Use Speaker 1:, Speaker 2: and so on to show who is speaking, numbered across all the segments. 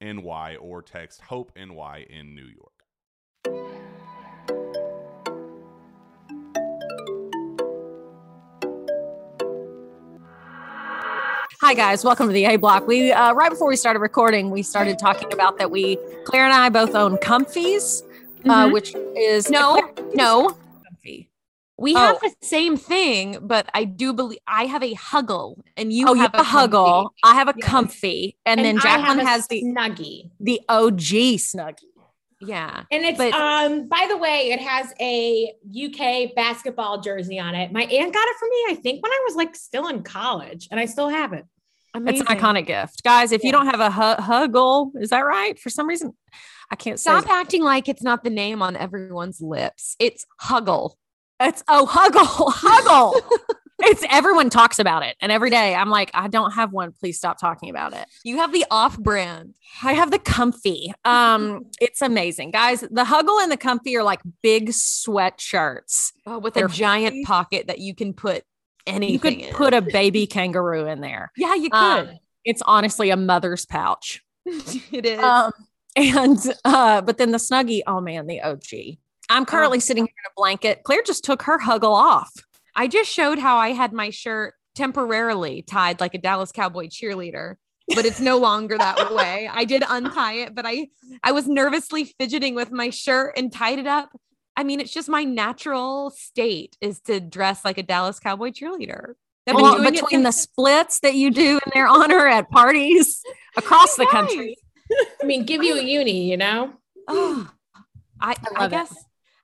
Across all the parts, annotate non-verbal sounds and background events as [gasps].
Speaker 1: NY or text Hope NY in New York.
Speaker 2: Hi guys, welcome to the A Block. We uh, right before we started recording, we started talking about that we Claire and I both own Comfies, uh,
Speaker 3: Mhm.
Speaker 2: which is
Speaker 3: No, no. We
Speaker 2: Oh.
Speaker 3: have the same thing, but I do believe I have a Huggle and you
Speaker 2: oh, you
Speaker 3: have
Speaker 2: have a Huggle.
Speaker 3: Comfy.
Speaker 2: I have a
Speaker 4: Yes.
Speaker 2: Comfy, and, then
Speaker 4: I
Speaker 2: Jacqueline has the
Speaker 4: snuggie.
Speaker 2: the OG Snuggie.
Speaker 3: Yeah.
Speaker 4: And it's
Speaker 3: But-
Speaker 4: um by the way, it has a UK basketball jersey on it. My aunt got it for me, I think, when I was like still in college, and I still have it.
Speaker 2: It's an iconic gift, guys. If you don't have a hu- Huggle, is that right? For some reason, I can't say.
Speaker 3: Stop acting like it's not the name on everyone's lips. It's Huggle.
Speaker 2: It's oh Huggle, Huggle. it's everyone talks about it, and every day I'm like, I don't have one. Please stop talking about it.
Speaker 3: You have the off brand.
Speaker 2: I have the comfy. Um, it's amazing, guys. The Huggle and the comfy are like big sweatshirts.
Speaker 3: Oh, with
Speaker 2: They're
Speaker 3: a giant pocket that you can put anything
Speaker 2: You could
Speaker 3: in.
Speaker 2: put a baby kangaroo in there.
Speaker 3: Yeah, you could.
Speaker 2: Um, it's honestly a mother's pouch. [laughs]
Speaker 3: it is.
Speaker 2: Um, and uh, but then the snuggie, oh man, the OG. I'm oh, currently sitting here in a blanket. Claire just took her Huggle off.
Speaker 3: I just showed how I had my shirt temporarily tied like a Dallas Cowboy cheerleader, but it's no longer that [laughs] way. I did untie it, but I I was nervously fidgeting with my shirt and tied it up. I mean, it's just my natural state is to dress like a Dallas Cowboy cheerleader. Been
Speaker 2: Well,
Speaker 3: doing it
Speaker 2: between the splits that you do in their honor at parties [laughs] across the country.
Speaker 4: I mean, give you a uni, you know?
Speaker 3: Oh, I, I,
Speaker 2: guess. it.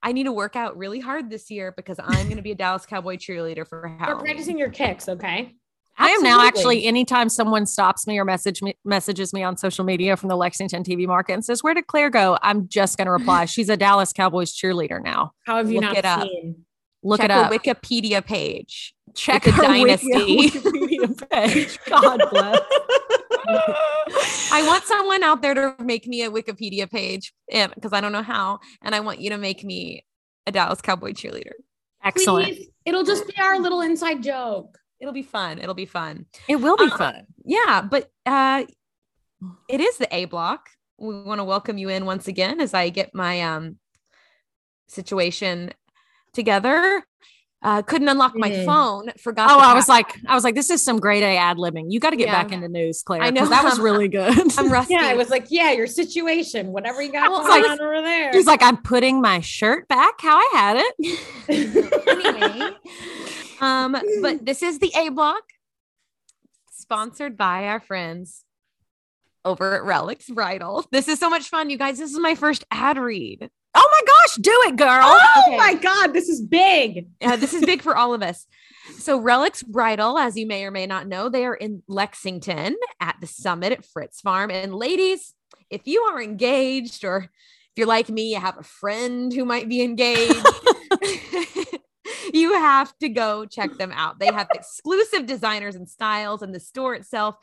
Speaker 3: Guess I need to work out really hard this year because I'm going to be a Dallas Cowboy cheerleader for how.
Speaker 4: You're
Speaker 3: Halloween.
Speaker 4: practicing your kicks, okay?
Speaker 2: I am now actually anytime someone stops me or message me messages me on social media from the Lexington TV market and says, Where did Claire go? I'm just gonna reply. [laughs] She's a Dallas Cowboys cheerleader now.
Speaker 4: How have you
Speaker 3: Look
Speaker 4: not
Speaker 3: it up.
Speaker 4: seen?
Speaker 2: Look
Speaker 3: Check
Speaker 2: it up.
Speaker 3: the Wikipedia page.
Speaker 2: Check
Speaker 3: the
Speaker 2: her
Speaker 3: dynasty.
Speaker 2: Wikipedia page. [laughs] God bless. [laughs]
Speaker 3: I want someone out there to make me a Wikipedia page because I don't know how. And I want you to make me a Dallas Cowboy cheerleader.
Speaker 2: Excellent.
Speaker 4: Please, it'll just be our little inside joke.
Speaker 3: It'll be fun. It'll be fun.
Speaker 2: It will be
Speaker 3: Uh,
Speaker 2: fun.
Speaker 3: Yeah, but uh it is the A block. We want to welcome you in once again as I get my um situation together. Uh couldn't unlock my
Speaker 4: Mhm.
Speaker 3: phone. Forgot.
Speaker 2: Oh, I was like, I was like, this is some grade A ad libbing. You got to get
Speaker 3: Yeah.
Speaker 2: back into news, Claire.
Speaker 3: I know.
Speaker 2: 'cause that was really good. [laughs]
Speaker 3: I'm [laughs] rusty.
Speaker 4: Yeah, I was like, yeah, your situation, whatever you got going
Speaker 2: I
Speaker 4: on over there.
Speaker 2: She's like, I'm putting my shirt back how I had it. [laughs]
Speaker 3: anyway. Um, but this is the A block. sponsored by our friends over at Relics Bridal. This is so much fun, you guys. This is my first ad read.
Speaker 2: Oh my gosh, do it, girl.
Speaker 4: Oh
Speaker 3: Okay.
Speaker 4: my God, this is big.
Speaker 3: Uh, this is big for all of us. So, Relics Bridal, as you may or may not know, they are in Lexington at the summit at Fritz Farm. And ladies, if you are engaged or if you're like me, you have a friend who might be engaged, [laughs] you have to go check them out. They have [laughs] exclusive designers and styles, and the store itself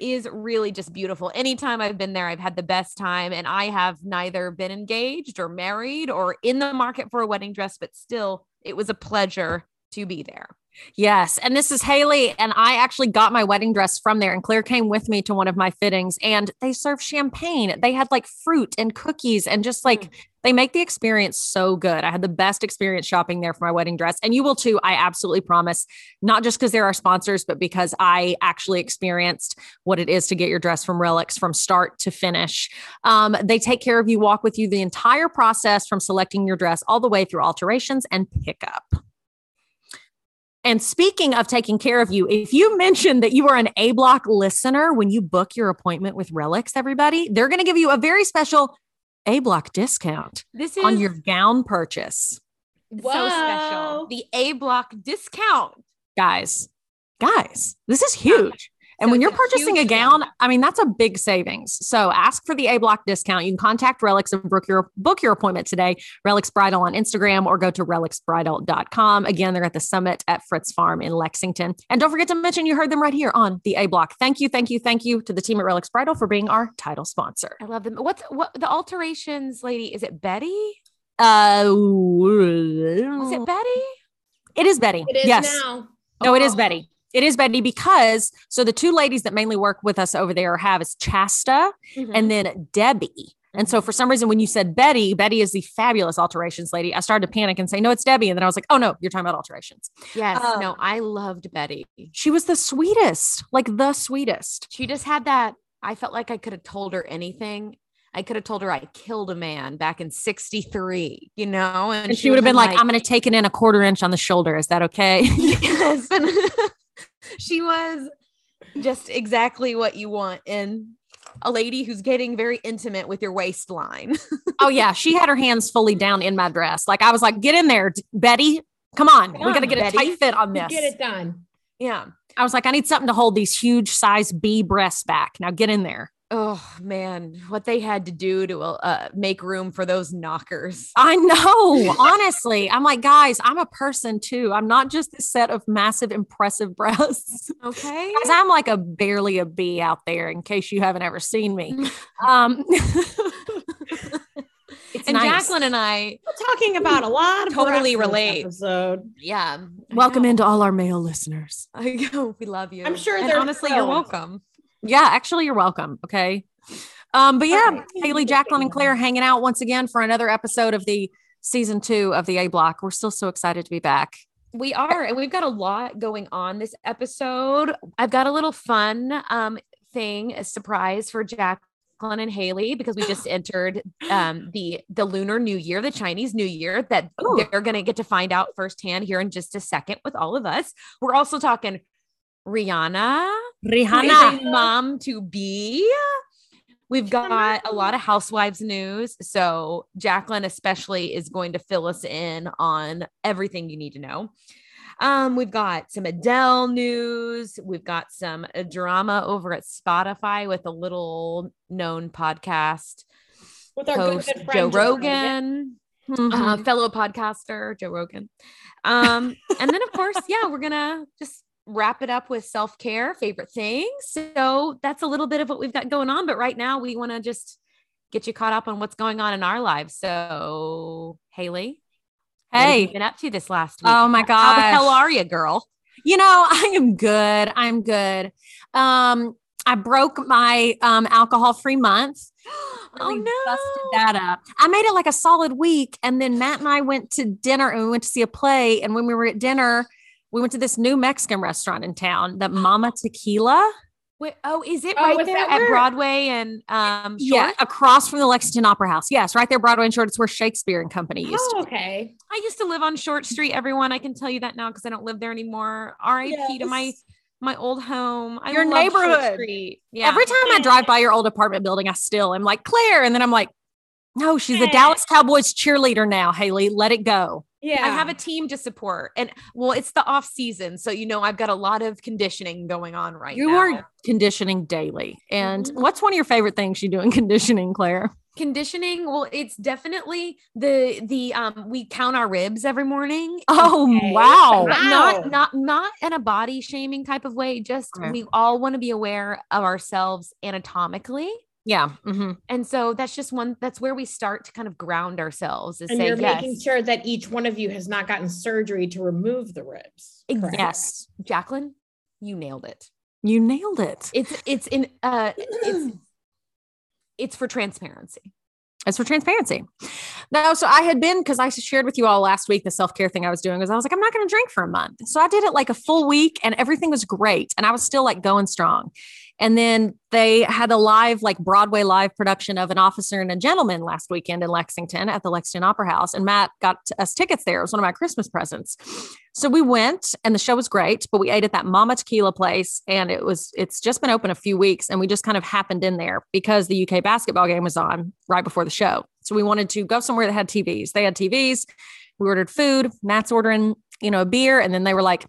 Speaker 3: is really just beautiful. Anytime I've been there, I've had the best time, and I have neither been engaged or married or in the market for a wedding dress, but still, it was a pleasure to be there.
Speaker 2: Yes. And this is Hayley. And I actually got my wedding dress from there. And Claire came with me to one of my fittings and they serve champagne. They had like fruit and cookies and just like they make the experience so good. I had the best experience shopping there for my wedding dress. And you will too. I absolutely promise, not just because they're our sponsors, but because I actually experienced what it is to get your dress from Relics from start to finish. Um, they take care of you, walk with you the entire process from selecting your dress all the way through alterations and pickup. And speaking of taking care of you, if you mention that you are an A block listener when you book your appointment with Relics, everybody, they're going to give you a very special A block discount
Speaker 3: This is
Speaker 2: on your gown purchase.
Speaker 3: so special. The A block discount.
Speaker 2: Guys, guys, this is huge. And
Speaker 3: So
Speaker 2: when you're purchasing a gown,
Speaker 3: deal.
Speaker 2: I mean, that's a big savings. So ask for the A block discount. You can contact Relics and book your, book your appointment today. Relics Bridal on Instagram or go to relicsbridal.com. Again, they're at the summit at Fritz Farm in Lexington. And don't forget to mention you heard them right here on the A block. Thank you, thank you, thank you to the team at Relics Bridal for being our title sponsor.
Speaker 3: I love them. What's what the alterations lady? Is it Betty?
Speaker 2: Uh,
Speaker 3: Was it Betty?
Speaker 2: It is Betty.
Speaker 4: It is
Speaker 2: yes.
Speaker 4: now.
Speaker 2: No, it is
Speaker 3: Oh.
Speaker 2: Betty. It is Betty because so the two ladies that mainly work with us over there have is Chasta
Speaker 3: Mm-hmm.
Speaker 2: and then Debbie. And so for some reason, when you said Betty, Betty is the fabulous alterations lady. I started to panic and say, no, it's Debbie. And then I was like, oh no, you're talking about alterations.
Speaker 3: yes,
Speaker 2: Um,
Speaker 3: no, I loved Betty.
Speaker 2: She was the sweetest, like the sweetest.
Speaker 3: She just had that. I felt like I could have told her anything. I could have told her I killed a man back in 63, you know?
Speaker 2: And she would have been like, I'm going to take it in a quarter inch on the shoulder. Is that okay? [laughs]
Speaker 3: yes. [laughs] [laughs] And [laughs] she was just exactly what you want in a lady who's getting very intimate with your waistline. [laughs]
Speaker 2: oh, yeah. She had her hands fully down in my dress. Like I was like, get in there, Betty. Come on. we got to
Speaker 3: on,
Speaker 2: get a tight fit on this.
Speaker 4: Get it done.
Speaker 3: yeah.
Speaker 2: I was like, I need something to hold these huge size B breasts back. Now get in there.
Speaker 3: Oh man, what they had to do to uh, make room for those knockers.
Speaker 2: I know. [laughs] Honestly, I'm like, guys, I'm a person too. I'm not just a set of massive, impressive [laughs] breasts.
Speaker 3: Okay.
Speaker 2: Guys, I'm like a barely a B out there. In case you haven't ever seen me, um, [laughs] it's
Speaker 3: And
Speaker 2: nice.
Speaker 3: Jacqueline and I,
Speaker 4: We're talking about a lot of
Speaker 3: Totally relate.
Speaker 4: Episode.
Speaker 3: yeah. I
Speaker 2: Welcome
Speaker 3: know.
Speaker 2: into all our male listeners.
Speaker 3: I know we love you.
Speaker 4: I'm sure
Speaker 3: And
Speaker 4: they're
Speaker 3: honestly, you're welcome.
Speaker 2: Yeah, actually, you're welcome. Okay. Um, but yeah,
Speaker 4: right.
Speaker 2: Hayley, Jacqueline, and Claire hanging out once again for another episode of the season two of the A Block. We're still so excited to be back.
Speaker 3: We are, and we've got a lot going on this episode. I've got a little fun um thing, a surprise for Jacqueline and Hayley because we just [gasps] entered um the the lunar new year, the Chinese New Year that
Speaker 2: Ooh.
Speaker 3: they're gonna get to find out firsthand here in just a second with all of us. We're also talking Rihanna,
Speaker 2: Rihanna.
Speaker 3: mom to be. We've got a lot of housewives news. So, Jacqueline, especially, is going to fill us in on everything you need to know. Um, we've got some Adele news. We've got some uh, drama over at Spotify with a little known podcast
Speaker 4: With our good,
Speaker 3: host,
Speaker 4: good
Speaker 3: Joe
Speaker 4: friend
Speaker 3: Rogan
Speaker 2: Mhm.
Speaker 3: uh, fellow podcaster Joe Rogan. Um, and then of course, yeah, we're gonna just wrap it up with self care, favorite things. So that's a little bit of what we've got going on. But right now, we want to just get you caught up on what's going on in our lives. So, Hayley, what have you
Speaker 2: Hey.
Speaker 3: been up to this last week?
Speaker 2: Oh my god,
Speaker 3: How the hell are you, girl?
Speaker 2: You know, [laughs] I am good. I'm good. Um, I broke my um alcohol-free month. [gasps]
Speaker 3: Oh no!
Speaker 2: busted that up. I made it like a solid week, and then Matt and I went to dinner, and we went to see a play. And when we were at dinner, we went to this new Mexican restaurant in town, that Mama Tequila. [gasps]
Speaker 3: Wait, oh, is it
Speaker 4: Oh,
Speaker 3: right
Speaker 4: is
Speaker 3: there at
Speaker 4: where-
Speaker 3: Broadway and um?
Speaker 2: Yeah, across from the Lexington Opera House. Yes, right there, Broadway and Short. It's where Shakespeare and Company used
Speaker 4: Oh,
Speaker 2: to. be.
Speaker 4: okay.
Speaker 3: I used to live on Short Street. Everyone, I can tell you that now because I don't live there anymore. R.I.P. to my my old home. I
Speaker 2: Your
Speaker 3: love Short
Speaker 2: neighborhood.
Speaker 3: Street. Yeah.
Speaker 2: Every time I drive by your old apartment building, I still am like Claire, and then I'm like, no, she's a Dallas Cowboys cheerleader now. Hayley, let it go.
Speaker 4: Yeah.
Speaker 3: I have a team to support. And well, it's the off season. So, you know, I've got a lot of conditioning going on right now.
Speaker 2: You
Speaker 3: now.
Speaker 2: are conditioning daily. And
Speaker 3: Mhm.
Speaker 2: what's one of your favorite things you do in [laughs] conditioning, Claire?
Speaker 3: conditioning. Well, it's definitely the the um we count our ribs every morning.
Speaker 2: Oh
Speaker 4: Okay.
Speaker 2: wow.
Speaker 4: Wow.
Speaker 3: not not not in a body shaming type of way. Just
Speaker 2: Okay.
Speaker 3: we all want to be aware of ourselves anatomically.
Speaker 2: Yeah. mhm.
Speaker 3: And so that's just one that's where we start to kind of ground ourselves is
Speaker 4: and
Speaker 3: say
Speaker 4: you're
Speaker 3: yes.
Speaker 4: making sure that each one of you has not gotten surgery to remove the ribs. Correct?
Speaker 2: Yes.
Speaker 3: Jacqueline, you nailed it.
Speaker 2: You nailed it.
Speaker 3: It's it's in uh it's [clears throat] it's for transparency.
Speaker 2: It's for transparency. No, so I had been because I shared with you all last week the self care thing I was doing was I was like, I'm not going to drink for a month. So I did it like a full week and everything was great. And I was still like going strong. And then they had a live, like Broadway live production of An Officer and a Gentleman last weekend in Lexington at the Lexington Opera House. And Matt got us tickets there. It was one of my Christmas presents. So we went and the show was great, but we ate at that Mama Tequila place and it was, it's just been open a few weeks and we just kind of happened in there because the UK basketball game was on right before the show. So we wanted to go somewhere that had TVs. They had TVs. We ordered food. Matt's ordering, you know, a beer. And then they were like,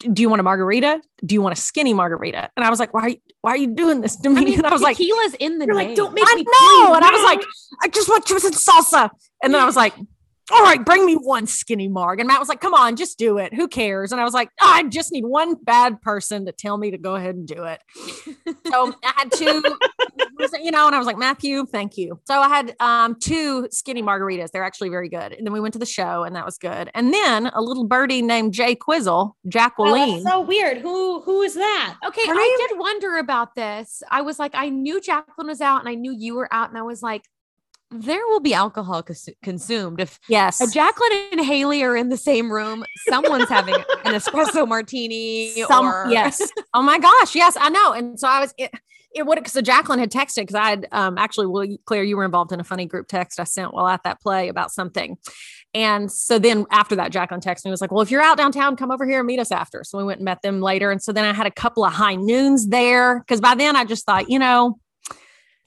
Speaker 2: do you want a margarita? Do you want a skinny margarita? And I was like, why, are you- why are you doing this to me?
Speaker 3: I mean, [laughs]
Speaker 2: and I was like,
Speaker 3: tequila's in the
Speaker 4: You're
Speaker 3: name.
Speaker 4: like, don't make
Speaker 2: I
Speaker 4: me
Speaker 2: know.
Speaker 4: clean.
Speaker 2: And I was like, I just want chips and salsa. And then I was like, all right, bring me one skinny marg. And Matt was like, come on, just do it. Who cares? And I was like, I just need one bad person to tell me to go ahead and do it. [laughs] so I had two, you know, and I was like, Matthew, thank you. So I had um, two skinny margaritas. They're actually very good. And then we went to the show and that was good. And then a little birdie named Jay Quizzle,
Speaker 4: Oh,
Speaker 2: Jacqueline.
Speaker 4: that's so weird. Who who is that?
Speaker 3: Okay,
Speaker 2: Her
Speaker 3: I
Speaker 2: name-
Speaker 3: did wonder about this. I was like, I knew Jacqueline was out and I knew you were out, and I was like, there will be alcohol cons- consumed. If
Speaker 2: yes.
Speaker 3: Jacqueline and Hayley are in the same room, someone's having [laughs] an espresso martini.
Speaker 2: Some,
Speaker 3: or
Speaker 2: yes. [laughs] Oh my gosh. Yes, I know. And so I was, it, it would, so Jacqueline had texted because I had um, actually, well, Claire, you were involved in a funny group text I sent while at that play about something. And so then after that, Jacqueline texted me, was like, well, if you're out downtown, come over here and meet us after. So we went and met them later. And so then I had a couple of high noons there because by then I just thought, you know,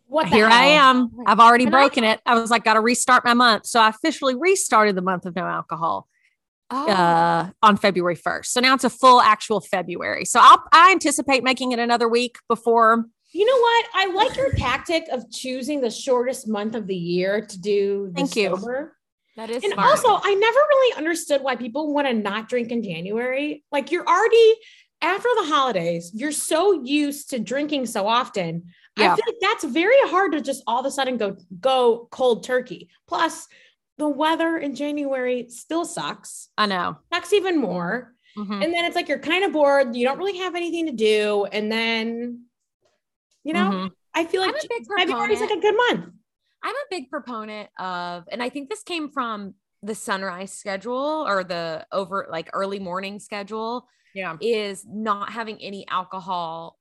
Speaker 4: What the
Speaker 2: here I am. I've already
Speaker 3: And I-
Speaker 2: broken it. I was like, got to restart my month. So I officially restarted the month of no alcohol
Speaker 3: Oh,
Speaker 2: uh, on February 1st. So now it's a full actual February. So I'll, I anticipate making it another week before.
Speaker 4: You know what? I like your tactic of choosing the shortest month of the year to do the
Speaker 2: Thank you.
Speaker 4: sober.
Speaker 3: that is
Speaker 4: And
Speaker 3: smart.
Speaker 4: also, I never really understood why people want to not drink in January. Like you're already after the holidays, you're so used to drinking so often.
Speaker 2: Yeah.
Speaker 4: I feel like that's very hard to just all of a sudden go go cold turkey. Plus, the weather in January still sucks.
Speaker 2: I know.
Speaker 4: Sucks even more.
Speaker 2: Mhm.
Speaker 4: And then it's like you're kind of bored. You don't really have anything to do. And then, you know,
Speaker 2: Mhm.
Speaker 4: I feel like February is like a good month.
Speaker 3: I'm a big proponent of, and I think this came from the sunrise schedule or the over like early morning schedule
Speaker 2: Yeah.
Speaker 3: is not having any alcohol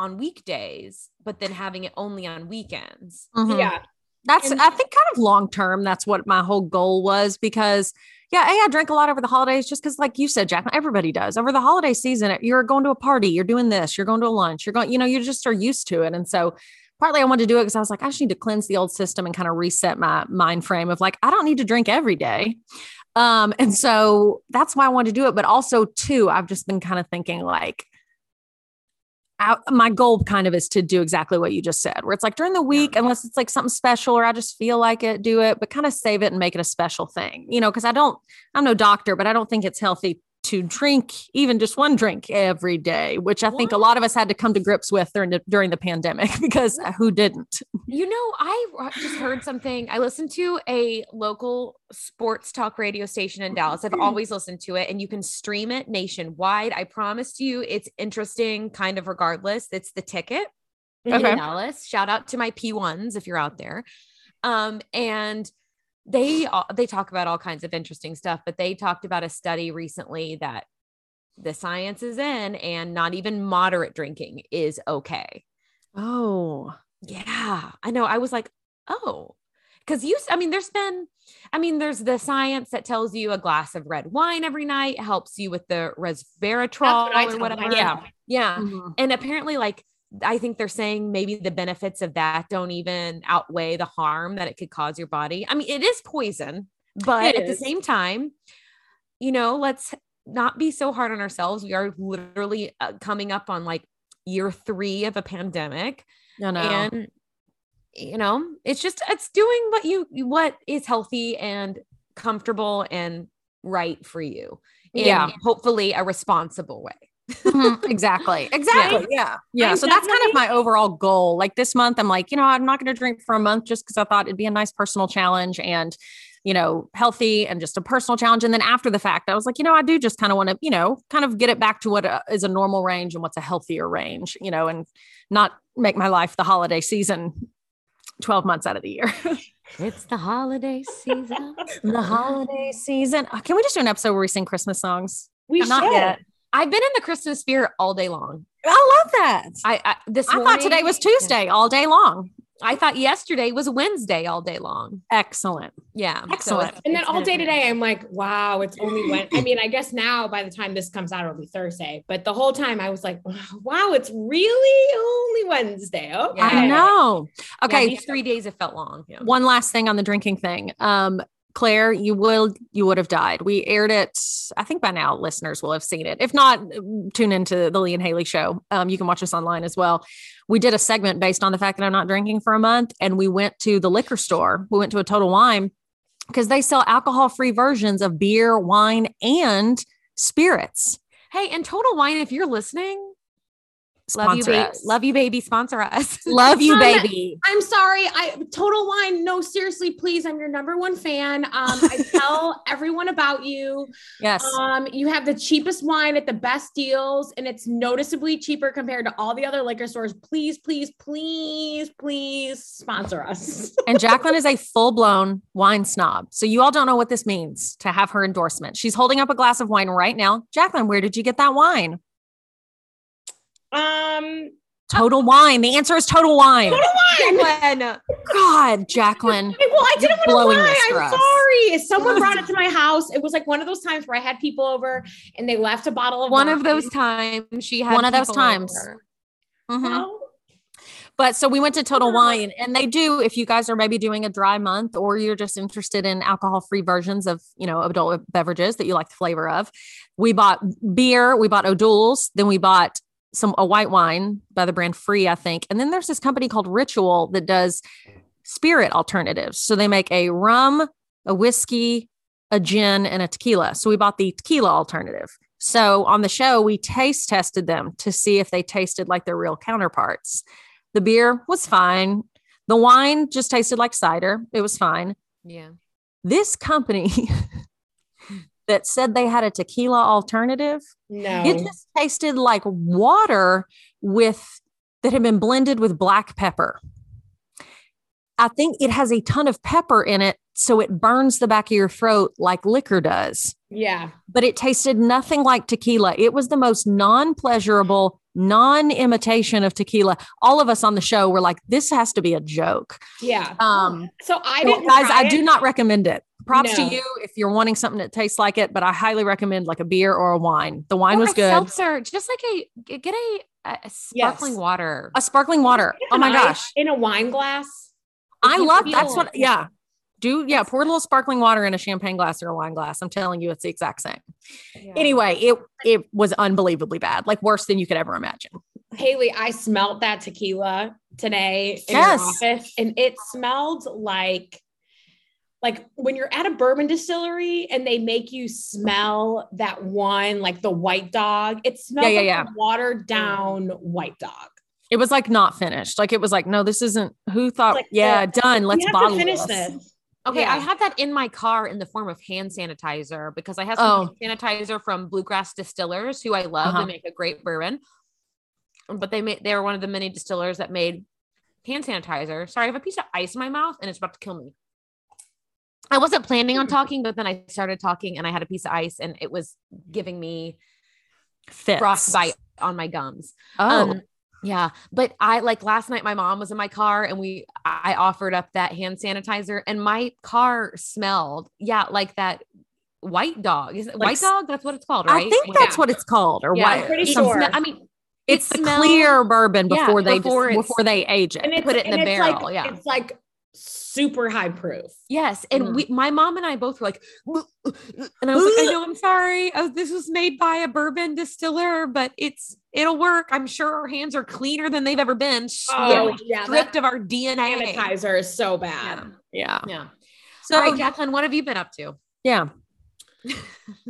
Speaker 3: on weekdays, but then having it only on weekends.
Speaker 2: Mhm.
Speaker 4: Yeah.
Speaker 2: That's,
Speaker 4: And-
Speaker 2: I think, kind of long term. That's what my whole goal was because, yeah, I drank a lot over the holidays just because, like you said, Jack, everybody does. Over the holiday season, you're going to a party, you're doing this, you're going to a lunch, you're going, you know, you just are used to it. And so, partly I wanted to do it because I was like, I just need to cleanse the old system and kind of reset my mind frame of like, I don't need to drink every day. Um, and so that's why I wanted to do it. But also, too, I've just been kind of thinking like, I, my goal kind of is to do exactly what you just said, where it's like during the week, unless it's like something special or I just feel like it, do it, but kind of save it and make it a special thing, you know, because I don't, I'm no doctor, but I don't think it's healthy to drink even just one drink every day, which I think a lot of us had to come to grips with during the, during the pandemic [laughs] because who didn't?
Speaker 3: You know, I just heard something. I listened to a local sports talk radio station in Dallas. I've always listened to it, and you can stream it nationwide. I promise you, it's interesting, kind of regardless. It's the ticket in
Speaker 2: Okay.
Speaker 3: Dallas. Shout out to my P1s if you're out there. Um, and they they talk about all kinds of interesting stuff, but they talked about a study recently that the science is in, and not even moderate drinking is okay.
Speaker 2: Oh,
Speaker 3: Yeah, I know. I was like, oh. because you i mean there's been i mean there's the science that tells you a glass of red wine every night helps you with the resveratrol
Speaker 4: what
Speaker 3: or whatever yeah yeah
Speaker 2: Mhm.
Speaker 3: and apparently like i think they're saying maybe the benefits of that don't even outweigh the harm that it could cause your body. I mean it is poison but at the same time you know let's not be so hard on ourselves. We are literally uh, coming up on like year three of a pandemic.
Speaker 2: I know.
Speaker 3: and you know it's just it's doing what you what is healthy and comfortable and right for you in
Speaker 2: Yeah.
Speaker 3: hopefully a responsible way
Speaker 2: Mhm, exactly. Exactly. Yeah. Yeah.
Speaker 4: I'm
Speaker 2: so that's kind of my overall goal. Like this month, I'm like, you know, I'm not going to drink for a month just because I thought it'd be a nice personal challenge and, you know, healthy and just a personal challenge. And then after the fact, I was like, you know, I do just kind of want to, you know, kind of get it back to what uh, is a normal range and what's a healthier range, you know, and not make my life the holiday season 12 months out of the year. [laughs]
Speaker 3: it's the holiday season
Speaker 2: the holiday season. Uh, Can we just do an episode where we sing Christmas songs?
Speaker 4: We
Speaker 2: Not
Speaker 4: should.
Speaker 2: yet.
Speaker 3: I've been in the christmas spirit all day long
Speaker 2: I love that.
Speaker 3: i, I this
Speaker 2: I thought today was Tuesday all day long.
Speaker 3: i thought yesterday was wednesday all day long
Speaker 2: Excellent.
Speaker 3: yeah
Speaker 2: Excellent.
Speaker 3: it's-
Speaker 4: And then all day today, I'm like, wow, it's only when I mean, I guess now by the time this comes out, it'll be Thursday. But the whole time I was like, [laughs] wow, it's really only Wednesday. Okay.
Speaker 2: I know.
Speaker 3: yeah,
Speaker 2: Okay.
Speaker 3: these three days have felt long yeah.
Speaker 2: one last thing on the drinking thing. Um, Claire, you will you would have died. We aired it. I think by now listeners will have seen it. If not, tune into the Lee and Hayley show. Um, you can watch us online as well. We did a segment based on the fact that I'm not drinking for a month, and we went to the liquor store. We went to a Total Wine because they sell alcohol-free versions of beer, wine, and spirits.
Speaker 3: hey and total wine if you're listening love you baby love you baby sponsor us [laughs]
Speaker 2: Love you,
Speaker 4: Um,
Speaker 2: baby.
Speaker 4: I'm sorry. I total wine. No, seriously, please. I'm your number one fan. Um, I [laughs] tell everyone about you.
Speaker 2: Yes.
Speaker 4: Um, you have the cheapest wine at the best deals, and it's noticeably cheaper compared to all the other liquor stores. Please, please, please, please sponsor us. [laughs]
Speaker 2: And Jacqueline is a full blown wine snob. So you all don't know what this means to have her endorsement. She's holding up a glass of wine right now. Jacqueline, where did you get that wine?
Speaker 4: Um,
Speaker 2: Total Wine. The answer is Total Wine.
Speaker 4: total wine.
Speaker 3: Glenn.
Speaker 2: God, Jacqueline.
Speaker 4: Okay, well, I didn't want to lie. I'm
Speaker 2: us.
Speaker 4: sorry. Someone brought it to my house. It was like one of those times where I had people over and they left a bottle of
Speaker 3: one
Speaker 4: wine.
Speaker 3: of those times she had
Speaker 2: One of those
Speaker 3: people
Speaker 2: times.
Speaker 3: over.
Speaker 2: Mhm.
Speaker 4: Well,
Speaker 2: But so we went to Total Wine, and they do. If you guys are maybe doing a dry month, or you're just interested in alcohol-free versions of you know adult beverages that you like the flavor of, we bought beer, we bought O'Doul's, then we bought some a white wine by the brand Free, I think, and then there's this company called Ritual that does spirit alternatives. So they make a rum, a whiskey, a gin, and a tequila. So we bought the tequila alternative. So on the show, we taste tested them to see if they tasted like their real counterparts. The beer was fine. The wine just tasted like cider. It was fine.
Speaker 3: Yeah.
Speaker 2: This company [laughs] that said they had a tequila alternative,
Speaker 4: no.
Speaker 2: it just tasted like water with that had been blended with black pepper. I think it has a ton of pepper in it, so it burns the back of your throat like liquor does.
Speaker 4: yeah.
Speaker 2: But it tasted nothing like tequila. It was the most non pleasurable, non imitation of tequila. All of us on the show were like, this has to be a joke.
Speaker 4: Yeah.
Speaker 2: Um,
Speaker 4: so I didn't
Speaker 2: guys, I do not recommend it. Props
Speaker 4: No.
Speaker 2: to you if you're wanting something that tastes like it, but I highly recommend like a beer or a wine. The wine
Speaker 3: Or
Speaker 2: was
Speaker 3: a
Speaker 2: good.
Speaker 3: Seltzer, just like a get a, a sparkling
Speaker 4: Yes.
Speaker 3: water.
Speaker 2: A sparkling water. Oh my gosh.
Speaker 4: In a wine glass.
Speaker 2: I love
Speaker 4: feel-
Speaker 2: that's what yeah. Do yeah, pour a little sparkling water in a champagne glass or a wine glass. I'm telling you, it's the exact same. Anyway, it it was unbelievably bad, like worse than you could ever imagine.
Speaker 4: Hayley, I smelt that tequila today in
Speaker 2: Yes.
Speaker 4: your office, and it smelled like like when you're at a bourbon distillery and they make you smell that one, like the white dog. It smells
Speaker 2: yeah,
Speaker 4: like
Speaker 2: yeah.
Speaker 4: a watered down white dog.
Speaker 2: It was like not finished. Like it was like, no, this isn't who thought,
Speaker 4: Like,
Speaker 2: yeah, done. Let's bottle this.
Speaker 4: this.
Speaker 3: Okay,
Speaker 4: Yeah.
Speaker 3: I have that in my car in the form of hand sanitizer because I have some
Speaker 2: Oh.
Speaker 3: hand sanitizer from Bluegrass Distillers, who I love.
Speaker 2: Uh-huh.
Speaker 3: They make a great bourbon, but they made they were one of the many distillers that made hand sanitizer. Sorry, I have a piece of ice in my mouth and it's about to kill me. I wasn't planning on talking, but then I started talking and I had a piece of ice and it was giving me
Speaker 2: Fits.
Speaker 3: frostbite on my gums.
Speaker 2: Oh,
Speaker 3: Um, Yeah, but I like last night my mom was in my car and we I offered up that hand sanitizer and my car smelled yeah like that white dog. Is it
Speaker 4: Like
Speaker 3: white dog? That's what it's called, right?
Speaker 2: I think that's what it's called, or
Speaker 3: Yeah?
Speaker 4: I'm pretty sure.
Speaker 3: sme- I mean,
Speaker 2: It's the
Speaker 3: smells-
Speaker 2: clear bourbon
Speaker 3: Yeah,
Speaker 2: before they
Speaker 3: before it's-
Speaker 2: before they age it.
Speaker 4: And
Speaker 3: Put it in the
Speaker 4: it's
Speaker 3: barrel,
Speaker 4: Like,
Speaker 3: yeah.
Speaker 4: It's like super high proof.
Speaker 3: Yes, and
Speaker 4: Mm.
Speaker 3: we, my mom and I both were like, and I was like, I know, I'm sorry. Oh, this was made by a bourbon distiller, but it's it'll work. I'm sure our hands are cleaner than they've ever been.
Speaker 4: Oh,
Speaker 3: Stripped,
Speaker 4: yeah.
Speaker 3: stripped
Speaker 4: That
Speaker 3: of our DNA.
Speaker 4: sanitizer is so bad.
Speaker 2: yeah.
Speaker 3: Yeah.
Speaker 2: So
Speaker 3: All right, Jacqueline, what have you been up to?
Speaker 2: yeah. [laughs]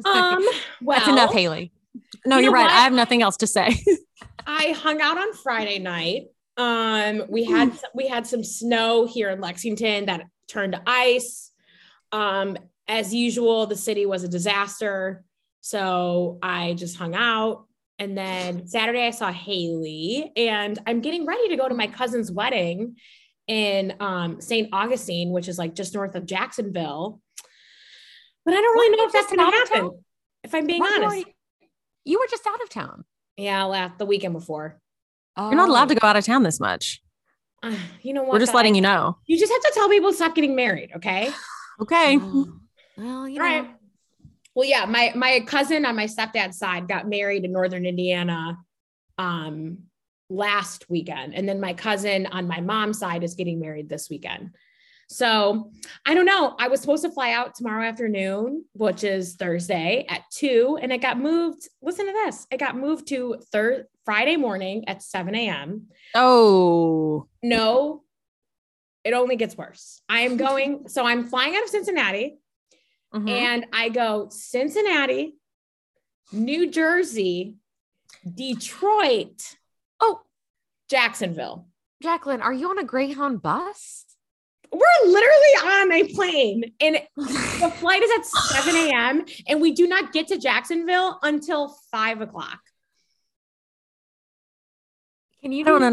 Speaker 4: Um, well,
Speaker 3: That's enough, Hayley.
Speaker 2: No,
Speaker 4: You
Speaker 2: you are right.
Speaker 4: what?
Speaker 2: I have nothing else to say. [laughs]
Speaker 4: I hung out on Friday night. Um, we had we had some snow here in Lexington that turned to ice. Um, as usual, the city was a disaster. So I just hung out. And then Saturday I saw Hayley, and I'm getting ready to go to my cousin's wedding in um, St. Augustine, which is like just north of Jacksonville. But I don't really know if that's going to happen. If I'm being
Speaker 3: Weren't
Speaker 4: honest,
Speaker 3: You were just out of town.
Speaker 4: yeah, last the weekend before.
Speaker 2: You're not allowed to
Speaker 3: Oh.
Speaker 2: go out of town this much.
Speaker 4: Uh, [sighs] you know what?
Speaker 2: We're just letting you know.
Speaker 4: You just have to tell people to stop getting married, okay? [sighs]
Speaker 2: Okay.
Speaker 3: Oh, [sighs] well, you know.
Speaker 4: Right. Well, yeah, my my cousin on my stepdad's side got married in northern Indiana um last weekend. And then my cousin on my mom's side is getting married this weekend. So I don't know. I was supposed to fly out tomorrow afternoon, which is Thursday at two, and it got moved. Listen to this. It got moved to third Friday morning at 7 a.m.
Speaker 2: Oh.
Speaker 4: No, it only gets worse. I am going, [laughs] so I'm flying out of Cincinnati.
Speaker 2: Mhm.
Speaker 4: and I go Cincinnati, New Jersey, Detroit,
Speaker 3: Oh,
Speaker 4: Jacksonville.
Speaker 3: Jacqueline, are you on a Greyhound bus?
Speaker 4: We're literally on a plane and the flight is at 7 a.m. and we do not get to Jacksonville until five o'clock.
Speaker 3: Can you
Speaker 2: I don't
Speaker 3: do-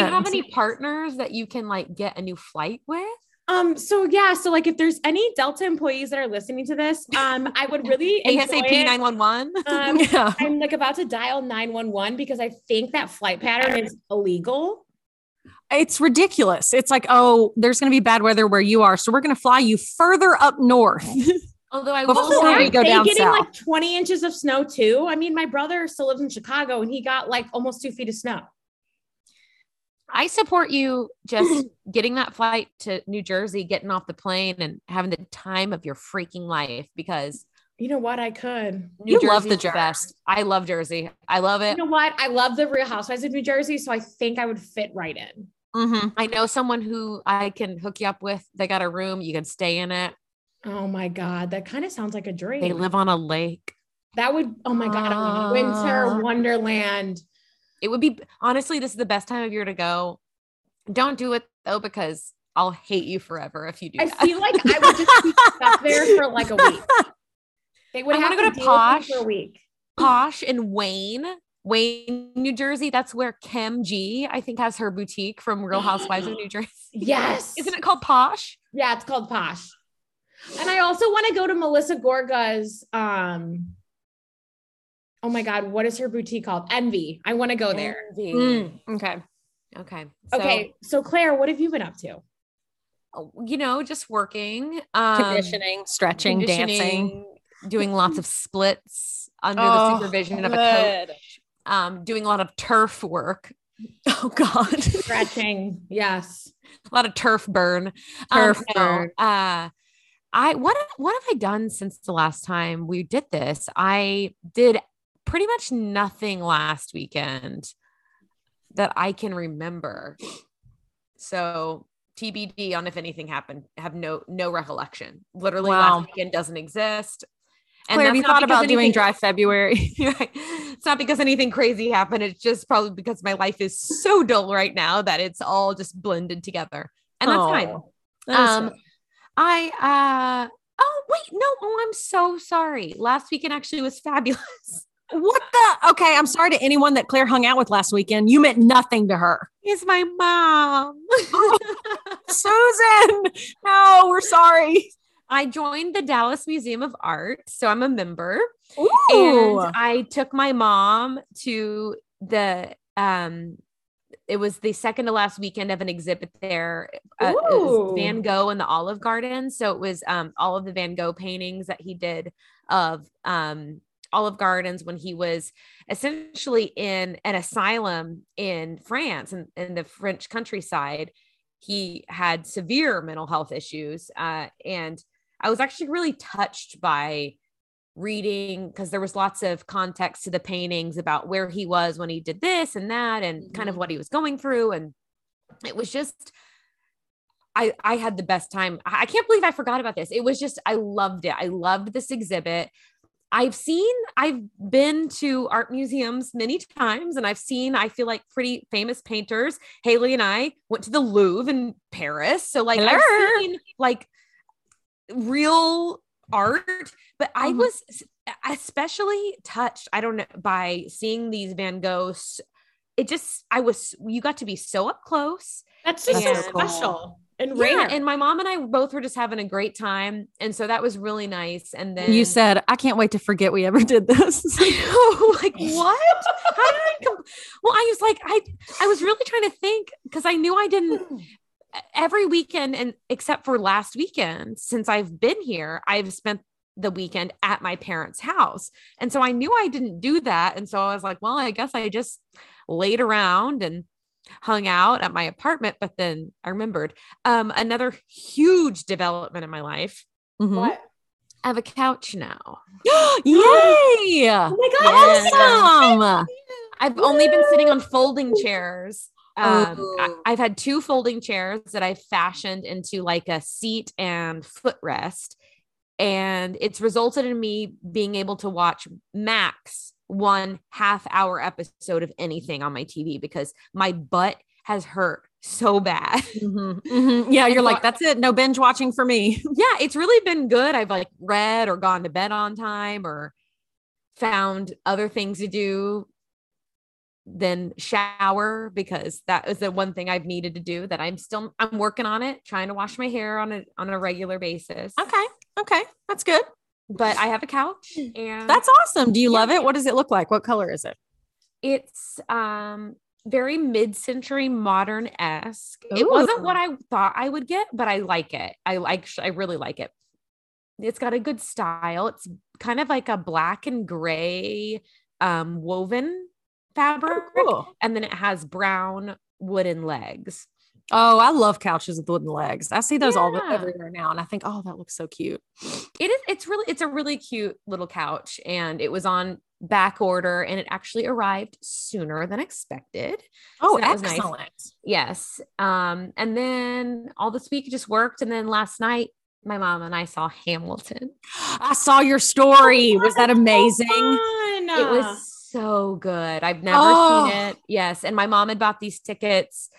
Speaker 3: Do you have any partners that you can like get a new flight with?
Speaker 4: Um, so yeah, so like if there's any Delta employees that are listening to this, um, I would really [laughs]
Speaker 3: ASAP 911.
Speaker 4: Um, [laughs]
Speaker 2: yeah.
Speaker 4: I'm like about to dial 911 because I think that flight pattern is illegal.
Speaker 2: It's ridiculous. It's like, oh, there's going to be bad weather where you are. So we're going to fly you further up north. [laughs]
Speaker 3: Although I
Speaker 2: Before
Speaker 3: will say,
Speaker 4: Aren't
Speaker 2: go down
Speaker 4: getting
Speaker 2: south.
Speaker 4: like 20 inches of snow too? I mean, my brother still lives in Chicago and he got like almost two feet of snow.
Speaker 3: I support you just [clears throat] getting that flight to New Jersey, getting off the plane and having the time of your freaking life because
Speaker 4: You know what? I could.
Speaker 3: New
Speaker 2: You love
Speaker 3: Jersey's
Speaker 2: the
Speaker 3: best. I love Jersey. I love it.
Speaker 4: You know what? I love the Real Housewives of New Jersey, so I think I would fit right in.
Speaker 2: Mhm.
Speaker 3: I know someone who I can hook you up with. They got a room. You can stay in it.
Speaker 4: Oh my god, that kind of sounds like a dream.
Speaker 3: They live on a lake.
Speaker 4: that would. Oh my god,
Speaker 2: Ah.
Speaker 4: winter wonderland.
Speaker 3: It would be honestly, this is the best time of year to go. Don't do it though, because I'll hate you forever if you do
Speaker 4: I
Speaker 3: that.
Speaker 4: feel like I would just be [laughs] stuck there for like a week. They would
Speaker 3: I
Speaker 4: have
Speaker 3: wanna go
Speaker 4: to
Speaker 3: to
Speaker 4: deal with me
Speaker 3: Posh.
Speaker 4: for a week.
Speaker 3: Posh in Wayne, Wayne, New Jersey. That's where Kim G, I think, has her boutique from Real [gasps] Housewives of New Jersey.
Speaker 4: Yes, [laughs]
Speaker 3: Isn't it called Posh?
Speaker 4: Yeah, it's called Posh. And I also want to go to Melissa Gorga's. Um, oh my God, what is her boutique called? Envy. I want to go there.
Speaker 2: Mm, okay.
Speaker 3: Okay. So,
Speaker 4: Okay, so Claire, what have you been up to?
Speaker 3: You know, just working, um,
Speaker 2: Conditioning, stretching, dancing.
Speaker 3: Conditioning, doing lots of splits under
Speaker 2: Oh,
Speaker 3: the supervision of a
Speaker 2: good.
Speaker 3: coach. Um, doing a lot of turf work, [laughs]
Speaker 2: Oh God. [laughs]
Speaker 4: Stretching. yes.
Speaker 3: a lot of turf burn.
Speaker 2: Turf
Speaker 3: um, no,
Speaker 2: burn.
Speaker 3: Uh, I what what have I done since the last time we did this? I did pretty much nothing last weekend that I can remember. So TBD on if anything happened. Have no no recollection. Literally,
Speaker 2: Wow.
Speaker 3: last weekend doesn't exist.
Speaker 2: Claire, have you thought about doing
Speaker 3: anything-
Speaker 2: dry February? [laughs]
Speaker 3: It's not because anything crazy happened. It's just probably because my life is so dull right now that it's all just blended together. And that's fine.
Speaker 2: Oh, that
Speaker 3: Um. I uh oh wait, no, oh, I'm so sorry. Last weekend actually was fabulous. [laughs]
Speaker 2: what the? Okay, I'm sorry to anyone that Claire hung out with last weekend. You meant nothing to her.
Speaker 3: It's my mom. [laughs]
Speaker 2: Susan, no, we're sorry.
Speaker 3: I joined the Dallas Museum of Art, so I'm a member.
Speaker 2: Ooh.
Speaker 3: And I took my mom to the um it was the second to last weekend of an exhibit there. Uh, it was Van Gogh in the Olive Garden. So it was um, all of the Van Gogh paintings that he did of um, Olive Gardens when he was essentially in an asylum in France and in, the French countryside. He had severe mental health issues. Uh, and I was actually really touched by reading because there was lots of context to the paintings about where he was when he did this and that and kind of
Speaker 4: Mhm.
Speaker 3: what he was going through and it was just I I had the best time. I I can't believe I forgot about this. It was just I loved it. I loved this exhibit. I've seen I've been to art museums many times and I've seen I feel like pretty famous painters. Hayley and I went to the Louvre in Paris. So like I've seen like real art, but I
Speaker 2: Mhm.
Speaker 3: was especially touched, I don't know, by seeing these Van Goghs. It just I was you got to be so up close.
Speaker 4: That's just
Speaker 3: That's
Speaker 4: so
Speaker 3: so
Speaker 4: special and
Speaker 3: Yeah,
Speaker 4: rare.
Speaker 3: and my mom and I both were just having a great time, and so that was really nice. And then
Speaker 2: You said, I can't wait to forget we ever did this. [laughs]
Speaker 3: oh, [laughs] like [laughs] what? How did I come? Well, I was like, I I was really trying to think because I knew I didn't every weekend and except for last weekend since I've been here, I've spent the weekend at my parents' house. And so I knew I didn't do that. And so I was like, well, I guess I just laid around and hung out at my apartment. But then I remembered um, another huge development in my life.
Speaker 2: Mhm.
Speaker 4: What?
Speaker 3: I have a couch now. [gasps]
Speaker 2: Yay! [gasps]
Speaker 4: Oh my god!
Speaker 3: Yeah.
Speaker 2: Awesome.
Speaker 3: I've only been sitting on folding chairs. Um, I, I've had two folding chairs that I've fashioned into like a seat and footrest. And it's resulted in me being able to watch max one half hour episode of anything on my TV because my butt has hurt so bad. [laughs]
Speaker 2: Mhm, mhm. Yeah, you're like, that's it. No binge watching for me. [laughs]
Speaker 3: yeah, it's really been good. I've like read or gone to bed on time or found other things to do than shower because that is the one thing I've needed to do that I'm still I'm working on it, trying to wash my hair on a on a regular basis.
Speaker 2: Okay. Okay. That's good.
Speaker 3: But I have a couch [laughs] and
Speaker 2: That's awesome. Do you
Speaker 3: Yeah.
Speaker 2: love it? What does it look like? What color is it?
Speaker 3: it's um very mid-century modern-esque. It wasn't what I thought I would get, but I like it. I like I really like it. It's got a good style. It's kind of like a black and gray um woven fabric
Speaker 2: cool.
Speaker 3: and then it has brown wooden legs.
Speaker 2: Oh, I love couches with wooden legs. I see those all the, everywhere now, and I think, oh, that looks so cute.
Speaker 3: It is it's really it's a really cute little couch and it was on back order and it actually arrived sooner than expected.
Speaker 2: Oh,
Speaker 3: that was nice.
Speaker 2: excellent.
Speaker 3: Yes. Um, and then all this week just worked. And then last night, my mom and I saw Hamilton. [gasps]
Speaker 2: I saw your story. Was that amazing?
Speaker 4: Fun.
Speaker 3: It was so good. I've never
Speaker 2: Oh.
Speaker 3: seen it. Yes. And my mom had bought these tickets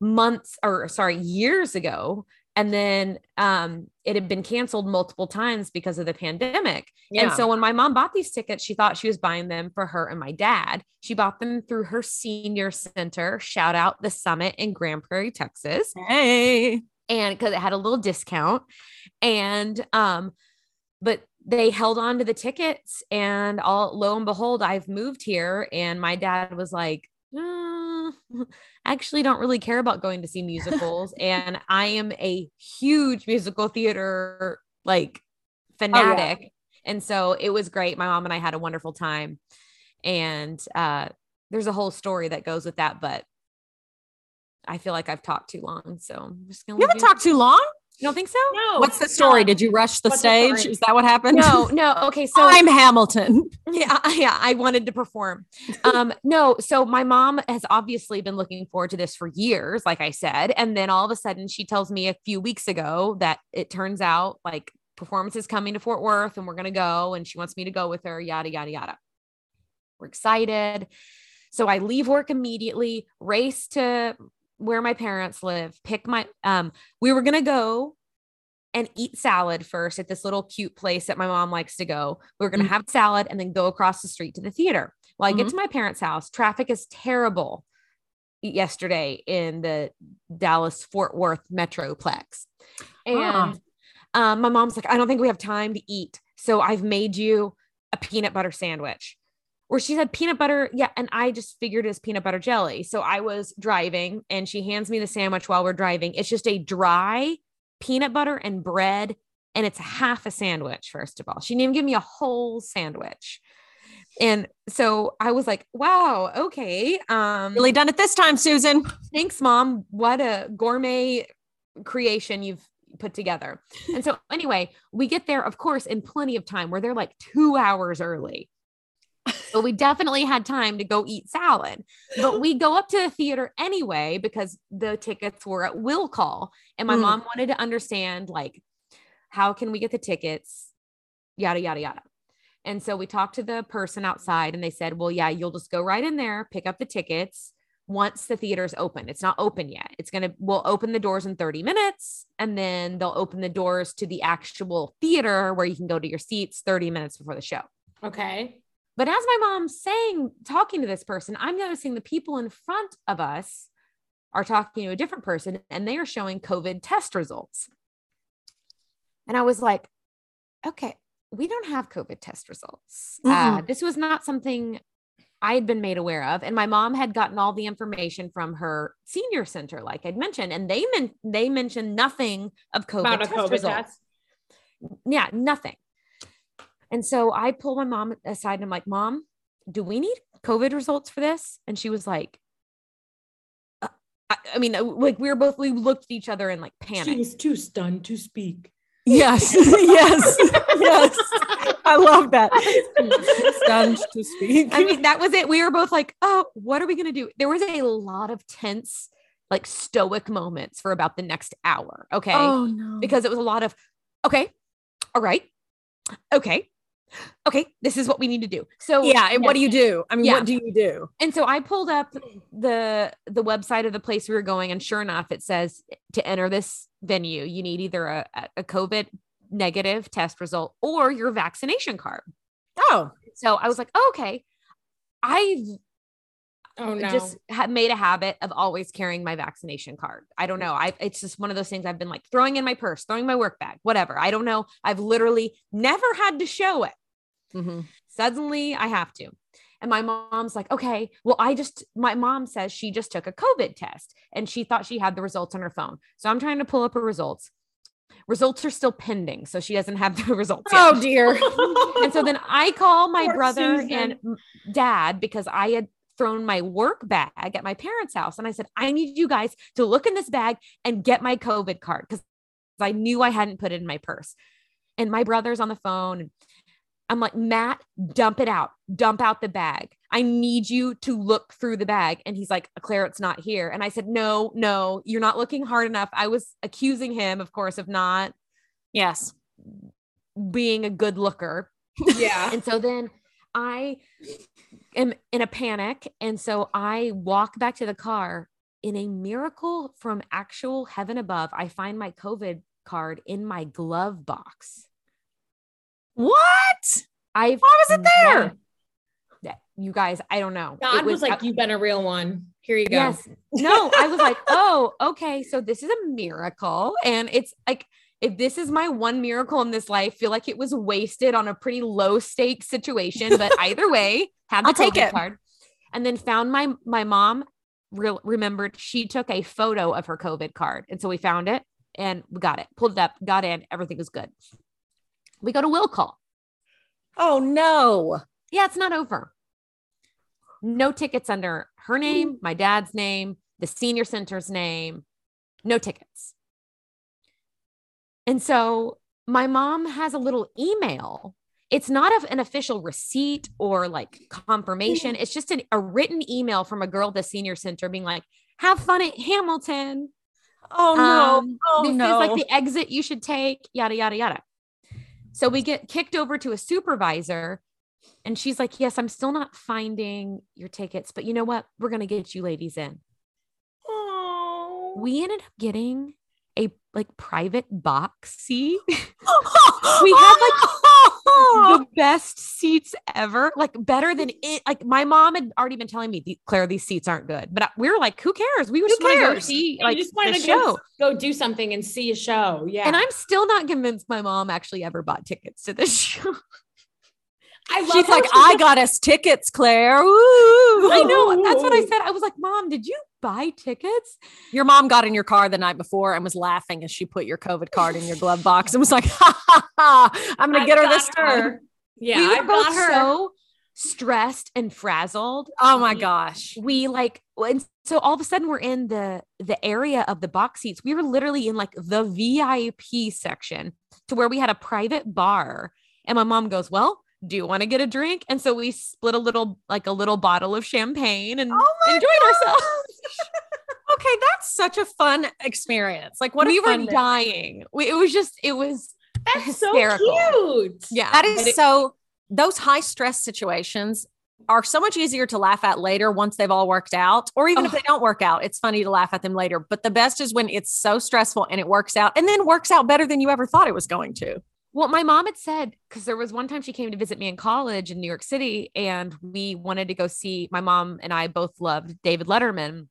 Speaker 3: months or sorry, years ago. And then um, it had been canceled multiple times because of the pandemic. And so when my mom bought these tickets, she thought she was buying them for her and my dad. She bought them through her senior center. Shout out the summit in Grand Prairie, Texas.
Speaker 2: hey,
Speaker 3: and because it had a little discount and um but they held on to the tickets and all lo and behold i've moved here and my dad was like uh, [laughs] I actually don't really care about going to see musicals [laughs] and i am a huge musical theater like fanatic and so it was great my mom and i had a wonderful time and uh there's a whole story that goes with that but I feel like I've talked too long, so I'm just gonna.
Speaker 2: you haven't talked too long.
Speaker 3: You don't think so?
Speaker 4: no.
Speaker 2: What's the story? Did you rush the
Speaker 4: What's
Speaker 2: stage?
Speaker 4: story?
Speaker 2: Is that what happened?
Speaker 3: No, no. Okay, so [laughs]
Speaker 2: I'm Hamilton. [laughs]
Speaker 3: yeah, yeah, I wanted to perform. Um, no, so my mom has obviously been looking forward to this for years, like I said, and then all of a sudden she tells me a few weeks ago that it turns out like performance is coming to Fort Worth and we're gonna go, and she wants me to go with her. Yada yada yada. We're excited. So I leave work immediately, race to where my parents live, pick my um, we were gonna go and eat salad first at this little cute place that my mom likes to go. We are going to
Speaker 2: Mhm.
Speaker 3: have salad and then go across the street to the theater. Well, I get to my parents' house. Traffic is terrible yesterday in the Dallas Fort Worth Metroplex. And um, my mom's like, I don't think we have time to eat. So I've made you a peanut butter sandwich. Or she said peanut butter. Yeah. And I just figured it's peanut butter jelly. So I was driving and she hands me the sandwich while we're driving. It's just a dry peanut butter and bread. And it's half a sandwich, first of all. She didn't even give me a whole sandwich. And so I was like, wow, okay. Um
Speaker 2: Really done it this time, Susan.
Speaker 3: thanks, mom. What a gourmet creation you've put together. And so anyway, we get there, of course, in plenty of time. We're there like two hours early. So we definitely had time to go eat salad. But we go up to the theater anyway because the tickets were at will call. And my
Speaker 2: Mm.
Speaker 3: mom wanted to understand like how can we get the tickets? Yada yada yada. And so we talked to the person outside and they said, Well, yeah, you'll just go right in there, pick up the tickets once the theater's open. It's not open yet. It's gonna we'll open the doors in 30 minutes and then they'll open the doors to the actual theater where you can go to your seats 30 minutes before the show.
Speaker 4: Okay.
Speaker 3: But as my mom's saying, talking to this person, I'm noticing the people in front of us are talking to a different person and they are showing COVID test results. And I was like, okay, we don't have COVID test results. Uh, this was not something I had been made aware of. And my mom had gotten all the information from her senior center, like I'd mentioned, and they meant they mentioned nothing of COVID
Speaker 4: About
Speaker 3: test
Speaker 4: COVID
Speaker 3: results
Speaker 4: test.
Speaker 3: yeah, nothing. And so I pulled my mom aside and I'm like, Mom, do we need COVID results for this? And she was like, uh, I, I mean, uh, like we were both, we looked at each other and like
Speaker 4: panicked.
Speaker 3: She
Speaker 4: was too stunned to speak.
Speaker 2: Yes, [laughs] yes, yes. I love that. Stunned to speak.
Speaker 3: I mean, that was it. We were both like, oh, what are we going to do? There was a lot of tense, like stoic moments for about the next hour. Okay.
Speaker 2: oh no.
Speaker 3: because it was a lot of okay all right okay okay this is what we need to do so
Speaker 2: yeah, and what do you do? I mean,
Speaker 3: Yeah.
Speaker 2: what do you do?
Speaker 3: and so i pulled up the the website of the place we were going and sure enough it says to enter this venue you need either a, a- covid negative test result or your vaccination card
Speaker 2: Oh,
Speaker 3: so i was like oh, okay i've
Speaker 4: Oh no.
Speaker 3: just ha- made a habit of always carrying my vaccination card. I don't know. I it's just one of those things I've been like throwing in my purse, throwing my work bag, whatever. I don't know. I've literally never had to show it.
Speaker 2: Mhm.
Speaker 3: Suddenly I have to. And my mom's like, okay, well, I just, my mom says she just took a COVID test and she thought she had the results on her phone. So I'm trying to pull up her results. Results are still pending. So she doesn't have [laughs] the results yet.
Speaker 2: oh dear. [laughs]
Speaker 3: And so then I call [laughs] my
Speaker 4: Poor
Speaker 3: brother
Speaker 4: Susan.
Speaker 3: and dad because I had thrown my work bag at my parents' house. And I said, I need you guys to look in this bag and get my COVID card because I knew I hadn't put it in my purse. And my brother's on the phone. I'm like, Matt, dump it out, dump out the bag. I need you to look through the bag. And he's like, Claire, it's not here. And I said, No, no, you're not looking hard enough. I was accusing him, of course, of not
Speaker 2: yes.
Speaker 3: being a good looker.
Speaker 4: yeah. [laughs]
Speaker 3: And so then I am in a panic. And so I walk back to the car. In a miracle from actual heaven above, I find my COVID card in my glove box.
Speaker 2: What?
Speaker 3: I
Speaker 2: Why was it there?
Speaker 3: You guys, I don't know.
Speaker 4: God
Speaker 3: It
Speaker 4: was, like,
Speaker 3: uh,
Speaker 4: you've been a real one. Here you go.
Speaker 3: Yes. No, I was like, [laughs] oh, okay. So this is a miracle. And it's like, if this is my one miracle in this life, feel like it was wasted on a pretty low stake situation. But [laughs] either way, had the
Speaker 2: I'll take
Speaker 3: COVID
Speaker 2: it.
Speaker 3: card. And then found my my mom re- remembered she took a photo of her COVID card. And so we found it and we got it, pulled it up, got in, everything was good. We go to will call.
Speaker 2: Oh no.
Speaker 3: Yeah, it's not over. No tickets under her name, my dad's name, the senior center's name, no tickets. And so my mom has a little email. It's not of an official receipt or like confirmation. It's just an, a written email from a girl at the senior center being like, have fun at Hamilton.
Speaker 2: Oh no.
Speaker 3: Um,
Speaker 2: oh
Speaker 3: this
Speaker 2: no.
Speaker 3: is like the exit you should take, yada, yada, yada. So we get kicked over to a supervisor, and she's like, Yes, I'm still not finding your tickets, but you know what? We're going to get you ladies in.
Speaker 2: oh.
Speaker 3: We ended up getting a like private box seat, [laughs]
Speaker 2: we
Speaker 3: had, like [laughs] the best seats ever, like better than it. Like my mom had already been telling me, Claire, these seats aren't good. But uh, we were like, who cares? We just want to go see
Speaker 4: You
Speaker 3: like
Speaker 4: just wanted to
Speaker 3: show.
Speaker 4: go, go do something and see a show. Yeah.
Speaker 3: And I'm still not convinced my mom actually ever bought tickets to this [laughs] show.
Speaker 4: I love
Speaker 2: She's like, I got us tickets, Claire. Woo.
Speaker 3: I know. That's what I said. I was like, Mom, did you buy tickets?
Speaker 2: Your mom got in your car the night before and was laughing as she put your COVID card in your glove box and was like, ha ha ha, I'm
Speaker 4: I
Speaker 2: to get her this time.
Speaker 4: Yeah,
Speaker 3: we were
Speaker 4: I
Speaker 3: both
Speaker 4: got her.
Speaker 3: so stressed and frazzled.
Speaker 2: Oh my
Speaker 3: We-
Speaker 2: gosh.
Speaker 3: we like and so all of a sudden we're in the the area of the box seats we were literally in like the vip section to where we had a private bar and my mom goes well do you want to get a drink and so we split a little like a little bottle of champagne and
Speaker 2: Oh
Speaker 3: enjoyed ourselves
Speaker 2: Okay, that's such a fun experience. Like, what
Speaker 3: we were
Speaker 2: fun
Speaker 3: dying we, it was just it was
Speaker 4: That's so
Speaker 3: hysterical.
Speaker 4: cute.
Speaker 3: yeah
Speaker 2: That is
Speaker 3: it-
Speaker 2: so, those high stress situations are so much easier to laugh at later once they've all worked out, or even if
Speaker 3: Oh.
Speaker 2: they don't work out, it's funny to laugh at them later. But the best is when it's so stressful and it works out and then works out better than you ever thought it was going to.
Speaker 3: Well, my mom had said because there was one time she came to visit me in college in New York City, and we wanted to go see. My mom and I both loved David Letterman.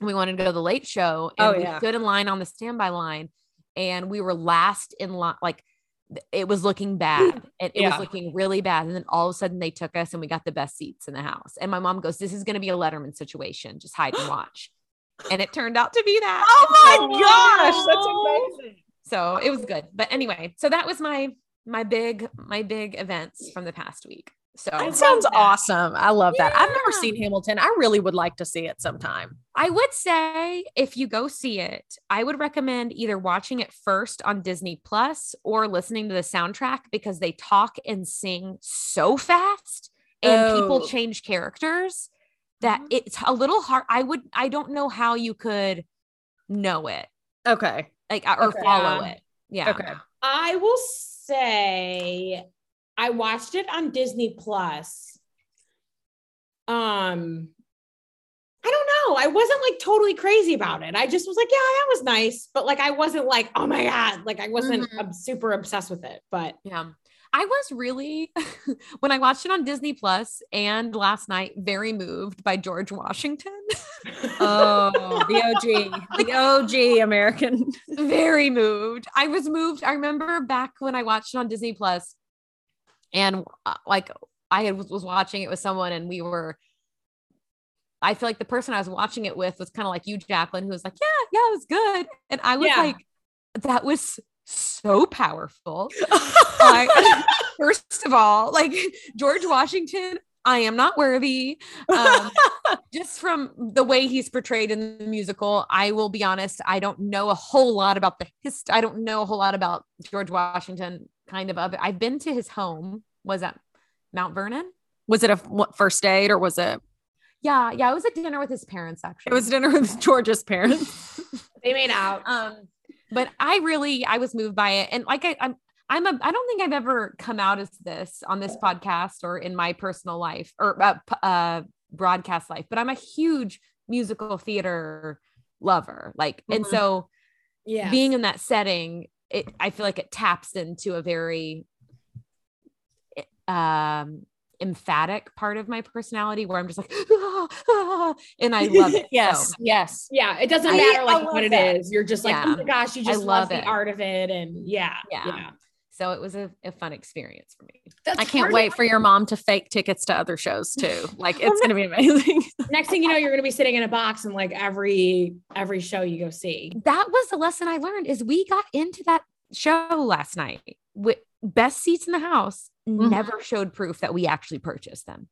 Speaker 3: And we wanted to go to the Late Show, and
Speaker 2: Oh,
Speaker 3: we
Speaker 2: yeah.
Speaker 3: stood in line on the standby line, and we were last in line. Like it was looking bad, and it
Speaker 2: Yeah.
Speaker 3: was looking really bad. And then all of a sudden, they took us, and we got the best seats in the house. And my mom goes, "This is going to be a Letterman situation. Just hide and watch." and it turned out to be that. [gasps]
Speaker 2: Oh
Speaker 3: my so-
Speaker 2: gosh, that's amazing.
Speaker 3: so it was good but anyway so that was my my big my big events from the past week so
Speaker 4: I
Speaker 2: It sounds
Speaker 4: that.
Speaker 2: awesome. I love that. I've never seen Hamilton. I really would like to see it sometime.
Speaker 3: I would say if you go see it i would recommend either watching it first on disney plus or listening to the soundtrack because they talk and sing so fast and people
Speaker 2: Oh.
Speaker 3: change characters that
Speaker 2: Mhm.
Speaker 3: it's a little hard i would i don't know how you could know it
Speaker 2: Okay.
Speaker 3: like or
Speaker 2: Okay.
Speaker 3: follow
Speaker 4: Yeah.
Speaker 3: it yeah
Speaker 2: Okay.
Speaker 4: I will say I watched it on Disney Plus. Um I don't know. I wasn't like totally crazy about it. I just was like, yeah, that was nice, but like I wasn't like, oh my god, like I wasn't
Speaker 2: Mhm.
Speaker 4: um, super obsessed with it. But
Speaker 3: Yeah. I was really, [laughs] when I watched it on Disney Plus and last night, very moved by George Washington. [laughs]
Speaker 2: Oh, the OG, the OG [laughs] American.
Speaker 3: very moved. I was moved. I remember back when I watched it on Disney Plus and uh, like I was watching it with someone and we were, I feel like the person I was watching it with was kind of like you, Jacqueline, who was like, yeah, yeah, it was good. And I was
Speaker 4: Yeah.
Speaker 3: like, that was so powerful. [laughs] I, [laughs] first of all, like George Washington, I am not worthy. Um, [laughs] just from the way he's portrayed in the musical, I will be honest, I don't know a whole lot about the history. I don't know a whole lot about George Washington, kind of of it. I've been to his home. Was that Mount Vernon?
Speaker 2: was it a what, first date or was it?
Speaker 3: Yeah, yeah. I was at dinner with his parents actually.
Speaker 2: It was dinner with [laughs] George's parents. [laughs]
Speaker 4: they made out.
Speaker 3: um but i really i was moved by it and like I, i'm i'm a i don't think i've ever come out as this on this podcast or in my personal life or uh, p- uh broadcast life but i'm a huge musical theater lover like and
Speaker 2: Mhm.
Speaker 3: so
Speaker 4: Yeah.
Speaker 3: being in that setting it i feel like it taps into a very um emphatic part of my personality where i'm just like [laughs] "Ah, ah," and i love it
Speaker 2: yes,
Speaker 3: So,
Speaker 2: yes.
Speaker 4: yeah, it doesn't
Speaker 2: I-
Speaker 4: matter like what it
Speaker 2: that.
Speaker 4: is. You're just like,
Speaker 3: Yeah.
Speaker 4: oh my gosh, you
Speaker 3: I
Speaker 4: just
Speaker 3: love
Speaker 4: love the art of it. And yeah.
Speaker 3: Yeah. so it was a, a fun experience for me
Speaker 4: That's
Speaker 2: I can't wait for your mom to fake tickets to other shows too. [laughs] Like it's going to be amazing. [laughs]
Speaker 4: Next thing you know, you're gonna be sitting in a box and like every every show you go see.
Speaker 3: that was the lesson I learned is we got into that show last night with best seats in the house
Speaker 2: Mhm.
Speaker 3: never showed proof that we actually purchased them.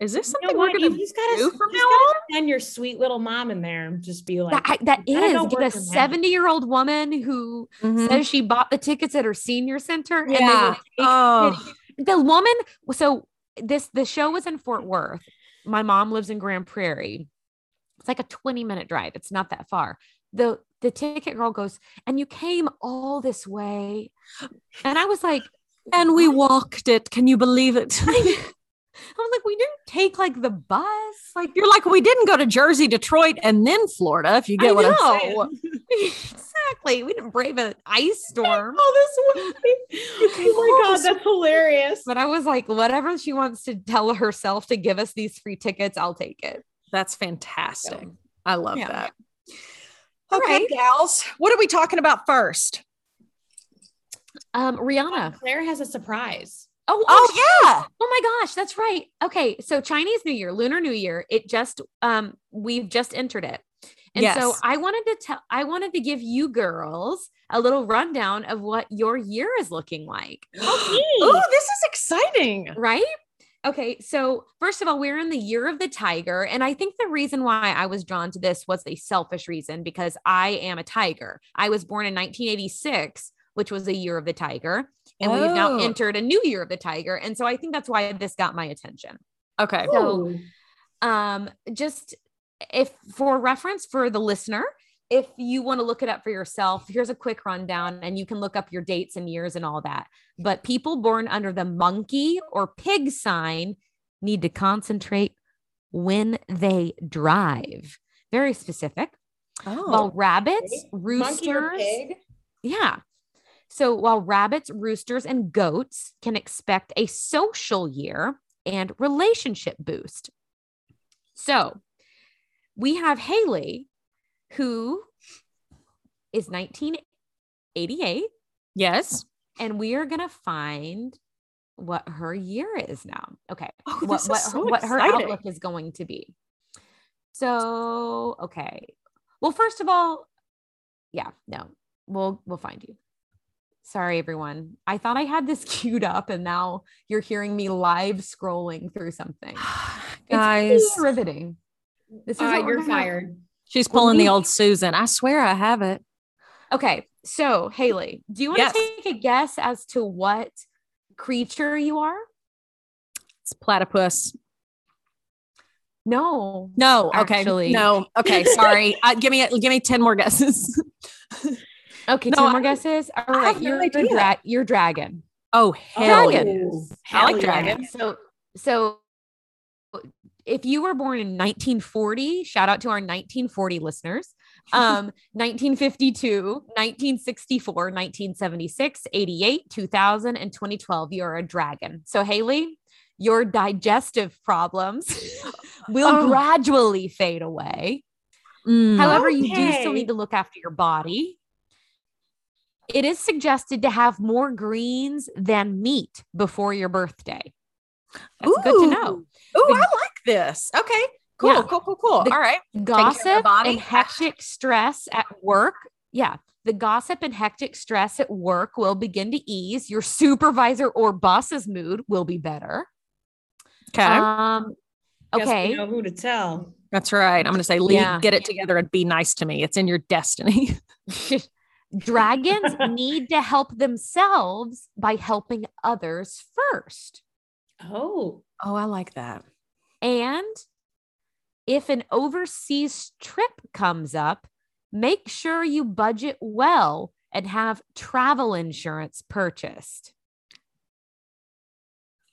Speaker 2: Is this
Speaker 4: You
Speaker 2: something
Speaker 4: know
Speaker 2: we're going to
Speaker 4: just gotta,
Speaker 2: do
Speaker 4: you
Speaker 2: from now
Speaker 4: gotta send your sweet little mom in there and just be like,
Speaker 3: That, I- that
Speaker 4: I don't know,
Speaker 3: is
Speaker 4: work
Speaker 3: the 70 year old woman who
Speaker 2: Mhm.
Speaker 3: says she bought the tickets at her senior center and they
Speaker 2: Yeah.
Speaker 3: take
Speaker 2: Oh.
Speaker 3: pity. the woman so this the show was in Fort Worth. My mom lives in Grand Prairie. It's like a 20 minute drive. It's not that far. The the ticket girl goes, and you came all this way. And I was like,
Speaker 2: And we walked it. Can you believe it? [laughs]
Speaker 3: I [laughs] was like, we didn't take like the bus. Like
Speaker 2: You're like, we didn't go to Jersey, Detroit, and then Florida, if you get
Speaker 3: I
Speaker 2: what I'm
Speaker 3: know.
Speaker 2: saying. [laughs]
Speaker 3: exactly. We didn't brave an ice storm.
Speaker 4: oh, this one. Oh my god, that's hilarious.
Speaker 3: But I was like, whatever she wants to tell herself to give us these free tickets, I'll take it.
Speaker 2: That's fantastic. I love
Speaker 3: Yeah.
Speaker 2: that. Okay,
Speaker 3: right.
Speaker 2: gals, what are we talking about first?
Speaker 3: Um, Rihanna.
Speaker 4: Claire has a surprise.
Speaker 3: Oh,
Speaker 2: Oh
Speaker 3: sh-
Speaker 2: yeah.
Speaker 3: Oh my gosh, that's right. Okay, so Chinese New Year, Lunar New Year, it just um we've just entered it. And so I wanted to tell I wanted to give you girls a little rundown of what your year is looking like, [gasps]
Speaker 2: Oh, this is exciting.
Speaker 3: right? Okay, so first of all, we're in the year of the tiger. And I think the reason why I was drawn to this was a selfish reason because I am a tiger. I was born in 1986, which was a year of the tiger. And we've now
Speaker 2: Oh.
Speaker 3: entered a new year of the tiger. And so I think that's why this got my attention.
Speaker 2: Okay.
Speaker 3: So- um just if for reference for the listener if you want to look it up for yourself here's a quick rundown and you can look up your dates and years and all that but people born under the monkey or pig sign need to concentrate when they drive very specific
Speaker 2: Oh.
Speaker 3: while rabbits
Speaker 4: Okay.
Speaker 3: Roosters
Speaker 4: pig?
Speaker 3: yeah. So while rabbits, roosters, and goats can expect a social year and relationship boost. So we have Hayley, who is 1988,
Speaker 2: yes.
Speaker 3: and we are going to find what her year is now. Okay.
Speaker 2: Oh,
Speaker 3: what what,
Speaker 2: so
Speaker 3: what her outlook is going to be. So, okay. Well, first of all, yeah, no. We'll we'll find you. Sorry everyone. I thought I had this [laughs] queued up and now you're hearing me live scrolling through something. [sighs]
Speaker 2: Guys,
Speaker 3: pretty riveting. This is
Speaker 4: Uh,
Speaker 3: what we're
Speaker 4: you're
Speaker 3: gonna-
Speaker 4: fired.
Speaker 2: she's
Speaker 3: Well,
Speaker 2: pulling the old Susan. I swear I have it.
Speaker 3: Okay, so Hayley, do you want
Speaker 2: Yes.
Speaker 3: to take a guess as to what creature you are?
Speaker 2: It's platypus.
Speaker 3: No.
Speaker 2: No, okay.
Speaker 3: Actually.
Speaker 2: No. Okay, sorry. [laughs] uh, give me give me 10 more guesses. [laughs]
Speaker 3: Okay,
Speaker 2: No,
Speaker 3: two
Speaker 2: I-
Speaker 3: more guesses. All
Speaker 2: I have
Speaker 3: right,
Speaker 2: no
Speaker 3: you're a
Speaker 2: idea.
Speaker 3: dra- you're dragon.
Speaker 2: Oh, hell yeah.
Speaker 3: Dragon.
Speaker 2: I like
Speaker 4: Hell
Speaker 2: dragons.
Speaker 3: So so if you were born in 1940, shout out to our 1940 listeners. Um [laughs] 1952, 1964, 1976, 88, 2000 and 2012, you're a dragon. So Hayley, your digestive problems [laughs] will
Speaker 2: Oh.
Speaker 3: gradually fade away.
Speaker 2: Mm.
Speaker 3: However, you do still need to look after your body. It is suggested to have more greens than meat before your birthday. That's good to know.
Speaker 2: Ooh,
Speaker 3: The-
Speaker 2: I like this. Okay. Cool,
Speaker 3: Yeah.
Speaker 2: cool, cool, cool.
Speaker 3: The-
Speaker 2: All right.
Speaker 3: Gossip and hectic stress at work. Yeah. The gossip and hectic stress at work will begin to ease. Your supervisor or boss's mood will be better.
Speaker 2: Okay.
Speaker 3: Um, okay.
Speaker 4: know who to tell.
Speaker 2: That's right. I'm going to say, Lee,
Speaker 3: Yeah.
Speaker 2: get it together and be nice to me. It's in your destiny. [laughs]
Speaker 3: Dragons [laughs] need to help themselves by helping others first.
Speaker 4: Oh,
Speaker 2: Oh, I like that.
Speaker 3: And if an overseas trip comes up, make sure you budget well and have travel insurance purchased.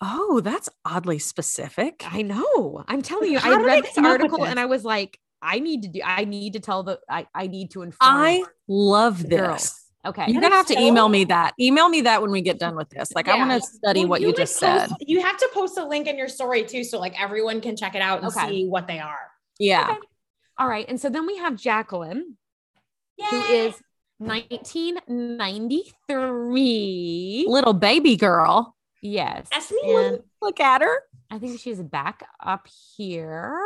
Speaker 2: Oh, that's oddly specific.
Speaker 3: I know. I'm telling you,
Speaker 2: How
Speaker 3: I read this
Speaker 2: come up with
Speaker 3: article
Speaker 2: this?
Speaker 3: and I was like, I need to do, I need to tell the, I, I need to inform.
Speaker 2: I love this.
Speaker 3: girls. Okay.
Speaker 2: You're gonna have
Speaker 4: is
Speaker 2: to email me that. Email me that when we get done with this. Like, I want to study
Speaker 4: Well,
Speaker 2: what you
Speaker 4: like,
Speaker 2: just
Speaker 4: post-
Speaker 2: said.
Speaker 4: You have to post a link in your story too, so like everyone can check it out and
Speaker 3: Okay.
Speaker 4: see what they are.
Speaker 2: Yeah.
Speaker 3: Okay. All right. And so then we have Jacqueline, who
Speaker 4: Yay.
Speaker 3: is 1993.
Speaker 2: Little baby girl.
Speaker 3: Yes.
Speaker 4: That's me.
Speaker 2: Look at her.
Speaker 3: I think she's back up here.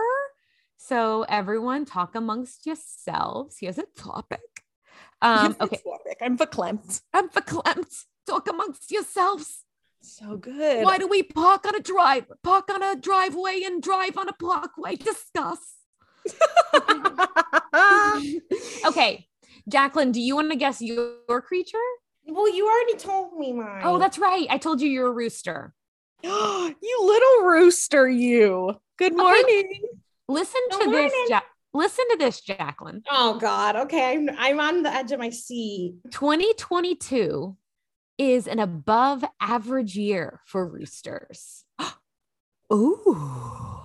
Speaker 3: So everyone talk amongst yourselves. Here's a topic. Um, okay. Topic.
Speaker 2: I'm verklempt.
Speaker 3: I'm verklempt. Talk amongst yourselves.
Speaker 2: So good.
Speaker 3: Why do we park on a drive? Park on a driveway and drive on a parkway. Discuss. [laughs] okay. Jacqueline, do you want to guess your creature?
Speaker 4: Well, you already told me mine.
Speaker 3: Oh, that's right. I told you you're a rooster. [gasps]
Speaker 2: you little rooster, you. Good morning.
Speaker 3: Listen
Speaker 4: Good
Speaker 3: to this, ja- listen to this, Jacqueline.
Speaker 4: Oh God. Okay, I'm I'm on the edge of my seat.
Speaker 3: 2022 is an above average year for roosters. [gasps]
Speaker 2: Ooh.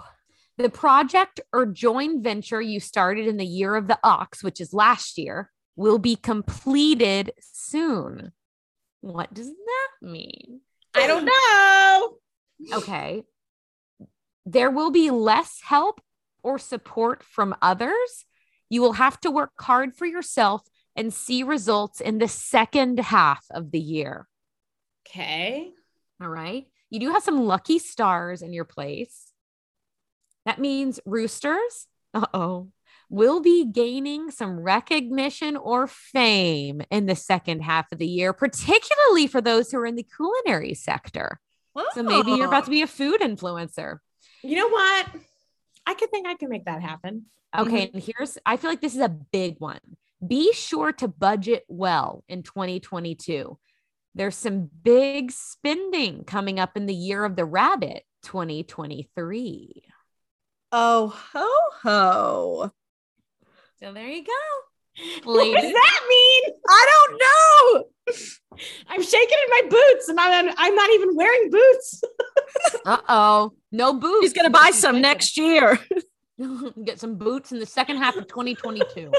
Speaker 3: The project or joint venture you started in the year of the ox, which is last year, will be completed soon. What does that mean?
Speaker 4: I don't know.
Speaker 3: Okay. There will be less help or support from others. You will have to work hard for yourself and see results in the second half of the year.
Speaker 4: Okay.
Speaker 3: All right. you do have some lucky stars in your place. That means roosters, uh oh, will be gaining some recognition or fame in the second half of the year, particularly for those who are in the culinary sector. So maybe you're about to be a food influencer.
Speaker 4: You know what? I could think I can make that happen.
Speaker 3: Okay. Mm-hmm. And here's, I feel like this is a big one. Be sure to budget well in 2022. There's some big spending coming up in the year of the rabbit 2023.
Speaker 2: Oh ho ho.
Speaker 3: So there you go.
Speaker 4: What does that mean?
Speaker 2: I don't know.
Speaker 4: I'm shaking in my boots and I'm, I'm not even wearing boots. [laughs]
Speaker 3: Uh oh. No boots.
Speaker 2: He's gonna buy some next year. [laughs]
Speaker 3: Get some boots in the second half of 2022.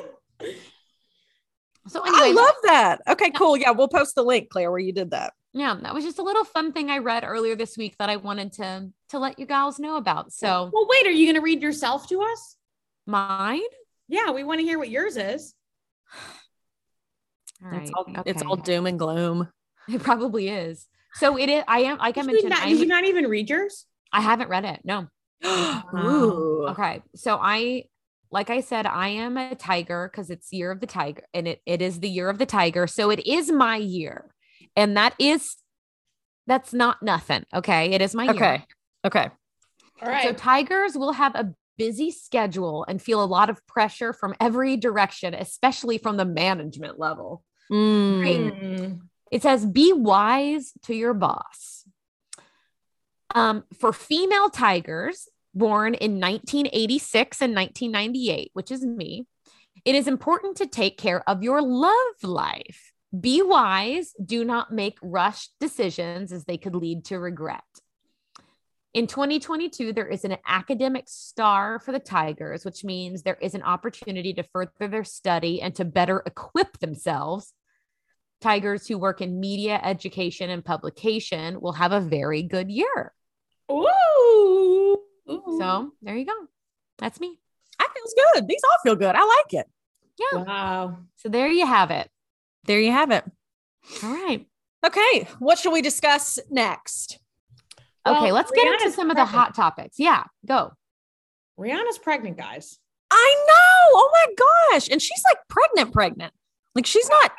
Speaker 3: So
Speaker 2: I love that. Okay, cool. Yeah, we'll post the link, Claire, where you did that.
Speaker 3: yeah, that was just a little fun thing I read earlier this week that I wanted to to let you guys know about. So
Speaker 4: Well, wait, are you going to read yourself to us?
Speaker 3: mine.
Speaker 4: Yeah, we want to hear what yours is.
Speaker 3: All right.
Speaker 2: It's all it's all doom and gloom.
Speaker 3: It probably is. So it is. I am. Like I
Speaker 4: Did you,
Speaker 3: mentioned,
Speaker 4: not,
Speaker 3: I,
Speaker 4: did you not even read yours?
Speaker 3: I haven't read it. No. [gasps]
Speaker 2: Ooh.
Speaker 3: Um, okay. So I, like I said, I am a tiger because it's year of the tiger and it, it is the year of the tiger. So it is my year. And that is, that's not nothing. Okay. It is my year.
Speaker 2: Okay. Okay.
Speaker 4: All right.
Speaker 3: So tigers will have a busy schedule and feel a lot of pressure from every direction, especially from the management level.
Speaker 2: Mm.
Speaker 4: Mm.
Speaker 3: It says, be wise to your boss. Um, for female tigers born in 1986 and 1998, which is me, it is important to take care of your love life. Be wise. Do not make rushed decisions as they could lead to regret. In 2022, there is an academic star for the Tigers, which means there is an opportunity to further their study and to better equip themselves Tigers who work in media, education, and publication will have a very good year.
Speaker 4: Ooh. Ooh.
Speaker 3: So there you go. That's me.
Speaker 2: That feels good. These all feel good. I like it.
Speaker 3: Yeah.
Speaker 4: wow.
Speaker 3: So there you have it.
Speaker 2: There you have it.
Speaker 3: All right.
Speaker 2: Okay. What should we discuss next?
Speaker 3: Okay.
Speaker 4: Well,
Speaker 3: let's get into
Speaker 4: Rihanna's
Speaker 3: some of the hot topics. Yeah. Go.
Speaker 4: Rihanna's pregnant, guys.
Speaker 2: I know. Oh my gosh. And she's like pregnant, pregnant. Like she's not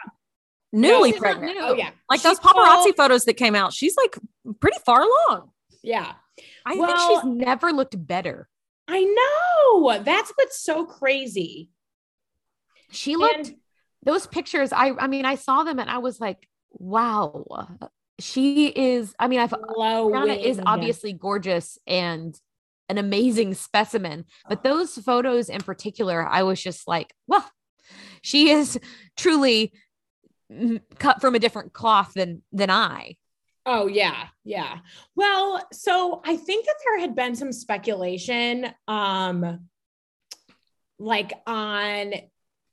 Speaker 2: newly
Speaker 3: she's not
Speaker 2: pregnant.
Speaker 3: new.
Speaker 4: Oh yeah.
Speaker 2: Like
Speaker 4: She
Speaker 2: those paparazzi photos that came out. She's like pretty far along.
Speaker 4: Yeah.
Speaker 3: I
Speaker 4: Well-
Speaker 3: think she's never looked better.
Speaker 4: I know. That's what's so crazy.
Speaker 3: She looked
Speaker 4: And
Speaker 3: those pictures. I I mean, I saw them and I was like, wow. She is, I mean, I've. Rihanna is obviously gorgeous and an amazing [laughs] specimen, but those photos in particular, I was just like, well, she is truly cut from a different cloth than than I.
Speaker 4: Oh yeah, yeah. Well, so I think that there had been some speculation, um, like on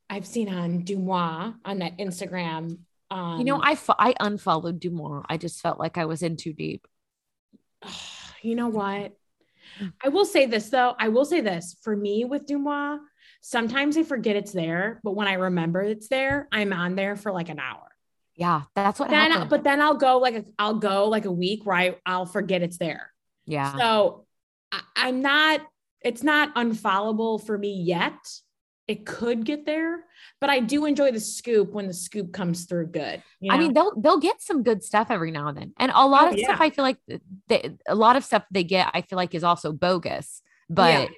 Speaker 4: I've seen on DeuxMoi on that Instagram. Um,
Speaker 3: You know, I fo- I unfollowed DeuxMoi. I just felt like I was in too deep. [sighs]
Speaker 4: you know what? I will say this though. I will say this for me with DeuxMoi. Sometimes I forget it's there, but when I remember it's there, I'm on there for like an hour.
Speaker 3: Yeah, that's what
Speaker 4: Then,
Speaker 3: happened.
Speaker 4: but then I'll go like a, I'll go like a week where I, I'll forget it's there.
Speaker 3: yeah,
Speaker 4: So I, I'm not, it's not unfollowable for me yet. It could get there, but I do enjoy the scoop when the scoop comes through good. you
Speaker 3: I mean, they'll they'll get some good stuff every now and then, and a lot
Speaker 4: Oh,
Speaker 3: of stuff. I feel like they, a lot of stuff they get I feel like is also bogus. But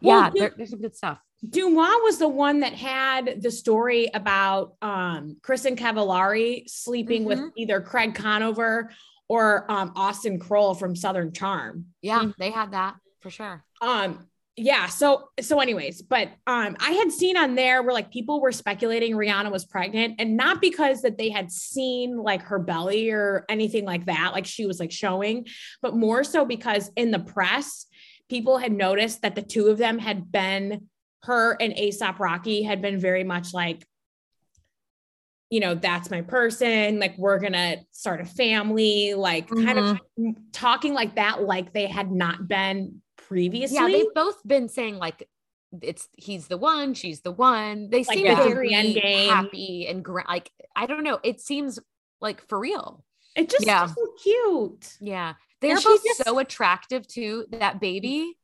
Speaker 4: Well,
Speaker 3: yeah, there, there's some good stuff.
Speaker 4: DeuxMoi was the one that had the story about um, Kristin Cavallari sleeping with
Speaker 3: Mhm.
Speaker 4: either Craig Conover or um, Austen Kroll from Southern Charm.
Speaker 3: Yeah,
Speaker 4: Mm.
Speaker 3: they had that for sure.
Speaker 4: um yeah so so anyways but um i had seen on there where like people were speculating rihanna was pregnant and not because that they had seen like her belly or anything like that like she was like showing but more so because in the press people had noticed that the two of them had been her and ASAP Rocky had been very much like you know that's my person like we're gonna start a family like kind of talking like that like they had not been previously
Speaker 3: Yeah, they've both been saying like it's he's the one, she's the one. They
Speaker 4: Like
Speaker 3: seem
Speaker 2: the
Speaker 3: to
Speaker 4: very
Speaker 3: be
Speaker 4: end game.
Speaker 3: happy and gra- like I don't know. It seems like for real.
Speaker 4: It just
Speaker 2: Yeah.
Speaker 4: yeah. so cute.
Speaker 3: Yeah. They're
Speaker 4: And
Speaker 3: both
Speaker 4: just-
Speaker 3: so attractive too. That baby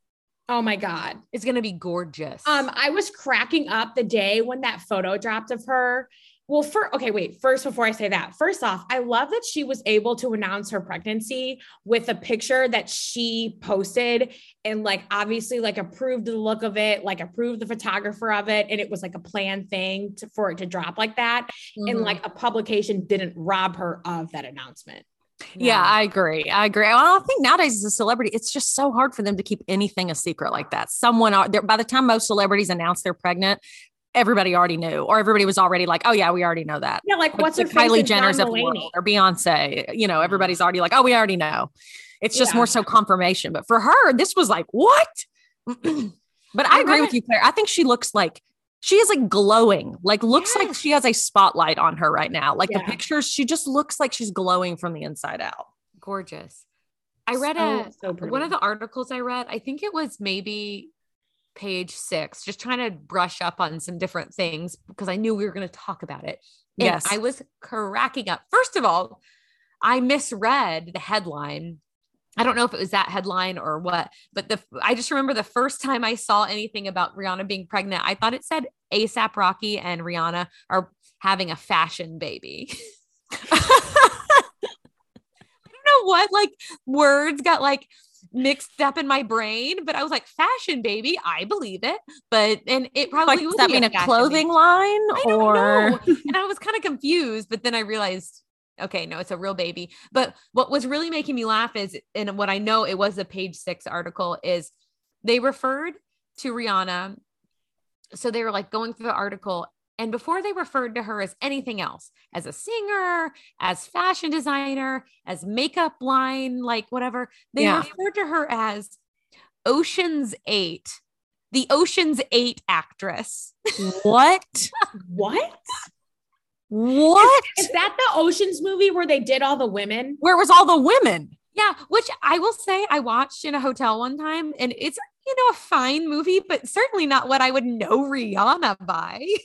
Speaker 4: Oh my God.
Speaker 3: It's gonna be gorgeous.
Speaker 4: Um, I was cracking up the day when that photo dropped of her. Well, for okay, wait. First, before I say that, first off, I love that she was able to announce her pregnancy with a picture that she posted and like obviously like approved the look of it, like approved the photographer of it, and it was like a planned thing to, for it to drop like that. And
Speaker 2: Mhm.
Speaker 4: like a publication didn't rob her of that announcement.
Speaker 2: Yeah, I agree. I agree. Well, I think nowadays as a celebrity, it's just so hard for them to keep anything a secret like that. Someone, are- by the time most celebrities announce they're pregnant, everybody already knew, or everybody was already like, "Oh yeah, we already know that."
Speaker 4: Yeah, like
Speaker 2: Like
Speaker 4: what's
Speaker 2: the
Speaker 4: her
Speaker 2: Kylie Jenner's of the world or Beyonce. You know, everybody's already like, "Oh, we already know." It's just
Speaker 4: Yeah.
Speaker 2: more so confirmation. But for her, this was like, "What?" [clears throat] but I,
Speaker 3: I
Speaker 2: agree with you, Claire. I think she looks like. She is like glowing, like looks like she has a spotlight on her right now. Like the pictures, she just looks like she's glowing from the inside out.
Speaker 3: gorgeous. I read
Speaker 4: So-
Speaker 3: a
Speaker 4: so
Speaker 3: one of the articles I read. I think it was maybe page six, just trying to brush up on some different things because I knew we were going to talk about it. And
Speaker 2: Yes.
Speaker 3: I was cracking up. First of all, I misread the headline. I don't know if it was that headline or what, but the I just remember the first time I saw anything about Rihanna being pregnant, I thought it said ASAP Rocky and Rihanna are having a fashion baby. [laughs] I don't know what like words got like mixed up in my brain, but I was like, fashion baby, I believe it. But and it probably
Speaker 2: like, does that mean a clothing
Speaker 3: baby.
Speaker 2: line or [laughs]
Speaker 3: and I was kind of confused, but then I realized, okay, no, it's a real baby. But what was really making me laugh is, and what I know it was a page six article, is they referred to Rihanna. So they were like going through the article. And before they referred to her as anything else, as a singer, as fashion designer, as makeup line, like whatever, they
Speaker 2: Yeah.
Speaker 3: referred to her as Ocean's Eight, the Ocean's Eight actress.
Speaker 2: what? [laughs]
Speaker 4: what?
Speaker 2: What?
Speaker 4: Is that the Oceans movie where they did all the women?
Speaker 2: Where was all the women?
Speaker 3: Yeah, which I will say I watched in a hotel one time and it's you know a fine movie, but certainly not what I would know Rihanna by. [laughs]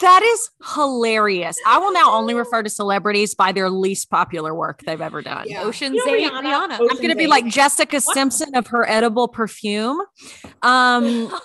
Speaker 2: That is hilarious. I will now only refer to celebrities by their least popular work they've ever done.
Speaker 4: Yeah.
Speaker 3: Ocean's
Speaker 4: You know
Speaker 3: Eight
Speaker 4: Rihanna?
Speaker 3: Rihanna.
Speaker 2: I'm going to be like Jessica Simpson of her edible perfume. Um, [laughs]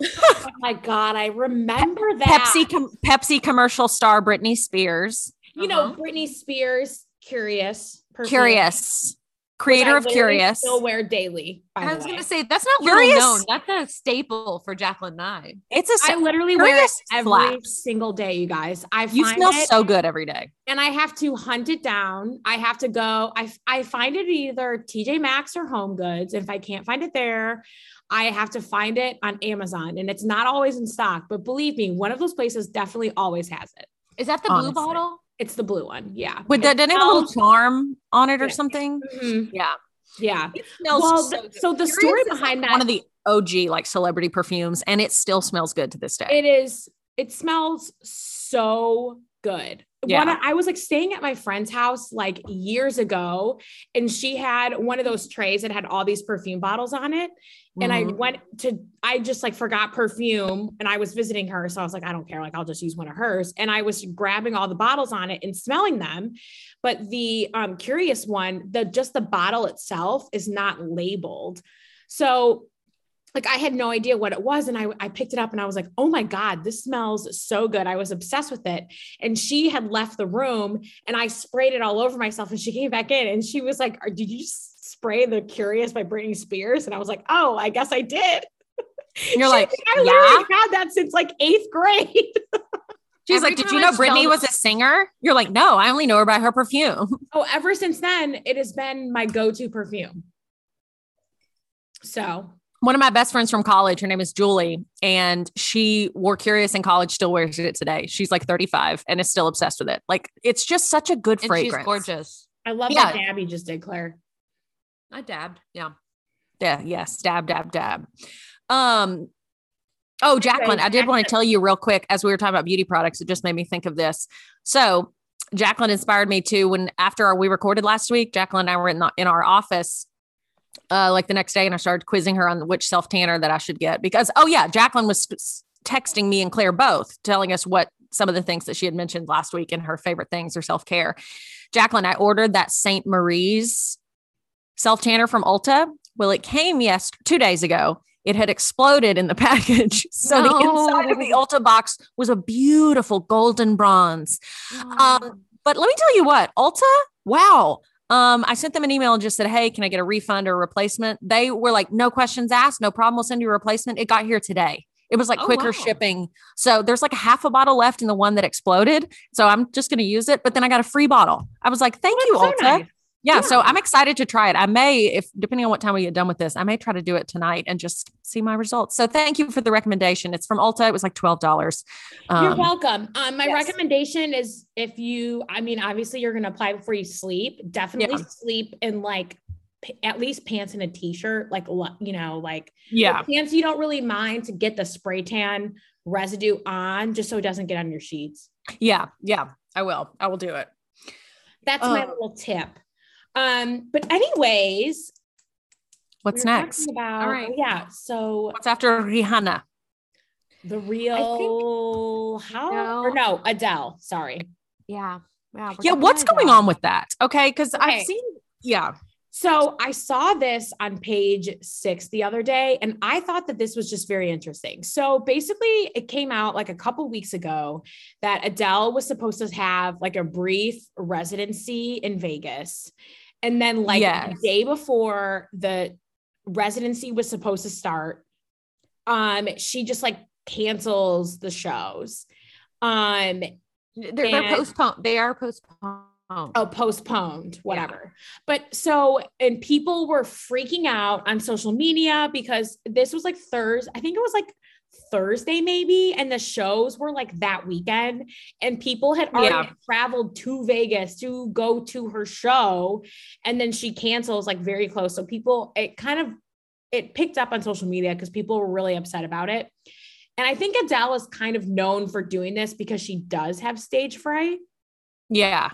Speaker 4: Oh my god, I remember that.
Speaker 2: Pepsi com- Pepsi commercial star Britney Spears.
Speaker 4: you know,
Speaker 3: Uh-huh.
Speaker 4: Britney Spears, Curious, perfume,
Speaker 2: Curious. Creator of Curious.
Speaker 4: Still wear daily.
Speaker 3: I was
Speaker 4: way.
Speaker 3: gonna say that's not
Speaker 2: Curious?
Speaker 3: well known. That's a staple for Jacqueline Nye.
Speaker 2: It's a
Speaker 4: I literally wear it every
Speaker 2: slaps.
Speaker 4: single day, you guys. I
Speaker 2: you smell
Speaker 4: it,
Speaker 2: so good every day.
Speaker 4: and I have to hunt it down. I have to go. I I find it either TJ Maxx or Home Goods. If I can't find it there, I have to find it on Amazon, and it's not always in stock. But believe me, one of those places definitely always has it.
Speaker 3: Is that the blue bottle?
Speaker 4: It's the blue one. Yeah.
Speaker 2: With
Speaker 4: It
Speaker 2: that, it have a little charm on it or
Speaker 4: Yeah.
Speaker 2: something?
Speaker 4: Mhm.
Speaker 2: Yeah.
Speaker 4: Yeah.
Speaker 2: It smells
Speaker 4: Well,
Speaker 2: so
Speaker 4: th-
Speaker 2: good.
Speaker 4: so the
Speaker 2: Curious
Speaker 4: story
Speaker 2: is, like,
Speaker 4: behind that
Speaker 2: one of the OG like celebrity perfumes, and it still smells good to this day.
Speaker 4: It is. It smells so good.
Speaker 2: Yeah.
Speaker 4: One, I was like staying at my friend's house like years ago, and she had one of those trays that had all these perfume bottles on it. And I
Speaker 2: Mhm.
Speaker 4: went to, I just like forgot perfume, and I was visiting her, so I was like, I don't care, like I'll just use one of hers. And I was grabbing all the bottles on it and smelling them, but the um, curious one, the just the bottle itself is not labeled. So like I had no idea what it was. And I, I picked it up and I was like, oh my God, this smells so good. I was obsessed with it. And she had left the room and I sprayed it all over myself. And she came back in and she was like, Did you just spray the Curious by Britney Spears? And I was like, Oh, I guess I did.
Speaker 2: You're
Speaker 4: She's
Speaker 2: like,
Speaker 4: I literally had that since like eighth grade. [laughs]
Speaker 2: She's
Speaker 3: Every
Speaker 2: like, did you know Britney was a singer? You're like, no, I only know her by her perfume. [laughs]
Speaker 4: oh, ever since then, it has been my go to perfume. So
Speaker 2: One of my best friends from college, her name is Julie, and she wore Curious in college, still wears it today. She's like 35 and is still obsessed with it. Like, it's just such a good
Speaker 3: And
Speaker 2: fragrance.
Speaker 3: she's gorgeous.
Speaker 4: I love
Speaker 2: Yeah.
Speaker 4: what Gabby just did, Claire.
Speaker 3: I dabbed. Yeah.
Speaker 2: Yeah, yes, dab, dab, dab. Um, oh, Jacqueline, I did want to tell you real quick as we were talking about beauty products, it just made me think of this. So, Jacqueline inspired me to when after our, we recorded last week, Jacqueline and I were in, the, in our office uh, like the next day, and I started quizzing her on which self tanner that I should get because oh yeah, Jacqueline was texting me and Claire both, telling us what some of the things that she had mentioned last week and her favorite things or self care. Jacqueline, I ordered that St. Moriz self tanner from Ulta. Well, it came yes two days ago. It had exploded in the [laughs] package. So the inside of the Ulta box was a beautiful golden bronze. Um, but let me tell you what, Ulta, wow. Um, I sent them an email and just said, Hey, can I get a refund or a replacement? They were like, No questions asked, no problem. We'll send you a replacement. It got here today. It was like
Speaker 3: Oh,
Speaker 2: quicker
Speaker 3: wow.
Speaker 2: shipping. So there's like a half a bottle left in the one that exploded. So I'm just going to use it. But then I got a free bottle. I was like, Thank you, Ulta.
Speaker 4: so nice.
Speaker 2: Yeah, so I'm excited to try it. I may, if depending on what time we get done with this, I may try to do it tonight and just see my results. So thank you for the recommendation. It's from Ulta. It was like twelve dollars.
Speaker 4: You're welcome. Um, my
Speaker 2: yes.
Speaker 4: recommendation is if you, I mean, obviously you're gonna apply before you sleep. Definitely
Speaker 2: Yeah.
Speaker 4: sleep in like p- at least pants and a t-shirt, like you know, like
Speaker 2: yeah,
Speaker 4: pants you don't really mind to get the spray tan residue on, just so it doesn't get on your sheets.
Speaker 2: yeah, yeah. I will. I will do it.
Speaker 4: That's my
Speaker 2: Oh.
Speaker 4: little tip. Um, but anyways,
Speaker 2: What's
Speaker 4: we
Speaker 2: next?
Speaker 4: About,
Speaker 3: All right.
Speaker 4: yeah. So
Speaker 2: What's after Rihanna?
Speaker 4: the real how
Speaker 3: No.
Speaker 4: or no Adele. Sorry.
Speaker 3: yeah. Yeah.
Speaker 2: Yeah, what's going
Speaker 3: Adele.
Speaker 2: on with that? Okay, because
Speaker 4: Okay.
Speaker 2: I've seen. Yeah,
Speaker 4: So I saw this on page six the other day, and I thought that this was just very interesting. So basically, it came out like a couple weeks ago that Adele was supposed to have like a brief residency in Vegas. And then, like
Speaker 2: Yes.
Speaker 4: the day before the residency was supposed to start, um, she just like cancels the shows. Um,
Speaker 3: They're, they're postponed. They are postponed.
Speaker 4: Oh postponed whatever. But so and people were freaking out on social media because this was like thursday i think it was like thursday maybe and the shows were like that weekend and people had already
Speaker 2: Yeah.
Speaker 4: traveled to vegas to go to her show and then she cancels like very close. So people it kind of it picked up on social media because people were really upset about it. And i think adele is kind of known for doing this because she does have stage fright.
Speaker 2: Yeah,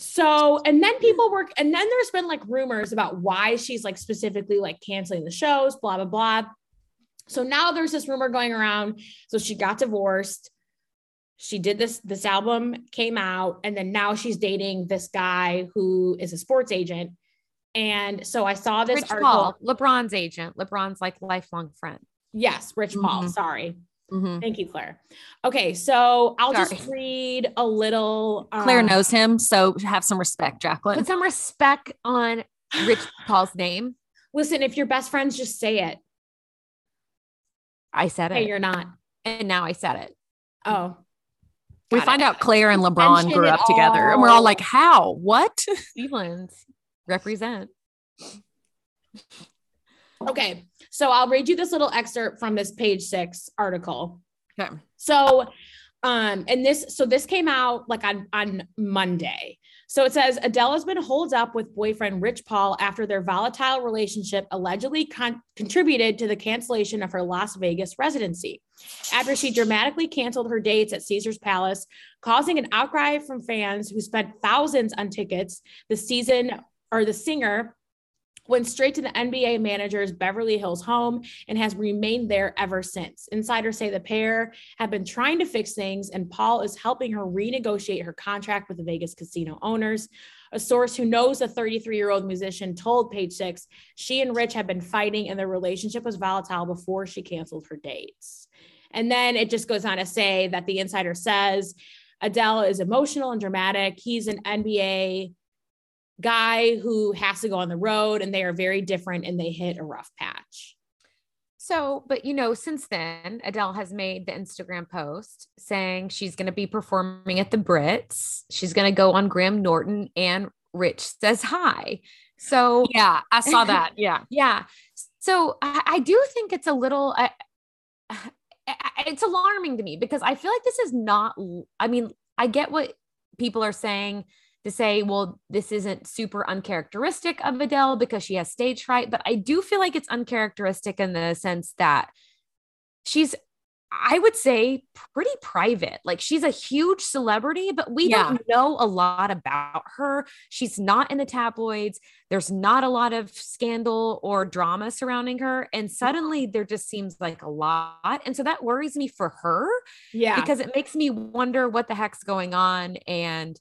Speaker 4: so, and then people work, and then there's been like rumors about why she's like specifically like canceling the shows, blah, blah, blah. So now there's this rumor going around. So she got divorced. She did this, this album came out, and then now she's dating this guy who is a sports agent. And so I saw this
Speaker 3: Rich
Speaker 4: article.
Speaker 3: Paul, LeBron's agent. LeBron's like lifelong friend.
Speaker 4: Yes, Rich Paul.
Speaker 2: Mhm.
Speaker 4: Sorry.
Speaker 2: Mhm.
Speaker 4: Thank you, Claire. Okay, so I'll just read a little.
Speaker 2: Claire
Speaker 4: um,
Speaker 2: knows him, so have some respect, Jacqueline.
Speaker 3: Put some respect on Rich [sighs] Paul's name.
Speaker 4: Listen, if you're best friends, just say it.
Speaker 3: I said
Speaker 4: Hey,
Speaker 3: it.
Speaker 4: you're not.
Speaker 3: and now I said it.
Speaker 4: Oh,
Speaker 2: we
Speaker 4: got
Speaker 2: find
Speaker 4: it.
Speaker 2: out Claire and LeBron
Speaker 4: Mention
Speaker 2: grew up together, and we're all
Speaker 4: all.
Speaker 2: like, "How? What?"
Speaker 3: Cleveland represent.
Speaker 4: Okay, so I'll read you this little excerpt from this page six article.
Speaker 2: Okay.
Speaker 4: So, um, and this, so this came out like on on Monday. So it says Adele has been holed up with boyfriend Rich Paul after their volatile relationship allegedly con- contributed to the cancellation of her Las Vegas residency. After she dramatically canceled her dates at Caesars Palace, causing an outcry from fans who spent thousands on tickets, the season or the singer went straight to the NBA manager's Beverly Hills home and has remained there ever since. Insiders say the pair have been trying to fix things, and Paul is helping her renegotiate her contract with the Vegas casino owners. A source who knows the 33 year old musician told Page Six she and Rich had been fighting and their relationship was volatile before she canceled her dates. And then it just goes on to say that the insider says Adele is emotional and dramatic. He's an NBA guy who has to go on the road and they are very different and they hit a rough patch.
Speaker 3: So, but you know, since then, Adele has made the Instagram post saying she's going to be performing at the Brits. She's going to go on Graham Norton and Rich says hi. So,
Speaker 2: Yeah, I saw [laughs] that. Yeah.
Speaker 3: yeah. So I, I do think it's a little, I, I- it's alarming to me because I feel like this is not, I mean, I get what people are saying to say, well, this isn't super uncharacteristic of Adele because she has stage fright, but I do feel like it's uncharacteristic in the sense that she's, I would say, pretty private. Like she's a huge celebrity, but we
Speaker 2: Yeah.
Speaker 3: don't know a lot about her. She's not in the tabloids. There's not a lot of scandal or drama surrounding her. And suddenly there just seems like a lot. And so that worries me for her
Speaker 4: Yeah.
Speaker 3: because it makes me wonder what the heck's going on. And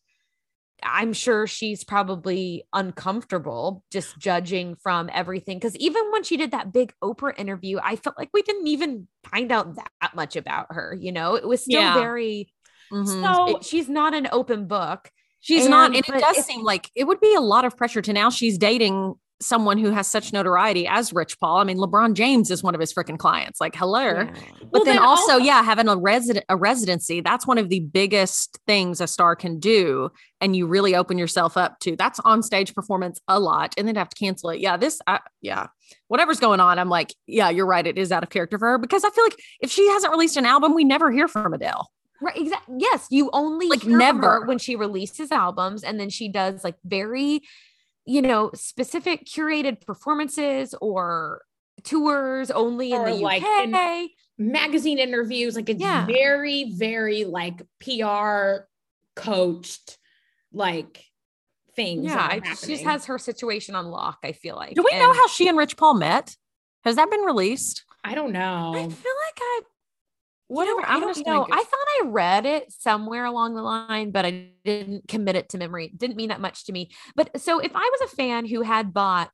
Speaker 3: I'm sure she's probably uncomfortable just judging from everything. Because even when she did that big Oprah interview, I felt like we didn't even find out that much about her. You know, it was still
Speaker 2: Yeah.
Speaker 3: very,
Speaker 2: Mhm.
Speaker 4: So
Speaker 3: it- she's not an open book.
Speaker 2: She's not,
Speaker 3: And-
Speaker 2: and it does seem like it would be a lot of pressure to now she's dating someone who has such notoriety as Rich Paul. I mean, LeBron James is one of his freaking clients. Like, hello.
Speaker 3: Yeah.
Speaker 2: But
Speaker 4: Well,
Speaker 2: then,
Speaker 4: then
Speaker 2: also,
Speaker 4: also-
Speaker 2: yeah, having a resident a residency, that's one of the biggest things a star can do. And you really open yourself up to that's on stage performance a lot. And then have to cancel it. Yeah, this I, yeah. Whatever's going on, I'm like, yeah, you're right. It is out of character for her because I feel like if she hasn't released an album, we never hear from Adele.
Speaker 3: Right. Exactly. Yes. You only
Speaker 2: Like,
Speaker 3: hear from her
Speaker 2: never.
Speaker 3: when she releases albums and then she does like very, you know, specific curated performances or tours only in the
Speaker 4: like,
Speaker 3: UK.
Speaker 4: in- magazine interviews, like it's
Speaker 3: Yeah.
Speaker 4: very, very like PR coached, like things.
Speaker 3: yeah. I, she just has her situation on lock, I feel like.
Speaker 2: Do we know how she and Rich Paul met? Has that been released?
Speaker 4: I don't know.
Speaker 3: I feel like I
Speaker 2: Whatever.
Speaker 3: Whatever.
Speaker 2: I'm
Speaker 3: I don't know. I thought I read it somewhere along the line, but I didn't commit it to memory. It didn't mean that much to me. But so if I was a fan who had bought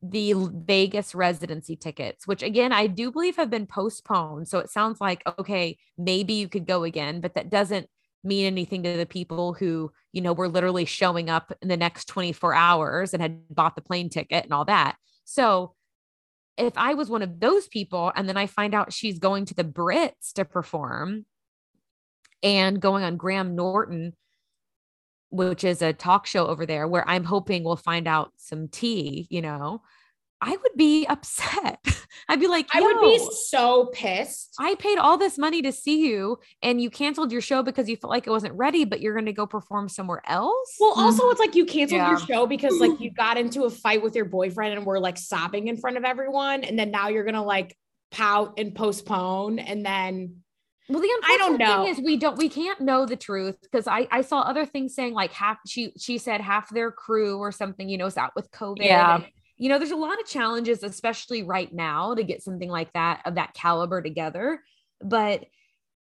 Speaker 3: the Vegas residency tickets, which again, I do believe have been postponed. So it sounds like, okay, maybe you could go again, but that doesn't mean anything to the people who, you know, were literally showing up in the next 24 hours and had bought the plane ticket and all that. So if I was one of those people and then I find out she's going to the Brits to perform and going on Graham Norton, which is a talk show over there where I'm hoping we'll find out some tea, you know, I would be upset. [laughs] I'd be like,
Speaker 4: I would be so pissed.
Speaker 3: I paid all this money to see you and you canceled your show because you felt like it wasn't ready, but you're going to go perform somewhere else.
Speaker 4: Well, mm. also, it's like you canceled your show because like you [clears throat] got into a fight with your boyfriend and were like sobbing in front of everyone, and then now you're gonna like pout and postpone, and then
Speaker 3: Well, the
Speaker 4: I don't know.
Speaker 3: thing is we don't we can't know the truth because I I saw other things saying like half she she said half their crew or something you know is out with COVID.
Speaker 2: Yeah.
Speaker 3: You know, there's a lot of challenges, especially right now, to get something like that of that caliber together. But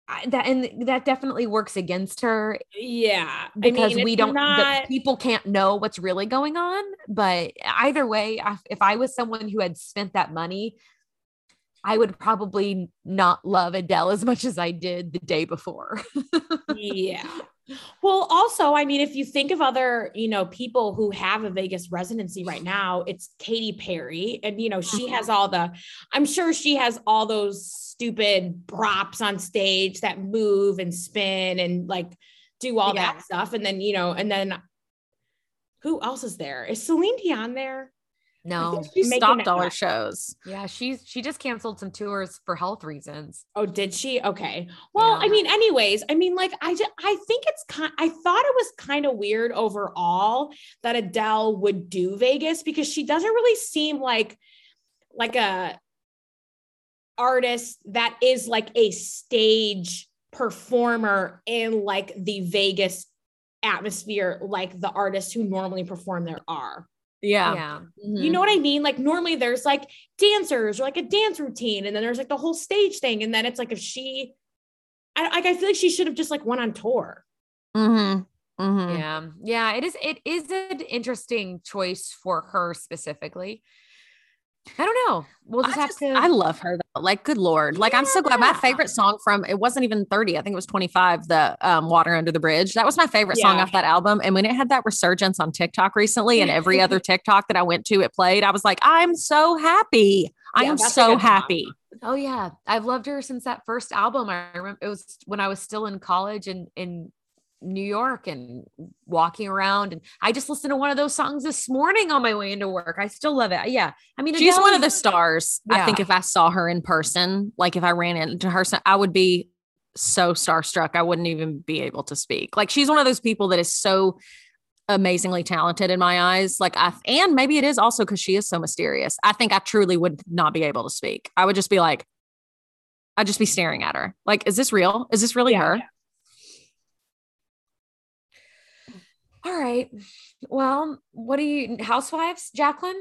Speaker 3: I, that and that definitely works against her
Speaker 4: yeah,
Speaker 3: because
Speaker 4: I mean,
Speaker 3: we don't the
Speaker 4: Not,
Speaker 3: people can't know what's really going on but either way I- if i was someone who had spent that money i would probably not love adele as much as i did the day before [laughs]
Speaker 4: yeah. Well, also, I mean, if you think of other, you know, people who have a Vegas residency right now, it's Katy Perry. And, you know, she uh-huh. has all the, I'm sure she has all those stupid props on stage that move and spin and like do all
Speaker 2: Yeah.
Speaker 4: that stuff. And then, you know, and then who else is there? Is Celine Dion there?
Speaker 3: No
Speaker 2: She stopped all her shows.
Speaker 3: yeah she's she just canceled some tours for health reasons
Speaker 4: Oh, did she? Okay. Well, I mean, anyways, I mean, like, I just, I think it's kind. I thought it was kind of weird overall that Adele would do Vegas because she doesn't really seem like, like a artist that is like a stage performer in like the Vegas atmosphere, like the artists who normally perform there are.
Speaker 2: Yeah.
Speaker 3: yeah
Speaker 4: You know what I mean? Like normally there's like dancers or like a dance routine, and then there's like the whole stage thing, and then it's like if she, I like I feel like she should have just like went on tour.
Speaker 2: Mm-hmm. Mm-hmm.
Speaker 3: yeah yeah it is it is an interesting choice for her specifically i don't know we'll just
Speaker 2: I,
Speaker 3: have
Speaker 2: just-
Speaker 3: to
Speaker 2: I love her though. Like, good lord. Like, I'm so glad. My favorite song from it wasn't even 30. I think it was 25. The um, Water Under the Bridge. That was my favorite song off that album. And when it had that resurgence on TikTok recently, and every other [laughs] TikTok that I went to, it played. I was like, I'm so happy. I
Speaker 4: Yeah,
Speaker 2: am so
Speaker 4: good song.
Speaker 2: happy.
Speaker 3: Oh yeah, I've loved her since that first album. I remember it was when I was still in college and in New York and walking around, and I just listened to one of those songs this morning on my way into work. I still love it. Uh, yeah, I mean,
Speaker 2: She's one of the stars. I think if I saw her in person, like if I ran into her, I would be so starstruck. I wouldn't even be able to speak. Like she's one of those people that is so amazingly talented in my eyes. Like I, and maybe it is also because she is so mysterious. I think I truly would not be able to speak. I would just be like, I'd just be staring at her. Like, is this real? Is this really
Speaker 4: Yeah,
Speaker 2: her?
Speaker 4: yeah.
Speaker 3: All right. Well, what do you Housewives, Jacqueline?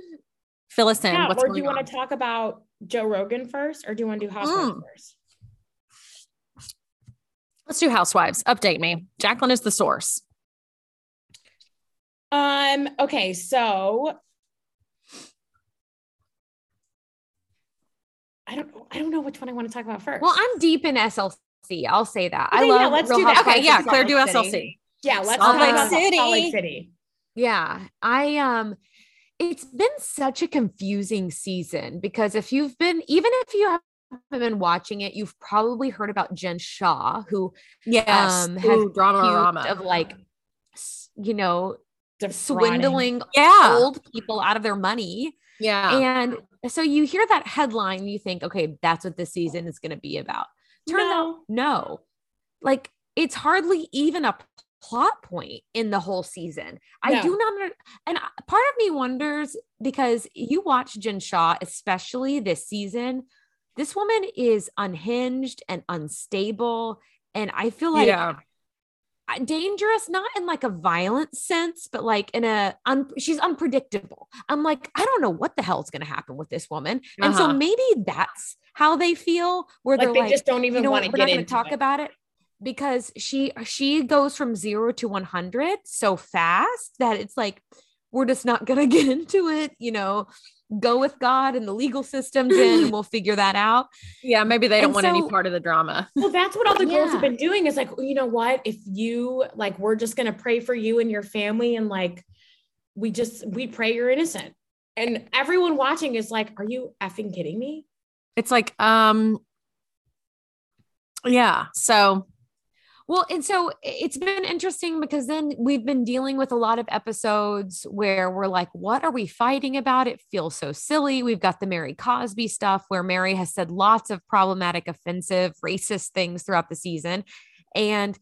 Speaker 2: Fill us in.
Speaker 4: Yeah,
Speaker 2: What's
Speaker 4: or do you want to talk about Joe Rogan first, or do you want to do Housewives
Speaker 2: Mm.
Speaker 4: first?
Speaker 2: Let's do housewives. Update me. Jacqueline is the source.
Speaker 4: Um, okay, so I don't I don't know which one I want to talk about first.
Speaker 3: Well, I'm deep in SLC. I'll say that. I
Speaker 4: Okay, yeah,
Speaker 3: love
Speaker 4: let's
Speaker 3: Real
Speaker 4: do that.
Speaker 2: Okay, yeah, Claire, do
Speaker 3: Lake
Speaker 2: SLC.
Speaker 3: City.
Speaker 4: yeah, let's
Speaker 2: Salt
Speaker 4: talk
Speaker 2: Lake
Speaker 4: about
Speaker 2: City.
Speaker 4: Salt Lake City.
Speaker 3: Yeah, I um it's been such a confusing season because if you've been even if you haven't been watching it, you've probably heard about Jen Shah who
Speaker 2: Yes.
Speaker 3: um has
Speaker 2: Ooh, drama,
Speaker 3: accused
Speaker 2: drama.
Speaker 3: of like you know
Speaker 4: Defrauding.
Speaker 3: swindling
Speaker 2: yeah.
Speaker 3: old people out of their money.
Speaker 2: Yeah.
Speaker 3: And so you hear that headline, you think, okay, that's what this season is going to be about. Turns out, no, like it's hardly even a plot point in the whole season. I do not, and part of me wonders because you watch Jen Shah, especially this season, this woman is unhinged and unstable. And I feel like
Speaker 2: yeah.
Speaker 3: dangerous not in like a violent sense but like in a un- she's unpredictable i'm like i don't know what the hell's going to happen with this woman and so
Speaker 2: Uh-huh.
Speaker 3: maybe that's how they feel where
Speaker 4: Like
Speaker 3: they're
Speaker 4: they
Speaker 3: like
Speaker 4: just don't even you
Speaker 3: know
Speaker 4: want to get into
Speaker 3: to talk
Speaker 4: it.
Speaker 3: about it because she she goes from 0 to 100 so fast that it's like we're just not going [laughs] to get into it you know go with god and the legal system Jen, and we'll figure that out [laughs]
Speaker 2: Yeah. Maybe they don't
Speaker 3: And
Speaker 2: want any part of the drama. [laughs]
Speaker 4: Well, that's what all the girls
Speaker 3: Yeah.
Speaker 4: have been doing is like, you know what? If you like, we're just gonna pray for you and your family, and like, we just we pray you're innocent. And everyone watching is like, are you effing kidding me?
Speaker 2: It's like, um, yeah. So
Speaker 3: Well, and so it's been interesting because then we've been dealing with a lot of episodes where we're like, what are we fighting about? It feels so silly. We've got the Mary Cosby stuff where Mary has said lots of problematic, offensive, racist things throughout the season. And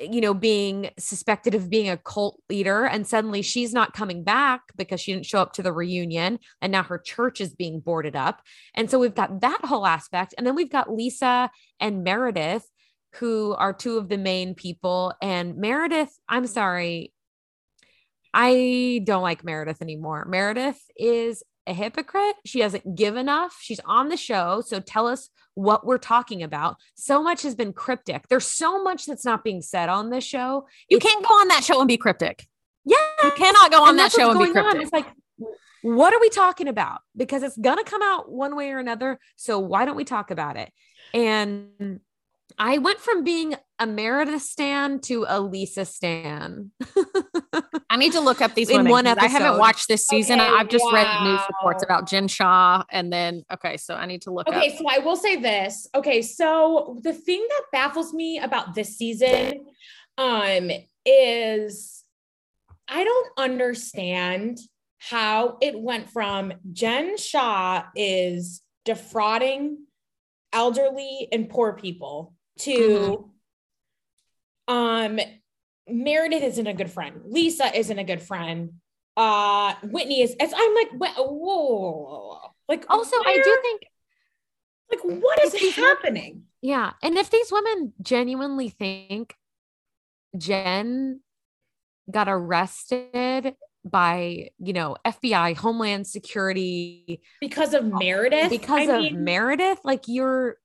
Speaker 3: you know, being suspected of being a cult leader, and suddenly she's not coming back because she didn't show up to the reunion, and now her church is being boarded up. And so we've got that whole aspect. And then we've got Lisa and Meredith, who are two of the main people. And Meredith, I'm mm-hmm. sorry, I don't like Meredith anymore. Meredith is a hypocrite. She doesn't give enough. She's on the show. So tell us what we're talking about. So much has been cryptic. There's so much that's not being said on this show.
Speaker 2: you
Speaker 3: It's-
Speaker 2: can't go on that show and be cryptic.
Speaker 3: Yeah.
Speaker 2: You cannot go on
Speaker 3: And
Speaker 2: that show and be
Speaker 3: going on.
Speaker 2: cryptic.
Speaker 3: It's like, what are we talking about? Because it's gonna come out one way or another. So why don't we talk about it? And I went from being a Meredith stan to a Lisa stan.
Speaker 2: I need to look up these [laughs]
Speaker 3: In
Speaker 2: women.
Speaker 3: one
Speaker 2: 'cause I haven't watched this season.
Speaker 4: Okay,
Speaker 2: I've just read news reports about Jen Shah, and then okay, so I need to look
Speaker 4: Okay,
Speaker 2: up.
Speaker 4: so I will say this. Okay, so the thing that baffles me about this season um is I don't understand how it went from Jen Shah is defrauding elderly and poor people to um Meredith isn't a good friend. Lisa isn't a good friend. Uh Whitney is it's, I'm like whoa, whoa, whoa, like
Speaker 3: Also, I do think,
Speaker 4: like what is happening?
Speaker 3: yeah. And if these women genuinely think Jen got arrested by, you know, FBI, Homeland Security,
Speaker 4: Because of Meredith?
Speaker 3: because
Speaker 4: I
Speaker 3: of
Speaker 4: mean,
Speaker 3: Meredith, like you're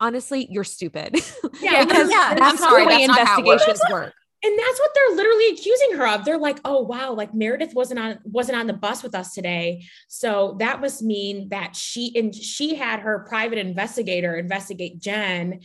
Speaker 3: honestly, you're stupid. [laughs]
Speaker 4: Yeah,
Speaker 3: because
Speaker 2: yeah,
Speaker 3: that's
Speaker 2: I'm
Speaker 3: not
Speaker 2: sorry,
Speaker 3: the way
Speaker 2: that's not how
Speaker 3: investigations work.
Speaker 4: and that's what they're literally accusing her of. They're like, "Oh wow, like Meredith wasn't on wasn't on the bus with us today, so that must mean that she and she had her private investigator investigate Jen,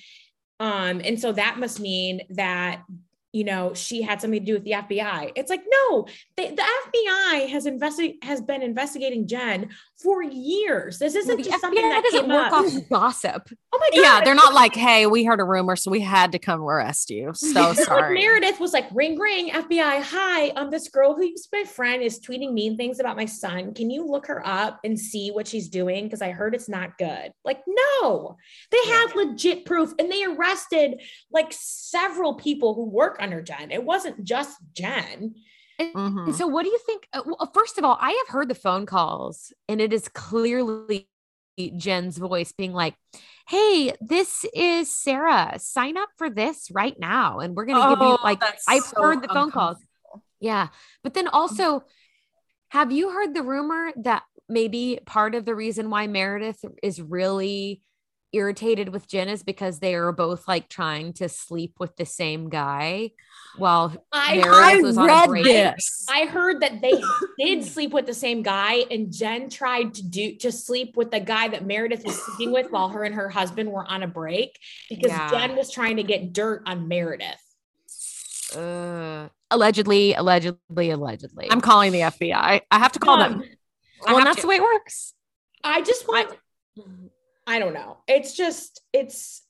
Speaker 4: um, and so that must mean that." You know, she had something to do with the FBI. It's like, no, they, the FBI has invested has been investigating Jen for years. This isn't just something
Speaker 3: FBI
Speaker 4: that
Speaker 3: doesn't
Speaker 4: came
Speaker 3: work
Speaker 4: up.
Speaker 3: off gossip. [gasps]
Speaker 4: Oh my god!
Speaker 2: Yeah, they're not like, hey, we heard a rumor, so we had to come arrest you. [laughs] So
Speaker 4: Like
Speaker 2: sorry.
Speaker 4: Meredith was like, ring, ring, FBI. Hi, um, this girl who's my friend is tweeting mean things about my son. Can you look her up and see what she's doing? Because I heard it's not good. Like, no, they have legit proof, and they arrested like several people who work under Jen. It wasn't just Jen.
Speaker 2: Mhm.
Speaker 3: And so, what do you think? uh, Well, first of all, I have heard the phone calls, and it is clearly Jen's voice being like, "Hey, this is Sarah. Sign up for this right now, and we're going to give you
Speaker 2: Oh,
Speaker 3: like." I've
Speaker 2: so
Speaker 3: heard the phone calls. Yeah, but then also, have you heard the rumor that maybe part of the reason why Meredith is really irritated with Jen is because they are both like trying to sleep with the same guy while
Speaker 4: I
Speaker 3: Meredith
Speaker 2: I
Speaker 3: was on
Speaker 2: read
Speaker 3: break.
Speaker 2: this.
Speaker 4: I heard that they did sleep with the same guy, and Jen tried to do to sleep with the guy that Meredith was sleeping with while her and her husband were on a break because
Speaker 3: Yeah.
Speaker 4: Jen was trying to get dirt on Meredith.
Speaker 3: Uh, allegedly, allegedly, allegedly.
Speaker 2: I'm calling the FBI. I have to call
Speaker 4: Um,
Speaker 2: them.
Speaker 3: Well, that's
Speaker 2: to.
Speaker 3: the way it works.
Speaker 4: I just want I don't know. It's just it's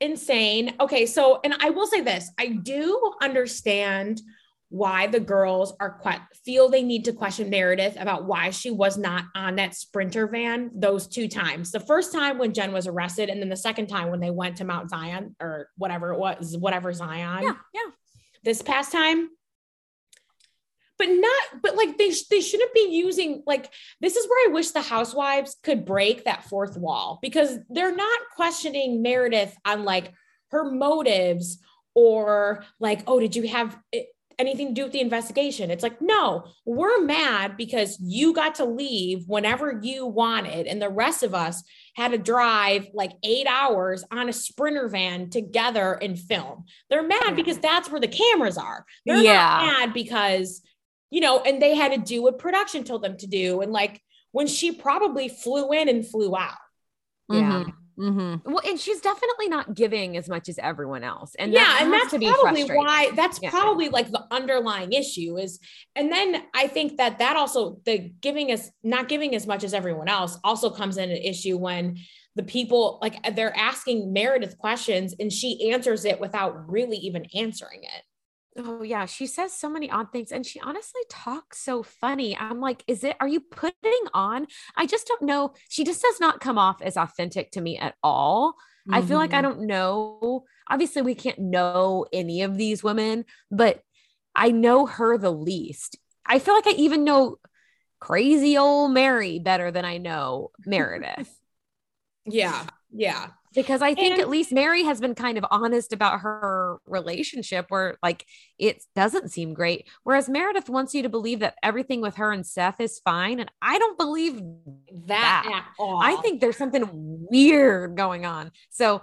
Speaker 4: insane. Okay, so and I will say this, I do understand why the girls are que- feel they need to question Meredith about why she was not on that sprinter van those two times. The first time when Jen was arrested and then the second time when they went to Mount Zion or whatever it was, whatever Zion.
Speaker 2: Yeah, yeah.
Speaker 4: This past time but not but like they sh- they shouldn't be using like this is where I wish the housewives could break that fourth wall because they're not questioning Meredith on like her motives or like, oh, did you have eh, anything to do with the investigation? It's like, no, we're mad because you got to leave whenever you wanted, and the rest of us had to drive like eight hours on a sprinter van together and film. They're mad because that's where the cameras are. They're
Speaker 2: Yeah.
Speaker 4: not mad because, you know, and they had to do what production told them to do. And like when she probably flew in and flew out.
Speaker 3: Yeah.
Speaker 2: Mhm.
Speaker 3: Well, and she's definitely not giving as much as everyone else. And
Speaker 4: yeah,
Speaker 3: that
Speaker 4: and that's
Speaker 3: to be
Speaker 4: probably why that's
Speaker 3: Yeah.
Speaker 4: probably like the underlying issue is and then I think that that also the giving us not giving as much as everyone else also comes in an issue when the people like they're asking Meredith questions and she answers it without really even answering it.
Speaker 3: Oh yeah, she says so many odd things and she honestly talks so funny. I'm like, is it are you putting on? I just don't know. She just does not come off as authentic to me at all. I feel like I
Speaker 2: Mhm.
Speaker 3: don't know. Obviously, we can't know any of these women, but I know her the least. I feel like I even know crazy old Mary better than I know [laughs] Meredith.
Speaker 4: Yeah. Yeah.
Speaker 3: Because I think
Speaker 4: And-
Speaker 3: at least Mary has been kind of honest about her relationship where like it doesn't seem great. Whereas Meredith wants you to believe that everything with her and Seth is fine. And I don't believe
Speaker 4: That,
Speaker 3: That.
Speaker 4: at all.
Speaker 3: I think there's something weird going on. So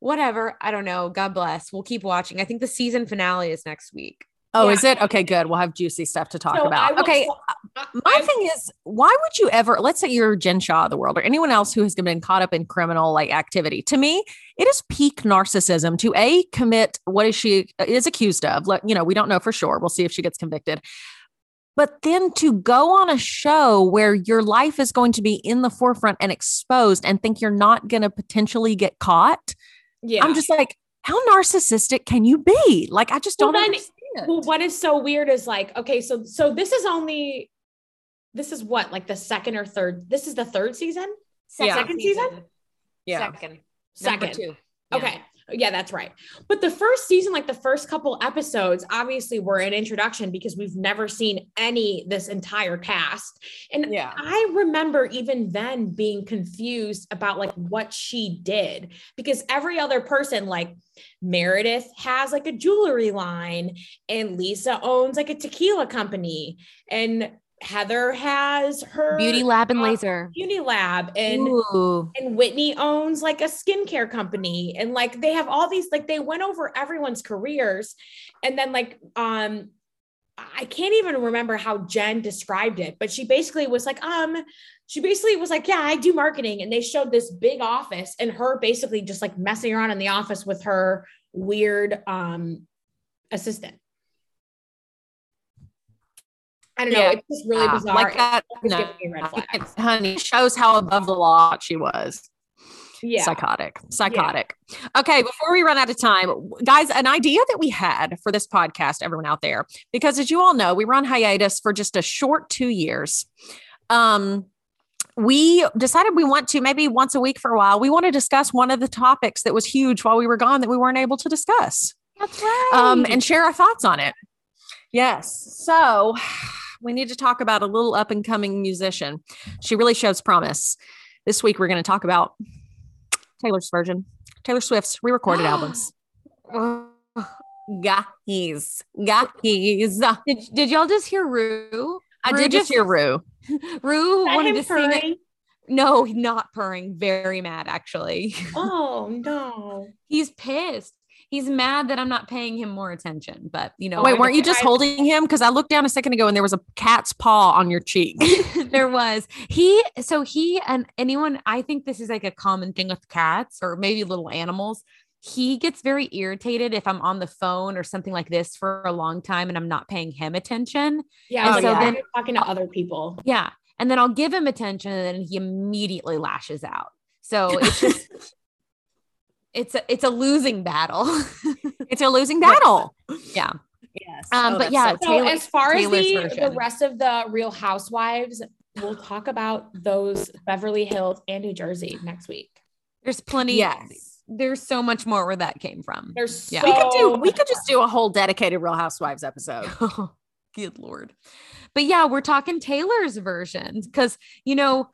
Speaker 3: whatever. I don't know. God bless. We'll keep watching. I think the season finale is next week.
Speaker 2: Oh,
Speaker 4: Yeah.
Speaker 2: is it? Okay, good. We'll have juicy stuff to talk
Speaker 4: So
Speaker 2: about.
Speaker 4: will-
Speaker 2: okay.
Speaker 4: so I- [laughs]
Speaker 2: My thing is, why would you ever, let's say you're Jen Shah of the world or anyone else who has been caught up in criminal like activity. To me, it is peak narcissism to A, commit what is she is accused of. Let, you know, we don't know for sure. We'll see if she gets convicted. But then to go on a show where your life is going to be in the forefront and exposed and think you're not going to potentially get caught.
Speaker 4: yeah.
Speaker 2: I'm just like, how narcissistic can you be? Like, I just don't
Speaker 4: then-
Speaker 2: understand.
Speaker 4: Well, what is so weird is like, okay, so so this is only this is what like the second or third. This is the third season.
Speaker 2: Yeah.
Speaker 4: Second season?
Speaker 2: yeah.
Speaker 3: Second.
Speaker 4: Second.
Speaker 3: Two. Yeah.
Speaker 4: Okay. Yeah, that's right. But the first season, like the first couple episodes, obviously were an introduction because we've never seen any this entire cast. And
Speaker 2: Yeah.
Speaker 4: I remember even then being confused about like what she did because every other person, like Meredith has like a jewelry line, and Lisa owns like a tequila company, and Heather has her
Speaker 3: Beauty Lab and
Speaker 4: uh,
Speaker 3: Laser.
Speaker 4: beauty lab, and
Speaker 2: Ooh.
Speaker 4: and Whitney owns like a skincare company and like they have all these like they went over everyone's careers and then like um I can't even remember how Jen described it but she basically was like um she basically was like yeah I do marketing and they showed this big office and her basically just like messing around in the office with her weird um assistant I don't know
Speaker 2: Yeah.
Speaker 4: it's just really
Speaker 2: Yeah,
Speaker 4: bizarre
Speaker 2: Like that. No, honey, shows how above the law she was.
Speaker 4: yeah
Speaker 2: Psychotic. Psychotic. Okay, before we run out of time, guys, an idea that we had for this podcast, everyone out there, because as you all know, we were on hiatus for just a short two years. Um, we decided we want to maybe once a week for a while. We want to discuss one of the topics that was huge while we were gone that we weren't able to discuss.
Speaker 3: That's right.
Speaker 2: um, and share our thoughts on it. Yes. So we need to talk about a little up and coming musician. She really shows promise. This week, we're going to talk about Taylor's version, Taylor Swift's re recorded [gasps] albums. Guys, guys.
Speaker 3: did, did y'all just hear Rue?
Speaker 2: I
Speaker 3: Rue
Speaker 2: did just hear Rue. [laughs]
Speaker 3: Rue wanted
Speaker 4: him
Speaker 3: to sing it. No, not purring. Very mad, actually.
Speaker 4: Oh [laughs] no.
Speaker 3: He's pissed. He's mad that I'm not paying him more attention. But you know,
Speaker 2: Wait,
Speaker 3: I-
Speaker 2: weren't you just
Speaker 4: I-
Speaker 2: holding him? Because I looked down a second ago and there was a cat's paw on your cheek. [laughs]
Speaker 3: there was he so he and anyone i think this is like a common thing with cats or maybe little animals he gets very irritated if i'm on the phone or something like this for a long time and i'm not paying him attention
Speaker 4: Yeah.
Speaker 2: And
Speaker 4: so
Speaker 2: so
Speaker 4: then
Speaker 3: then-
Speaker 4: talking to other people.
Speaker 3: yeah and then i'll give him attention and then he immediately lashes out so it's just [laughs] it's a it's a losing battle [laughs]
Speaker 2: it's a losing battle.
Speaker 3: yeah
Speaker 2: Yes.
Speaker 3: Um, but yeah,
Speaker 2: so
Speaker 4: So
Speaker 3: Taylor-
Speaker 4: as far as
Speaker 3: Taylor's
Speaker 4: the, the
Speaker 3: version.
Speaker 4: rest of the Real Housewives, we'll talk about those Beverly Hills and New Jersey next week.
Speaker 3: there's plenty
Speaker 2: Yes.
Speaker 3: there's so much more where that came from
Speaker 4: There's
Speaker 3: Yeah.
Speaker 4: so
Speaker 2: we could do we could just do a whole dedicated Real Housewives episode. [laughs]
Speaker 3: Good lord. But yeah, we're talking Taylor's version because, you know,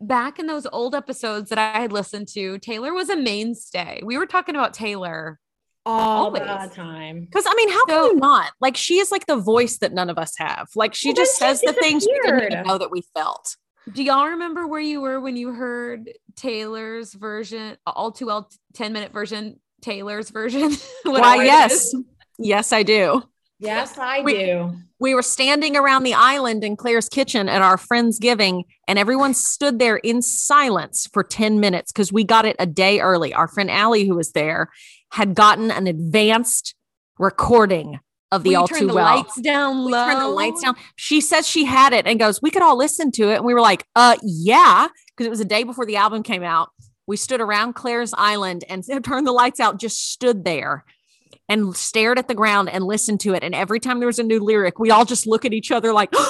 Speaker 3: back in those old episodes that I had listened to, Taylor was a mainstay. We were talking about Taylor.
Speaker 4: all the time.
Speaker 2: Because I mean, how
Speaker 3: So-
Speaker 2: can you not? Like, she is like the voice that none of us have. Like, she
Speaker 4: Well,
Speaker 2: just says the things we didn't even know that we felt.
Speaker 3: Do y'all remember where you were when you heard Taylor's version, all too well 10 minute version, Taylor's version? [laughs]
Speaker 2: Why, yes. Yes, I do.
Speaker 4: Yes, I
Speaker 2: We-
Speaker 4: do.
Speaker 2: We were standing around the island in Claire's kitchen at our Friendsgiving, and everyone stood there in silence for 10 minutes because we got it a day early. Our friend Allie, who was there, had gotten an advanced recording of the
Speaker 3: We
Speaker 2: all too
Speaker 3: the
Speaker 2: well.
Speaker 3: lights down
Speaker 2: We
Speaker 3: low.
Speaker 2: the lights down. She says she had it and goes, We could all listen to it. And we were like, Uh, yeah, because it was a day before the album came out. We stood around Claire's Island and [laughs] turned the lights out, just stood there and stared at the ground and listened to it. And every time there was a new lyric, we all just look at each other like, [gasps]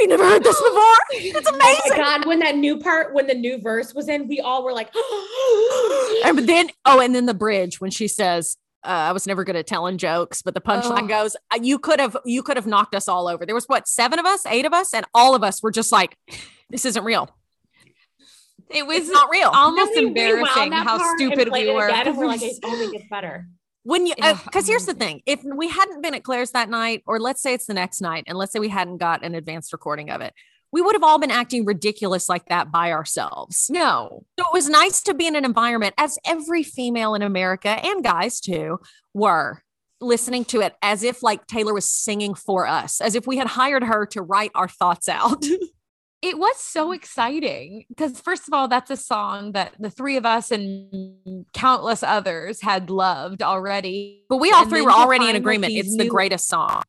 Speaker 2: We never heard this [gasps] before. It's
Speaker 4: Oh my
Speaker 2: amazing.
Speaker 4: God, when that new part, when the new verse was in, we all were like, [gasps]
Speaker 2: And then, oh, and then the bridge when she says, uh, I was never good at telling jokes, but the punchline
Speaker 3: Oh.
Speaker 2: goes, uh, "You could have, you could have knocked us all over." There was what seven of us, eight of us, and all of us were just like, "This isn't real.
Speaker 3: It was
Speaker 2: It's not real."
Speaker 3: almost
Speaker 4: Then we rewound
Speaker 3: embarrassing how
Speaker 4: part and
Speaker 2: Oh,
Speaker 3: stupid we were.
Speaker 4: again, we're like, it only gets better.
Speaker 2: When you, because uh, here's the
Speaker 3: mm-hmm.
Speaker 2: thing: if we hadn't been at Claire's that night, or let's say it's the next night, and let's say we hadn't got an advanced recording of it, we would have all been acting ridiculous like that by ourselves.
Speaker 3: no,
Speaker 2: So it was nice to be in an environment, as every female in America and guys too were listening to it as if like Taylor was singing for us, as if we had hired her to write our thoughts out. [laughs]
Speaker 3: it was so exciting because first of all that's a song that the three of us and countless others had loved already
Speaker 2: but we all
Speaker 3: And
Speaker 2: three were already in agreement. It's the greatest song.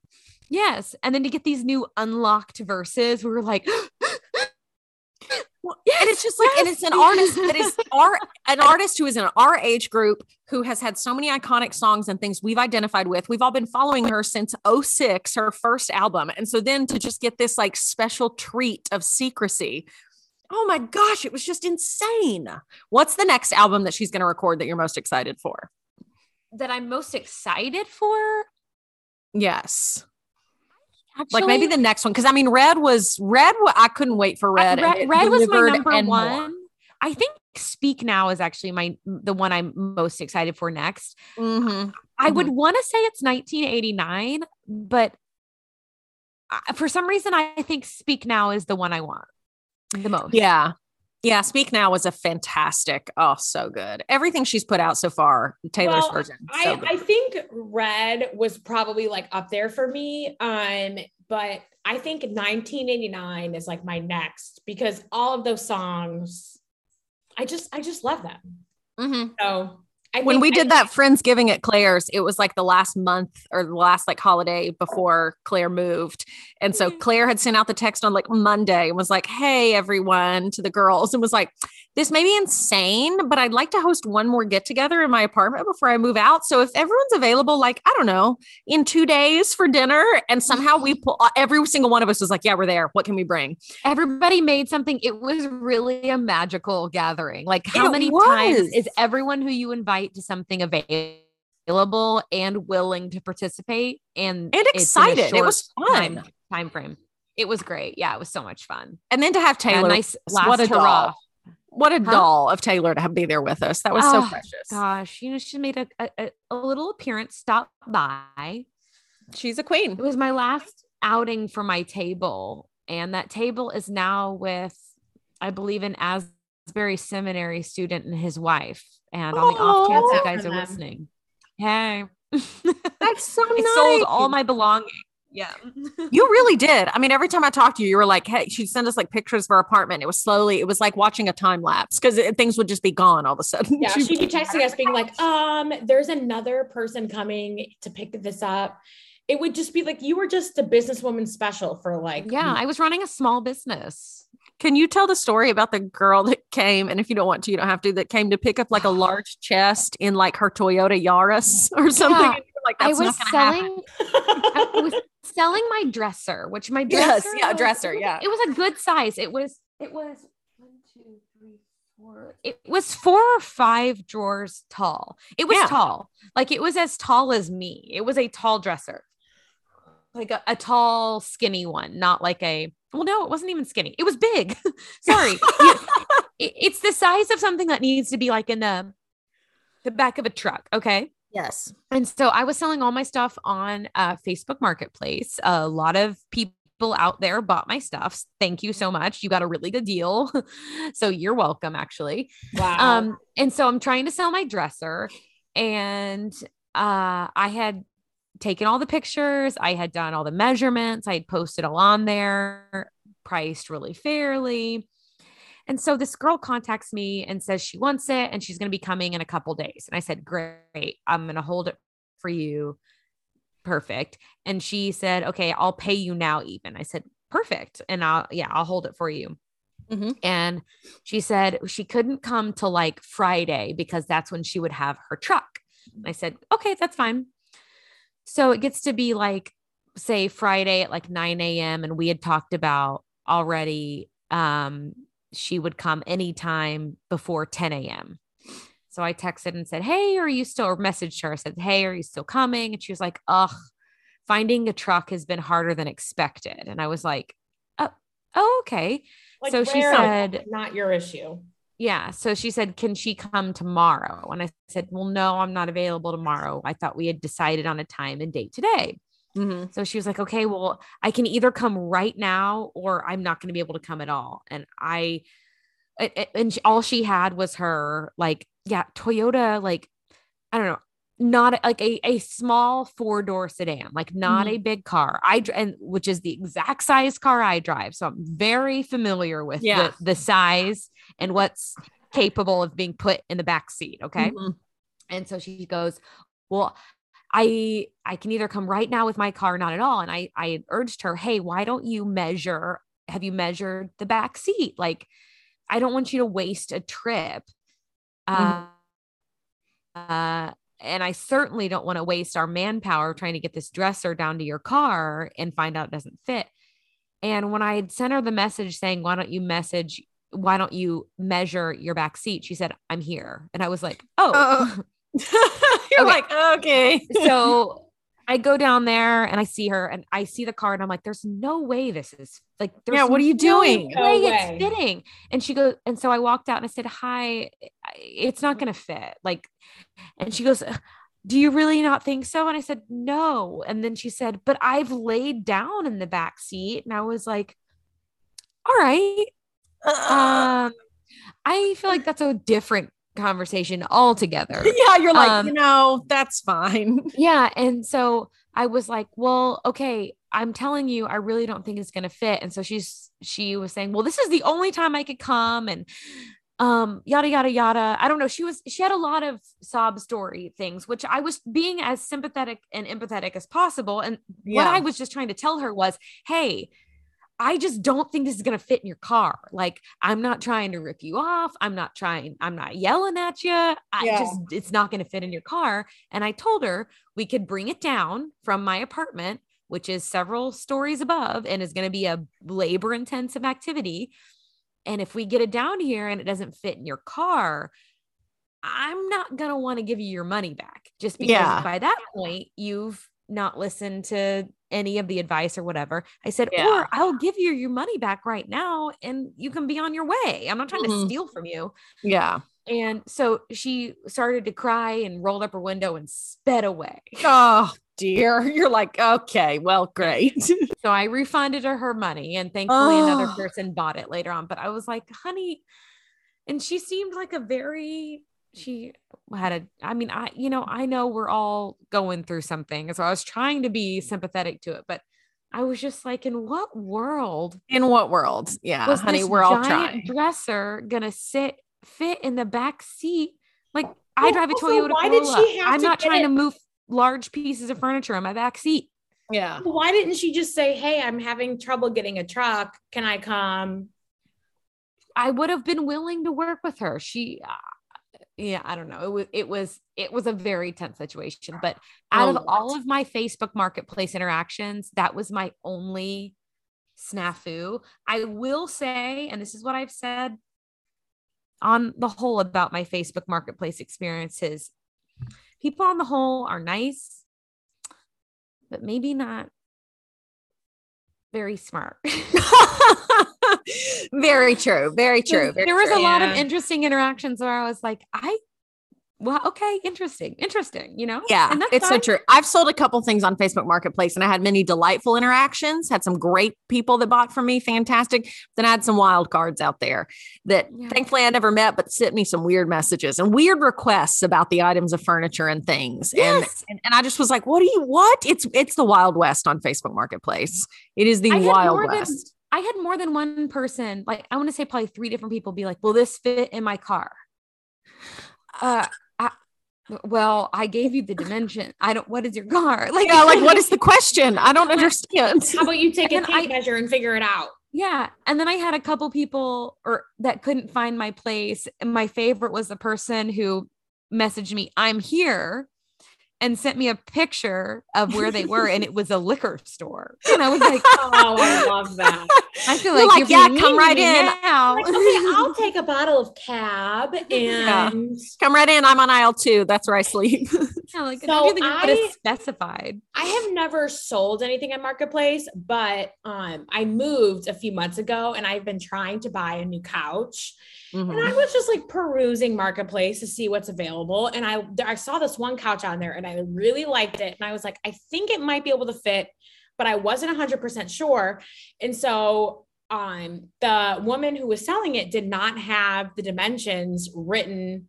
Speaker 3: yes and then to get these new unlocked verses we were like [gasps] oh
Speaker 2: and it's just like, and it's an artist that is [laughs] our an artist who is in our age group who has had so many iconic songs and things we've identified with. We've all been following her since 06, her first album. And so then to just get this like special treat of secrecy. Oh my gosh, it was just insane. What's the next album that she's going to record that you're most excited for?
Speaker 3: that i'm most excited for
Speaker 2: Yes.
Speaker 3: Actually
Speaker 2: Like maybe the next one. Cause I mean, Red was Red. I couldn't wait for Red.
Speaker 3: I- red, Red was my number
Speaker 2: and more.
Speaker 3: one i think speak now is actually my the one i'm most excited for next
Speaker 2: Mhm.
Speaker 3: I would want to say it's 1989, but I- for some reason, I think Speak Now is the one I want the most.
Speaker 2: Yeah. Yeah. Speak Now was a fantastic. Oh, so good. Everything she's put out so far, Taylor's
Speaker 4: Well,
Speaker 2: version. So
Speaker 4: I,
Speaker 2: good.
Speaker 4: I think red was probably like up there for me. Um, but I think 1989 is like my next because all of those songs, I just I just love them.
Speaker 2: Mhm.
Speaker 4: So I
Speaker 2: When
Speaker 4: think-
Speaker 2: we
Speaker 4: I
Speaker 2: did that Friendsgiving at Claire's, it was like the last month or the last like holiday before Claire moved. And so
Speaker 4: Mhm.
Speaker 2: Claire had sent out the text on like Monday and was like, Hey, everyone, to the girls, and was like, This may be insane, but I'd like to host one more get together in my apartment before I move out. So if everyone's available, like, I don't know, in two days for dinner, and somehow we pull uh, every single one of us was like, Yeah, we're there. What can we bring?
Speaker 3: Everybody made something. It was really a magical gathering. Like, how
Speaker 2: It
Speaker 3: many times is everyone who you invite to something available and willing to participate and
Speaker 2: And
Speaker 3: it's in a
Speaker 2: excited. It was fun.
Speaker 3: time, time frame? It was great. Yeah, it was so much fun.
Speaker 2: And then to have
Speaker 3: Yeah,
Speaker 2: Taylor,
Speaker 3: nice
Speaker 2: what
Speaker 3: last
Speaker 2: a
Speaker 3: hurrah.
Speaker 2: Doll. What a
Speaker 3: Huh?
Speaker 2: doll of Taylor to have be there with us. That was so
Speaker 3: Oh,
Speaker 2: precious.
Speaker 3: Gosh, you know, she made a, a, a- a little appearance, stop by.
Speaker 2: She's a queen.
Speaker 3: It was my last outing for my table, and that table is now with I believe an Asbury Seminary student and his wife. And on the off chance
Speaker 2: Oh.
Speaker 3: you guys are
Speaker 4: them.
Speaker 3: listening, hey, [laughs]
Speaker 2: That's so
Speaker 3: I
Speaker 2: nice.
Speaker 3: sold all my belongings. Yeah. [laughs]
Speaker 2: You really did. I mean, every time I talked to you, you were like, "Hey," she'd send us like pictures of her apartment. It was slowly, it was like watching a time lapse because things would just be gone all of a sudden.
Speaker 4: Yeah, [laughs] she'd be texting us being like, [laughs] um, there's another person coming to pick this up. It would just be like you were just a businesswoman special for like
Speaker 3: yeah. I was running a small business.
Speaker 2: Can you tell the story about the girl that came? And if you don't want to, you don't have to. That came to pick up like a [gasps] large chest in like her Toyota Yaris or something.
Speaker 3: Yeah,
Speaker 2: And you're like,
Speaker 3: I was
Speaker 2: not
Speaker 3: selling I was selling my dresser, which my
Speaker 2: Yes,
Speaker 3: dresser
Speaker 2: yeah,
Speaker 3: was-
Speaker 2: dresser, yeah.
Speaker 3: It was a good size. It was it was one, two, three, four. It was four or five drawers tall. It was
Speaker 2: Yeah.
Speaker 3: tall. Like it was as tall as me. It was a tall dresser. Like a, a tall, skinny one, not like a well, no, it wasn't even skinny. It was big. [laughs] Sorry. [laughs] It- it's the size of something that needs to be like in the the back of a truck. Okay.
Speaker 2: Yes.
Speaker 3: And so I was selling all my stuff on uh, Facebook Marketplace. A lot of people out there bought my stuff. Thank you so much. You got a really good deal. [laughs] so you're welcome, actually.
Speaker 4: wow.
Speaker 3: Um, and so I'm trying to sell my dresser, and uh, I had taken all the pictures, I had done all the measurements, I had posted all on there, priced really fairly. And so this girl contacts me and says she wants it and she's going to be coming in a couple days. And I said, Great, I'm going to hold it for you. Perfect. And she said, Okay, I'll pay you now, even. I said, Perfect. And I'll, yeah, I'll hold it for you.
Speaker 2: Mhm.
Speaker 3: And she said she couldn't come till like Friday because that's when she would have her truck. And I said, Okay, that's fine. So it gets to be like, say, Friday at like 9 a.m. And we had talked about already um she would come anytime before 10 a.m. So I texted and said, Hey, are you still, or messaged her, I said, Hey, are you still coming? And she was like, Ugh, finding a truck has been harder than expected. And I was like, Oh, oh okay.
Speaker 4: Like,
Speaker 3: so she said-
Speaker 4: not your issue.
Speaker 3: Yeah. So she said, Can she come tomorrow? And I said, Well, no, I'm not available tomorrow. I thought we had decided on a time and date today.
Speaker 2: Mhm.
Speaker 3: So she was like, okay, well, I can either come right now or I'm not going to be able to come at all. And I, and she, all she had was her, like, yeah, Toyota, like, I don't know, not like a, a small four door sedan, like not a big car. I, and which is the exact size car I drive. So I'm very familiar with
Speaker 2: Yeah.
Speaker 3: the, the size and what's capable of being put in the back seat. Okay.
Speaker 2: Mhm.
Speaker 3: And so she goes, Well, I I can either come right now with my car, not at all. And I I urged her, hey, why don't you measure? Have you measured the back seat? Like, I don't want you to waste a trip. Uh, uh, and I certainly don't want to waste our manpower trying to get this dresser down to your car and find out it doesn't fit. And when I had sent her the message saying, why don't you message, why don't you measure your back seat? She said, I'm here. And I was like, Oh. [laughs] [laughs]
Speaker 2: You're
Speaker 3: Okay.
Speaker 2: like, okay.
Speaker 3: so [laughs] I go down there and I see her and I see the car and I'm like, there's no way this is like, there's
Speaker 2: Yeah, what are you
Speaker 3: no
Speaker 2: doing?
Speaker 4: No
Speaker 3: way
Speaker 4: way.
Speaker 3: it's fitting. And she goes, and so I walked out and I said, hi, it's not going to fit. Like, and she goes, do you really not think so? And I said, no. And then she said, but I've laid down in the back seat. And I was like, all right. [laughs] Um, I feel like that's a different conversation altogether. [laughs]
Speaker 2: yeah, you're like,
Speaker 3: um,
Speaker 2: you know, that's fine. [laughs]
Speaker 3: Yeah. And so I was like, well, okay, I'm telling you, I really don't think it's going to fit. And so she's, she was saying, well, this is the only time I could come and, um, yada, yada, yada. I don't know. She was, she had a lot of sob story things, which I was being as sympathetic and empathetic as possible. And what I was just trying to tell her was, hey, I just don't think this is going to fit in your car. Like, I'm not trying to rip you off. I'm not trying, I'm not yelling at you. I
Speaker 2: Yeah.
Speaker 3: just, it's not going to fit in your car. And I told her we could bring it down from my apartment, which is several stories above and is going to be a labor intensive activity. And if we get it down here and it doesn't fit in your car, I'm not going to want to give you your money back just because
Speaker 2: Yeah.
Speaker 3: by that point you've not listened to any of the advice or whatever. I said,
Speaker 2: Yeah.
Speaker 3: or I'll give you your money back right now and you can be on your way. I'm not trying
Speaker 2: Mhm.
Speaker 3: to steal from you.
Speaker 2: Yeah.
Speaker 3: And so she started to cry and rolled up her window and sped away.
Speaker 2: Oh, dear. You're like, okay, well, great. [laughs]
Speaker 3: So I refunded her her money and thankfully another
Speaker 2: Oh.
Speaker 3: person bought it later on. But I was like, honey, and she seemed like a very she had a I mean, I you know, I know we're all going through something. So I was trying to be sympathetic to it, but I was just like, in what world
Speaker 2: In what world? Yeah,
Speaker 3: was
Speaker 2: honey,
Speaker 3: this
Speaker 2: we're all
Speaker 3: giant
Speaker 2: trying.
Speaker 3: dresser gonna sit fit in the back seat? Like I drive a Toyota.
Speaker 4: Why did she have?
Speaker 3: I'm
Speaker 4: to
Speaker 3: not trying
Speaker 4: it-
Speaker 3: to move large pieces of furniture in my back seat.
Speaker 2: Yeah.
Speaker 4: Why didn't she just say, "Hey, I'm having trouble getting a truck. Can I come?"
Speaker 3: I would have been willing to work with her. She, uh, yeah, I don't know. It was, it was, it was a very tense situation. But out
Speaker 2: A
Speaker 3: of all of my Facebook Marketplace interactions, that was my only snafu. I will say, and this is what I've said on the whole about my Facebook Marketplace experiences. People on the whole are nice, but maybe not very smart. [laughs] [laughs]
Speaker 2: very true. Very true.
Speaker 3: There-
Speaker 2: very
Speaker 3: there was
Speaker 2: true.
Speaker 3: a lot of interesting interactions where I was like, I, well, okay, interesting, interesting, you know?
Speaker 2: Yeah,
Speaker 3: And that's
Speaker 2: it's so true. I've sold a couple things on Facebook Marketplace and I had many delightful interactions, had some great people that bought from me, fantastic. Then I had some wild cards out there that
Speaker 3: Yeah.
Speaker 2: thankfully I never met, but sent me some weird messages and weird requests about the items of furniture and things. And,
Speaker 3: Yes.
Speaker 2: and and I just was like, what do you what? It's it's the Wild West on Facebook Marketplace. It is the
Speaker 3: I
Speaker 2: Wild
Speaker 3: more than-
Speaker 2: West.
Speaker 3: I had more than one person, like I want to say probably three different people be like, will this fit in my car? Uh, I, well, I gave you the dimension. I don't, what is your car? [laughs] Like,
Speaker 2: yeah, like what is the [laughs] question? I don't understand.
Speaker 4: How about you take a
Speaker 3: And
Speaker 4: tape
Speaker 3: I-
Speaker 4: measure and figure it out?
Speaker 3: Yeah. And then I had a couple people or that couldn't find my place. And my favorite was the person who messaged me, I'm here and sent me a picture of where they were. and it was a [laughs] liquor store. And I was like,
Speaker 4: Oh, I love [laughs] that.
Speaker 3: I feel
Speaker 2: You're
Speaker 3: like,
Speaker 2: like, yeah, come right in.
Speaker 3: Now.
Speaker 4: Like, okay, I'll [laughs] take a bottle of cab
Speaker 2: Yeah.
Speaker 4: and
Speaker 2: Come right in. I'm on aisle two. That's where I sleep.
Speaker 3: Yeah, like,
Speaker 4: So
Speaker 3: I think
Speaker 4: I-
Speaker 3: have specified.
Speaker 4: I have never sold anything on Marketplace, but um, I moved a few months ago and I've been trying to buy a new couch.
Speaker 2: Mhm.
Speaker 4: And I was just like perusing Marketplace to see what's available. And I, I saw this one couch on there and I really liked it. And I was like, I think it might be able to fit, but I wasn't 100% sure. And so um, the woman who was selling it did not have the dimensions written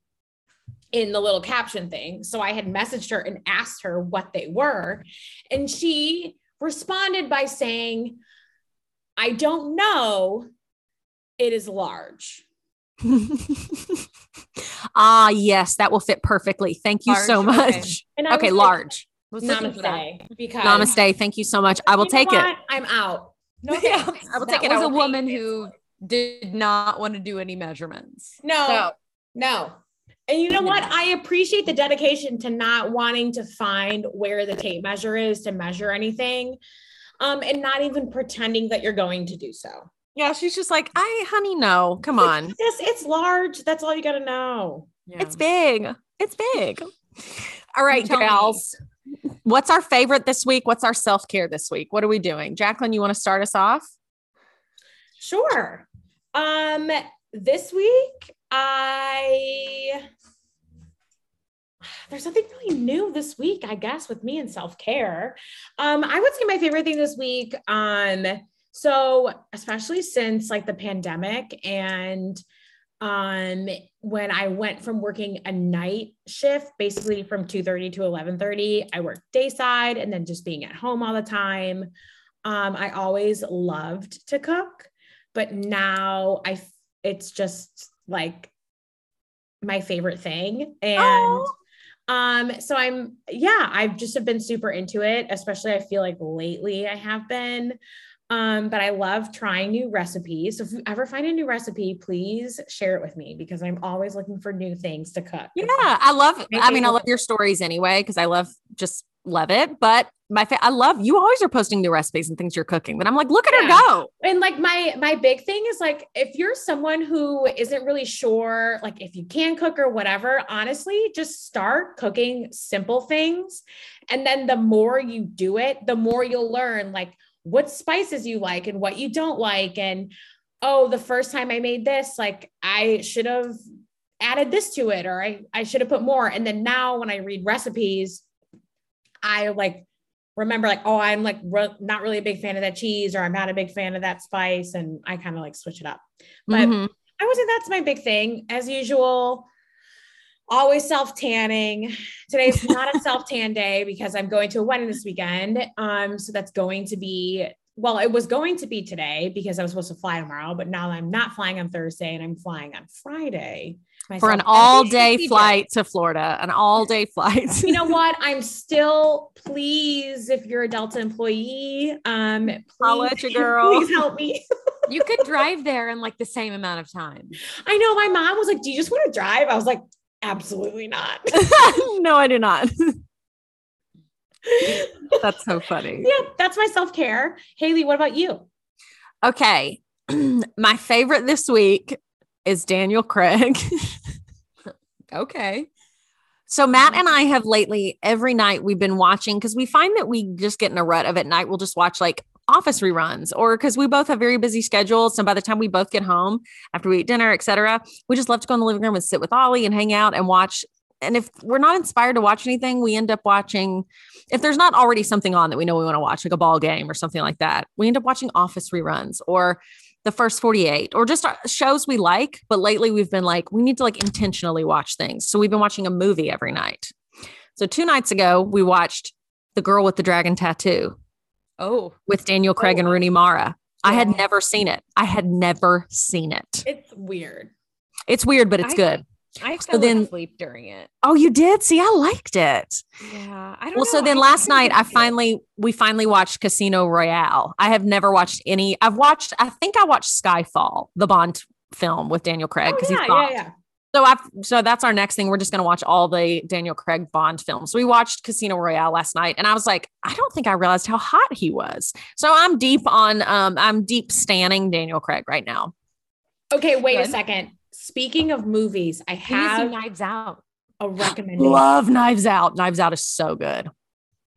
Speaker 4: in the little caption thing. So I had messaged her and asked her what they were. And she responded by saying, I don't know. It is large. [laughs]
Speaker 2: ah, yes, that will fit perfectly. Thank you so
Speaker 3: Large, okay.
Speaker 2: much.
Speaker 4: And I
Speaker 2: Okay,
Speaker 4: was like,
Speaker 2: large.
Speaker 3: Was looking for that.
Speaker 4: Namaste. Because
Speaker 2: Namaste. Thank you so much. I will
Speaker 4: you
Speaker 2: take it.
Speaker 4: I'm out. No, [laughs]
Speaker 2: Yeah. I will
Speaker 3: That
Speaker 2: take it. I
Speaker 3: was a woman
Speaker 2: take it.
Speaker 3: who did not want to do any measurements.
Speaker 4: no,
Speaker 2: So,
Speaker 4: no. And you know what? I appreciate the dedication to not wanting to find where the tape measure is to measure anything. Um, and not even pretending that you're going to do so.
Speaker 2: Yeah, she's just like, I, honey, no, come on.
Speaker 4: Yes, it's large. That's all you got to know.
Speaker 2: It's big. It's big. [laughs] All right,
Speaker 3: tell me.
Speaker 2: What's our favorite this week? What's our self care this week? What are we doing? Jacqueline, you want to start us off?
Speaker 4: Sure. Um, this week I there's something really new this week, I guess, with me and self-care. Um, I would say my favorite thing this week, um, so especially since like the pandemic and um when I went from working a night shift, basically from 2:30 to 11:30, I worked dayside and then just being at home all the time. Um, I always loved to cook but now I it's just like my favorite thing and
Speaker 2: Oh.
Speaker 4: um so I'm yeah I've just have been super into it especially I feel like lately I have been um but I love trying new recipes so if you ever find a new recipe please share it with me because I'm always looking for new things to cook
Speaker 2: Yeah, I love. I mean, I love your stories anyway because I love just love it. But my, fa- I love you. Always are posting new recipes and things you're cooking. But I'm like, look at
Speaker 4: Yeah.
Speaker 2: her go.
Speaker 4: and like my my big thing is like if you're someone who isn't really sure like if you can cook or whatever honestly just start cooking simple things and then the more you do it the more you'll learn like what spices you like and what you don't like and oh the first time i made this like i should have added this to it or i i should have put more and then now when i read recipes i like remember like, oh, I'm like re- not really a big fan of that cheese, or I'm not a big fan of that spice, and I kind of like switch it up. But
Speaker 2: Mhm.
Speaker 4: I wasn't that's my big thing. As usual, always self tanning. Today's not a [laughs] self tan day because I'm going to a wedding this weekend. Um, so that's going to be well, it was going to be today because I was supposed to fly tomorrow, but now I'm not flying on Thursday and I'm flying on Friday. My
Speaker 2: for an all [laughs]
Speaker 4: day
Speaker 2: day flight to Florida, an all day flight.
Speaker 4: You know [laughs] what? I'm still please if you're a Delta employee, um, please,
Speaker 2: I'll let you, girl.
Speaker 4: Please help me.
Speaker 3: You could drive there in like the same amount of time.
Speaker 4: I know my mom was like, "Do you just want to drive?" I was like, "Absolutely not." [laughs]
Speaker 2: no, I do not. That's so funny.
Speaker 4: yeah, that's my self care. Hayley, what about you?
Speaker 2: Okay. [clears throat] My favorite this week is Daniel Craig. [laughs]
Speaker 3: Okay.
Speaker 2: So Matt and I have lately every night we've been watching because we find that we just get in a rut of at night we'll just watch like office reruns or because we both have very busy schedules. So by the time we both get home after we eat dinner, etc., we just love to go in the living room and sit with Ollie and hang out and watch. And if we're not inspired to watch anything, we end up watching. If there's not already something on that we know we want to watch, like a ball game or something like that, we end up watching office reruns or the first 48 or just uh, shows we like. But lately we've been like, we need to like intentionally watch things. So we've been watching a movie every night. So two nights ago, we watched The Girl with the Dragon Tattoo
Speaker 3: Oh,
Speaker 2: with Daniel Craig and.
Speaker 4: Oh.
Speaker 2: Rooney Mara. I had never seen it. I had never seen it.
Speaker 4: It's weird.
Speaker 2: It's weird, but it's
Speaker 3: I-
Speaker 2: good.
Speaker 3: I
Speaker 2: So
Speaker 3: fell
Speaker 2: then-
Speaker 3: asleep during it.
Speaker 2: Oh, you did? See, I liked it.
Speaker 3: Yeah, I don't
Speaker 2: Well, so then
Speaker 3: I-
Speaker 2: last night I
Speaker 3: didn't it.
Speaker 2: finally we finally watched Casino Royale. I have never watched any. I've watched. I think I watched Skyfall, the Bond film with Daniel Craig
Speaker 4: Oh,
Speaker 2: because
Speaker 4: yeah,
Speaker 2: he's
Speaker 4: yeah,
Speaker 2: Bond.
Speaker 4: yeah.
Speaker 2: So I so that's our next thing. We're just going to watch all the Daniel Craig Bond films. We watched Casino Royale last night and I was like, I don't think I realized how hot he was. So I'm deep on um I'm deep standing Daniel Craig right now.
Speaker 4: Okay, wait a second. Speaking of movies, I
Speaker 3: have Knives Out?
Speaker 4: a recommendation.
Speaker 2: Love Knives Out. Knives Out is so good.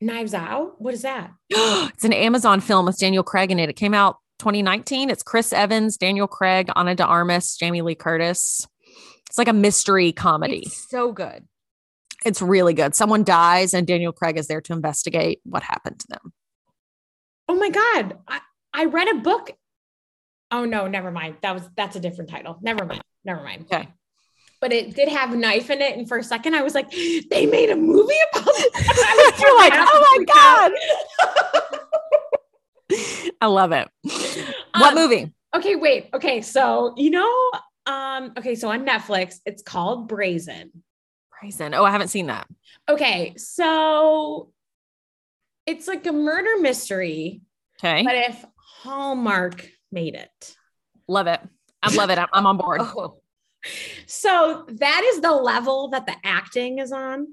Speaker 4: Knives Out. What is that? [gasps]
Speaker 2: it's an Amazon film with Daniel Craig in it. It came out 2019. It's Chris Evans, Daniel Craig, Ana de Armas, Jamie Lee Curtis. It's like a mystery comedy.
Speaker 3: It's so good.
Speaker 2: It's really good. Someone dies and Daniel Craig is there to investigate what happened to them.
Speaker 4: Oh my god, I, I read a book. Oh no, never mind. That was that's a different title. Never mind. Never mind.
Speaker 2: Okay.
Speaker 4: But it did have knife in it, and for a second I was like, [gasps] they made a movie about it. [laughs]
Speaker 2: You're like, oh my [laughs] God. [laughs] I love it. What
Speaker 4: Um,
Speaker 2: movie?
Speaker 4: Okay, wait. Okay, so you know, um, okay, so on Netflix, it's called Brazen.
Speaker 2: Brazen. Oh, I haven't seen that.
Speaker 4: Okay, so it's like a murder mystery,
Speaker 2: Okay.
Speaker 4: but if Hallmark made it.
Speaker 2: Love it. I love it. I'm, I'm on board. [laughs]
Speaker 3: Oh,
Speaker 4: So that is the level that the acting is on.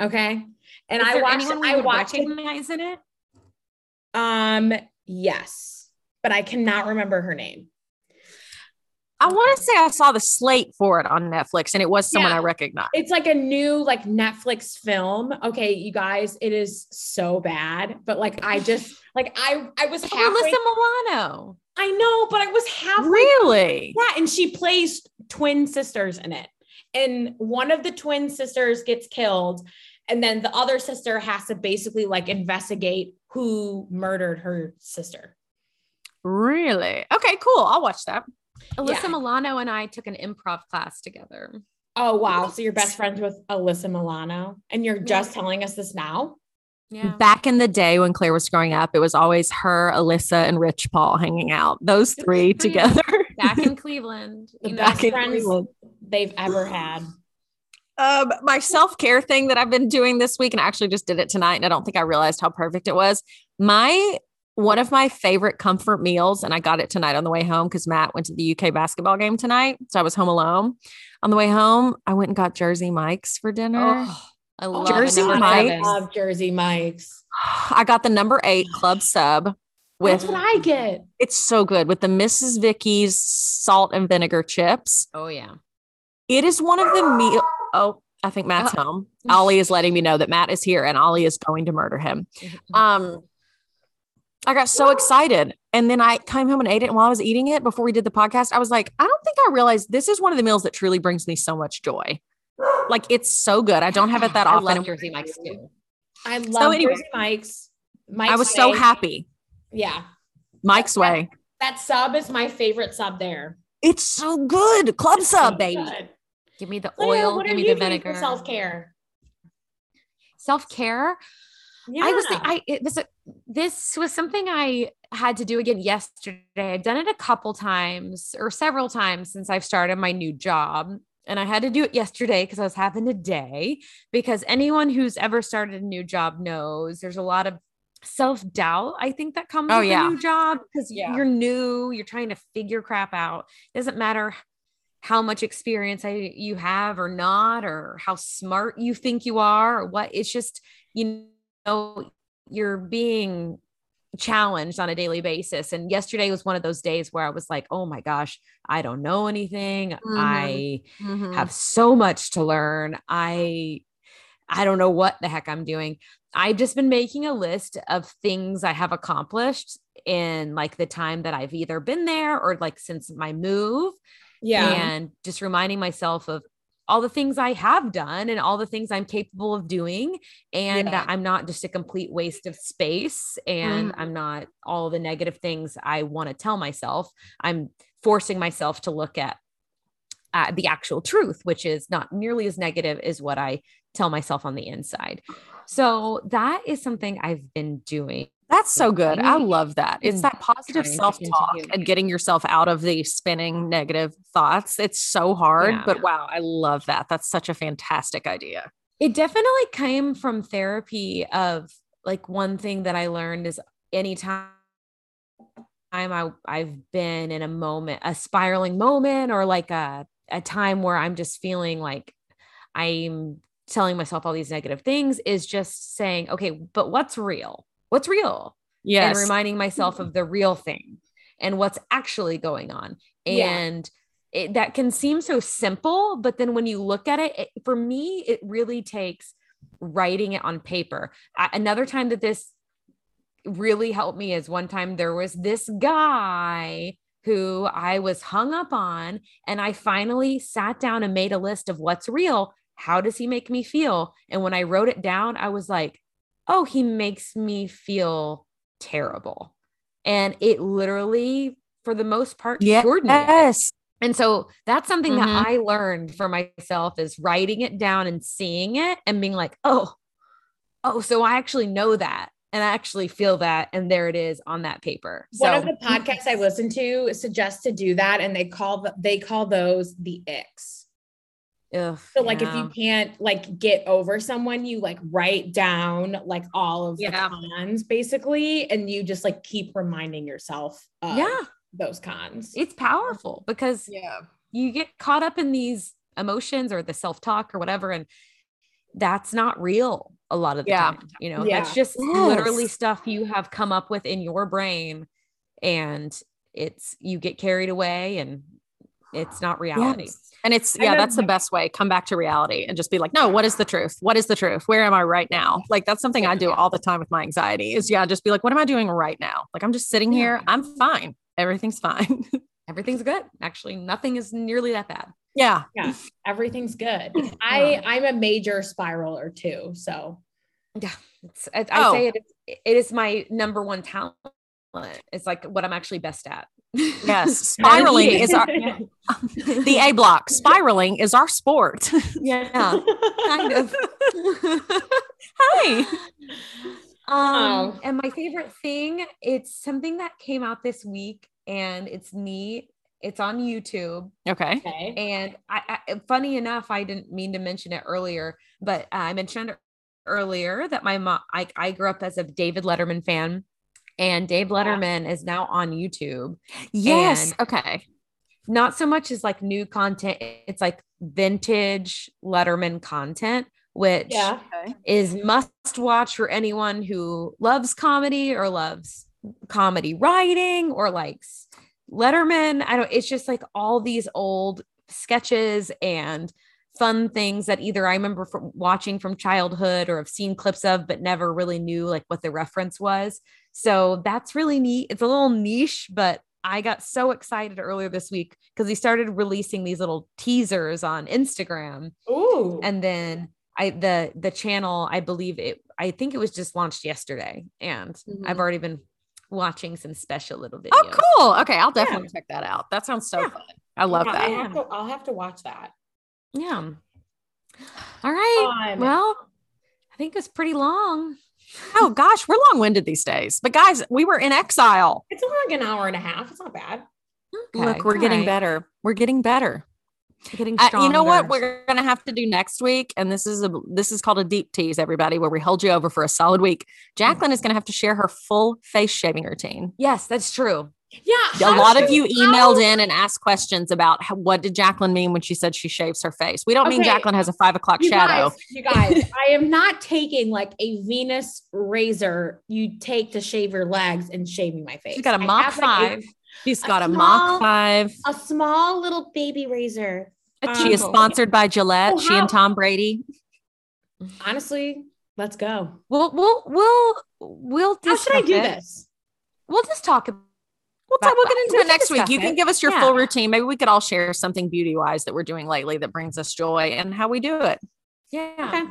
Speaker 4: Okay. And
Speaker 3: Is
Speaker 4: I watched I watched it.
Speaker 3: in it.
Speaker 4: Um, yes, but I cannot remember her name.
Speaker 2: I want to say I saw the slate for it on Netflix and it was someone
Speaker 4: Yeah.
Speaker 2: I recognize.
Speaker 4: It's like a new like Netflix film. Okay, you guys, it is so bad, but like I just [laughs] like I I was halfway.
Speaker 3: Alyssa Milano.
Speaker 4: I know, but I was halfway.
Speaker 2: Really?
Speaker 4: Yeah, and she plays twin sisters in it. And one of the twin sisters gets killed, and then the other sister has to basically like investigate who murdered her sister.
Speaker 2: Really? Okay, cool. I'll watch that.
Speaker 3: Alyssa
Speaker 4: Yeah.
Speaker 3: Milano and I took an improv class together.
Speaker 4: Oh wow! So you're best friends with Alyssa Milano, and you're just
Speaker 3: Yeah.
Speaker 4: telling us this now?
Speaker 3: Yeah.
Speaker 2: Back in the day when Claire was growing up, it was always her, Alyssa, and Rich Paul hanging out. Those three together.
Speaker 3: Back in [laughs] Cleveland.
Speaker 4: The
Speaker 3: you
Speaker 4: best
Speaker 3: know.
Speaker 2: in
Speaker 4: friends
Speaker 2: Cleveland.
Speaker 4: they've ever had.
Speaker 2: Um, my self care thing that I've been doing this week, and I actually just did it tonight, and I don't think I realized how perfect it was. My one of my favorite comfort meals, and I got it tonight on the way home because Matt went to the UK basketball game tonight, so I was home alone. On the way home, I went and got Jersey Mike's for dinner.
Speaker 3: Oh, I love
Speaker 2: Jersey
Speaker 3: it.
Speaker 2: Mike's.
Speaker 3: seven.
Speaker 4: love Jersey Mike's.
Speaker 2: I got the number eight club sub with
Speaker 4: That's what I get.
Speaker 2: it's so good with the Mrs. Vickie's salt and vinegar chips.
Speaker 3: Oh yeah.
Speaker 2: It is one of the meal. Oh, I think Matt's
Speaker 3: Uh,
Speaker 2: home. [laughs] Ollie is letting me know that Matt is here and Ollie is going to murder him. [laughs] Um, I got so excited. And then I came home and ate it. And while I was eating it before we did the podcast, I was like, I don't think I realized this is one of the meals that truly brings me so much joy. Like it's so good. I don't have it that often.
Speaker 3: I love Jersey Mike's too.
Speaker 4: I love
Speaker 2: anyway.
Speaker 4: Jersey Mike's. Mike's
Speaker 2: I was so happy.
Speaker 4: Yeah.
Speaker 2: Mike's way.
Speaker 4: That sub is my favorite sub there.
Speaker 2: It's so good. Club sub, baby.
Speaker 4: Good.
Speaker 3: Give me the
Speaker 4: Leah,
Speaker 3: oil.
Speaker 4: what
Speaker 3: Give
Speaker 4: are
Speaker 3: me
Speaker 4: you
Speaker 3: the vinegar.
Speaker 4: self care?
Speaker 3: Self care.
Speaker 4: Yeah.
Speaker 3: I was I it a, this was something I had to do again yesterday. I've done it a couple times or several times since I've started my new job. And I had to do it yesterday because I was having a day. Because anyone who's ever started a new job knows there's a lot of self doubt. I think that comes
Speaker 2: Oh,
Speaker 3: with
Speaker 2: yeah.
Speaker 3: a new job because
Speaker 2: Yeah.
Speaker 3: you're new, you're trying to figure crap out. It doesn't matter how much experience I, you have or not, or how smart you think you are, or what. It's just you know you're being challenged on a daily basis. And yesterday was one of those days where I was like, oh my gosh, I don't know anything. I
Speaker 2: Mhm.
Speaker 3: have so much to learn. I I don't know what the heck I'm doing. I've just been making a list of things I have accomplished in like the time that I've either been there or like since my move
Speaker 4: yeah.
Speaker 3: and just reminding myself of all the things I have done and all the things I'm capable of doing. And
Speaker 2: Yeah.
Speaker 3: that I'm not just a complete waste of space and
Speaker 2: Mhm.
Speaker 3: I'm not all the negative things I want to tell myself. I'm forcing myself to look at uh, the actual truth, which is not nearly as negative as what I tell myself on the inside. So that is something I've been doing.
Speaker 2: That's so good. I love that. It's that positive self talk and getting yourself out of the spinning negative thoughts. It's so hard,
Speaker 3: Yeah.
Speaker 2: but wow, I love that. That's such a fantastic idea.
Speaker 3: It definitely came from therapy of like one thing that I learned is anytime I, I've been in a moment, a spiraling moment, or like a, a time where I'm just feeling like I'm telling myself all these negative things, is just saying, okay, but what's real? What's real?
Speaker 2: Yes.
Speaker 3: and reminding myself of the real thing and what's actually going on.
Speaker 4: Yeah.
Speaker 3: And it, that can seem so simple, but then when you look at it, it for me, it really takes writing it on paper. I, another time that this really helped me is one time there was this guy who I was hung up on, and I finally sat down and made a list of what's real. How does he make me feel? And when I wrote it down, I was like, oh, he makes me feel terrible. And it literally, for the most part, cured me.
Speaker 2: yes.
Speaker 3: And so that's something
Speaker 2: Mhm.
Speaker 3: that I learned for myself is writing it down and seeing it and being like, oh, oh, so I actually know that and I actually feel that. And there it is on that paper. So
Speaker 4: One of the podcasts I listen to suggests to do that, and they call the, they call those the icks.
Speaker 3: Ugh,
Speaker 4: So like if you can't like get over someone, you like write down like all of
Speaker 2: Yeah.
Speaker 4: the cons basically, and you just like keep reminding yourself of
Speaker 3: yeah,
Speaker 4: those cons.
Speaker 3: it's powerful because
Speaker 2: Yeah.
Speaker 3: you get caught up in these emotions or the self-talk or whatever and that's not real a lot of the
Speaker 2: Yeah.
Speaker 3: time you know
Speaker 4: Yeah.
Speaker 3: that's just
Speaker 2: Yes.
Speaker 3: literally stuff you have come up with in your brain and it's you get carried away and it's not reality
Speaker 2: Yes. And it's, yeah,
Speaker 4: know
Speaker 2: that's the best way. Come back to reality and just be like, no, what is the truth? What is the truth? Where am I right now? Like, that's something I do all the time with my anxiety is, yeah, just be like, what am I doing right now? Like, I'm just sitting here. I'm fine. Everything's fine. [laughs]
Speaker 3: everything's good actually nothing is nearly that bad
Speaker 2: yeah.
Speaker 4: yeah, everything's good. [laughs] I I'm a major spiraler too, so
Speaker 3: yeah it's, I, I
Speaker 2: Oh.
Speaker 3: say it, is- it is my number one talent it's like what i'm actually best at
Speaker 2: Yes. [laughs] Spiraling is our, [laughs] the A block. Spiraling is our sport.
Speaker 3: yeah [laughs] kind of
Speaker 2: Hi.
Speaker 3: Um,
Speaker 4: Oh.
Speaker 3: and my favorite thing, it's something that came out this week and it's neat. It's on YouTube.
Speaker 2: Okay.
Speaker 4: Okay.
Speaker 3: And I, I funny enough, I didn't mean to mention it earlier, but I mentioned earlier that my mom, I, I grew up as a David Letterman fan, and Dave Letterman is now on YouTube.
Speaker 2: Yes.
Speaker 3: And-
Speaker 2: okay.
Speaker 3: Not so much as like new content, it's like vintage Letterman content, which
Speaker 4: Yeah.
Speaker 3: is must watch for anyone who loves comedy or loves comedy writing or likes Letterman. I don't, it's just like all these old sketches and fun things that either I remember from watching from childhood or have seen clips of, but never really knew like what the reference was. So that's really neat. It's a little niche, but I got so excited earlier this week because he started releasing these little teasers on Instagram
Speaker 4: Ooh.
Speaker 3: and then I the the channel, I believe it I think it was just launched yesterday and
Speaker 4: Mhm.
Speaker 3: I've already been watching some special little videos.
Speaker 2: Oh, cool. Okay, I'll definitely check that out. That sounds so
Speaker 3: Yeah.
Speaker 2: fun. I love
Speaker 4: Yeah,
Speaker 2: that.
Speaker 4: I'll have, to, I'll have to watch that.
Speaker 3: Yeah. All right.
Speaker 4: Um,
Speaker 3: well, I think it's pretty long.
Speaker 2: Oh gosh, we're long-winded these days. But guys, we were in exile.
Speaker 4: it's only like an hour and a half. It's not bad.
Speaker 2: Look, we're getting
Speaker 3: better.
Speaker 2: better. We're getting better.
Speaker 3: Getting
Speaker 2: Uh, you know what we're gonna have to do next week, and this is a this is called a deep tease, everybody, where we hold you over for a solid week. Jacqueline is gonna have to share her full face shaving routine.
Speaker 3: Yes, that's true.
Speaker 4: Yeah.
Speaker 2: A lot of you emailed in and asked questions about how, what did Jacqueline mean when she said she shaves her face. We don't mean Jacqueline has a five o'clock
Speaker 4: You
Speaker 2: shadow.
Speaker 4: guys, you guys, [laughs] I am not taking like a Venus razor you take to shave your legs and shaving my face.
Speaker 3: She's got a Mach
Speaker 4: have, like, a-
Speaker 3: 5.
Speaker 2: She's
Speaker 4: A
Speaker 2: got a
Speaker 4: small-
Speaker 2: Mach five.
Speaker 4: a small little baby razor.
Speaker 3: A
Speaker 2: She is
Speaker 4: Um,
Speaker 2: sponsored by Gillette.
Speaker 4: Oh,
Speaker 2: she and Tom Brady.
Speaker 4: Honestly, let's go.
Speaker 3: We'll we'll we'll we'll
Speaker 4: How should I do
Speaker 3: it.
Speaker 4: this?
Speaker 3: We'll just talk about
Speaker 2: We'll, talk, we'll get into
Speaker 3: We
Speaker 2: it next week.
Speaker 3: discuss
Speaker 2: You can give us your
Speaker 3: Yeah.
Speaker 2: full routine. Maybe we could all share something beauty wise that we're doing lately that brings us joy and how we do it.
Speaker 3: Yeah.
Speaker 4: Okay.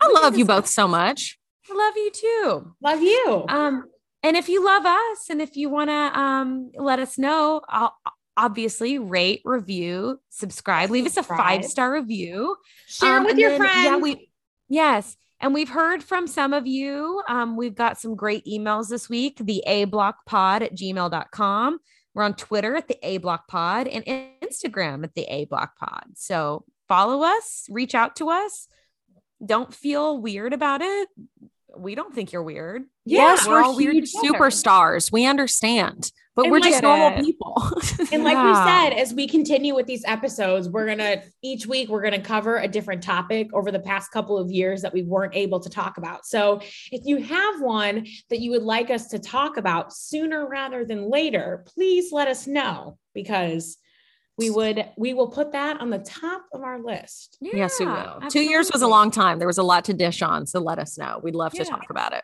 Speaker 2: I love you both so much.
Speaker 3: I love you too.
Speaker 4: Love you.
Speaker 3: Um, and if you love us and if you want to um let us know, I'll obviously rate, review, subscribe, leave us a five star review.
Speaker 4: Share
Speaker 3: Um,
Speaker 4: with your
Speaker 3: then,
Speaker 4: friends.
Speaker 3: Yeah, we yes. And we've heard from some of you. Um, we've got some great emails this week. The A block pod at gmail.com. We're on Twitter at the A block pod and Instagram at the A block pod. So follow us, reach out to us. Don't feel weird about it. We don't think you're weird.
Speaker 2: yes,
Speaker 3: we're
Speaker 2: we're,
Speaker 3: all weird
Speaker 2: huge
Speaker 3: together.
Speaker 2: superstars. We understand, but
Speaker 4: And
Speaker 2: we're
Speaker 4: like
Speaker 2: just
Speaker 3: it.
Speaker 2: normal people. [laughs]
Speaker 4: And like
Speaker 3: Yeah.
Speaker 4: we said, as we continue with these episodes, we're gonna each week we're gonna cover a different topic over the past couple of years that we weren't able to talk about. So if you have one that you would like us to talk about sooner rather than later, please let us know because we would we will put that on the top of our list.
Speaker 2: yes, we
Speaker 3: Yeah,
Speaker 2: will. Two years was a long time. There was a lot to dish on. So let us know. We'd love to talk about it.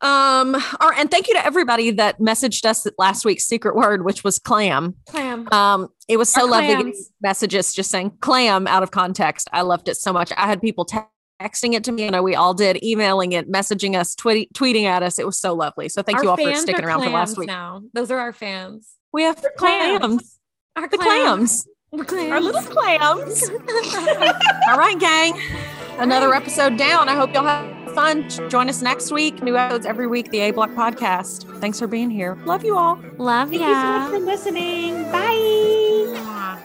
Speaker 2: Um, all right, and thank you to everybody that messaged us last week's secret word, which was clam.
Speaker 3: Clam.
Speaker 2: Um, it was so
Speaker 3: Our
Speaker 2: lovely getting
Speaker 3: clams.
Speaker 2: messages just saying clam out of context. I loved it so much. I had people te- texting it to me. I know we all did, emailing it, messaging us, tweet, tweeting at us. It was so lovely. So thank
Speaker 3: Our
Speaker 2: you all for sticking around for last week.
Speaker 3: Now. Those are our fans.
Speaker 2: We have
Speaker 4: clams.
Speaker 2: clams.
Speaker 3: Our
Speaker 2: The clams.
Speaker 3: Our clams.
Speaker 2: Our little clams. [laughs] all right, gang. Another episode down. I hope y'all have fun. Join us next week. New episodes every week. The A Block Podcast. Thanks for being here. Love you all.
Speaker 3: Love
Speaker 4: Thank you so much for listening. Bye.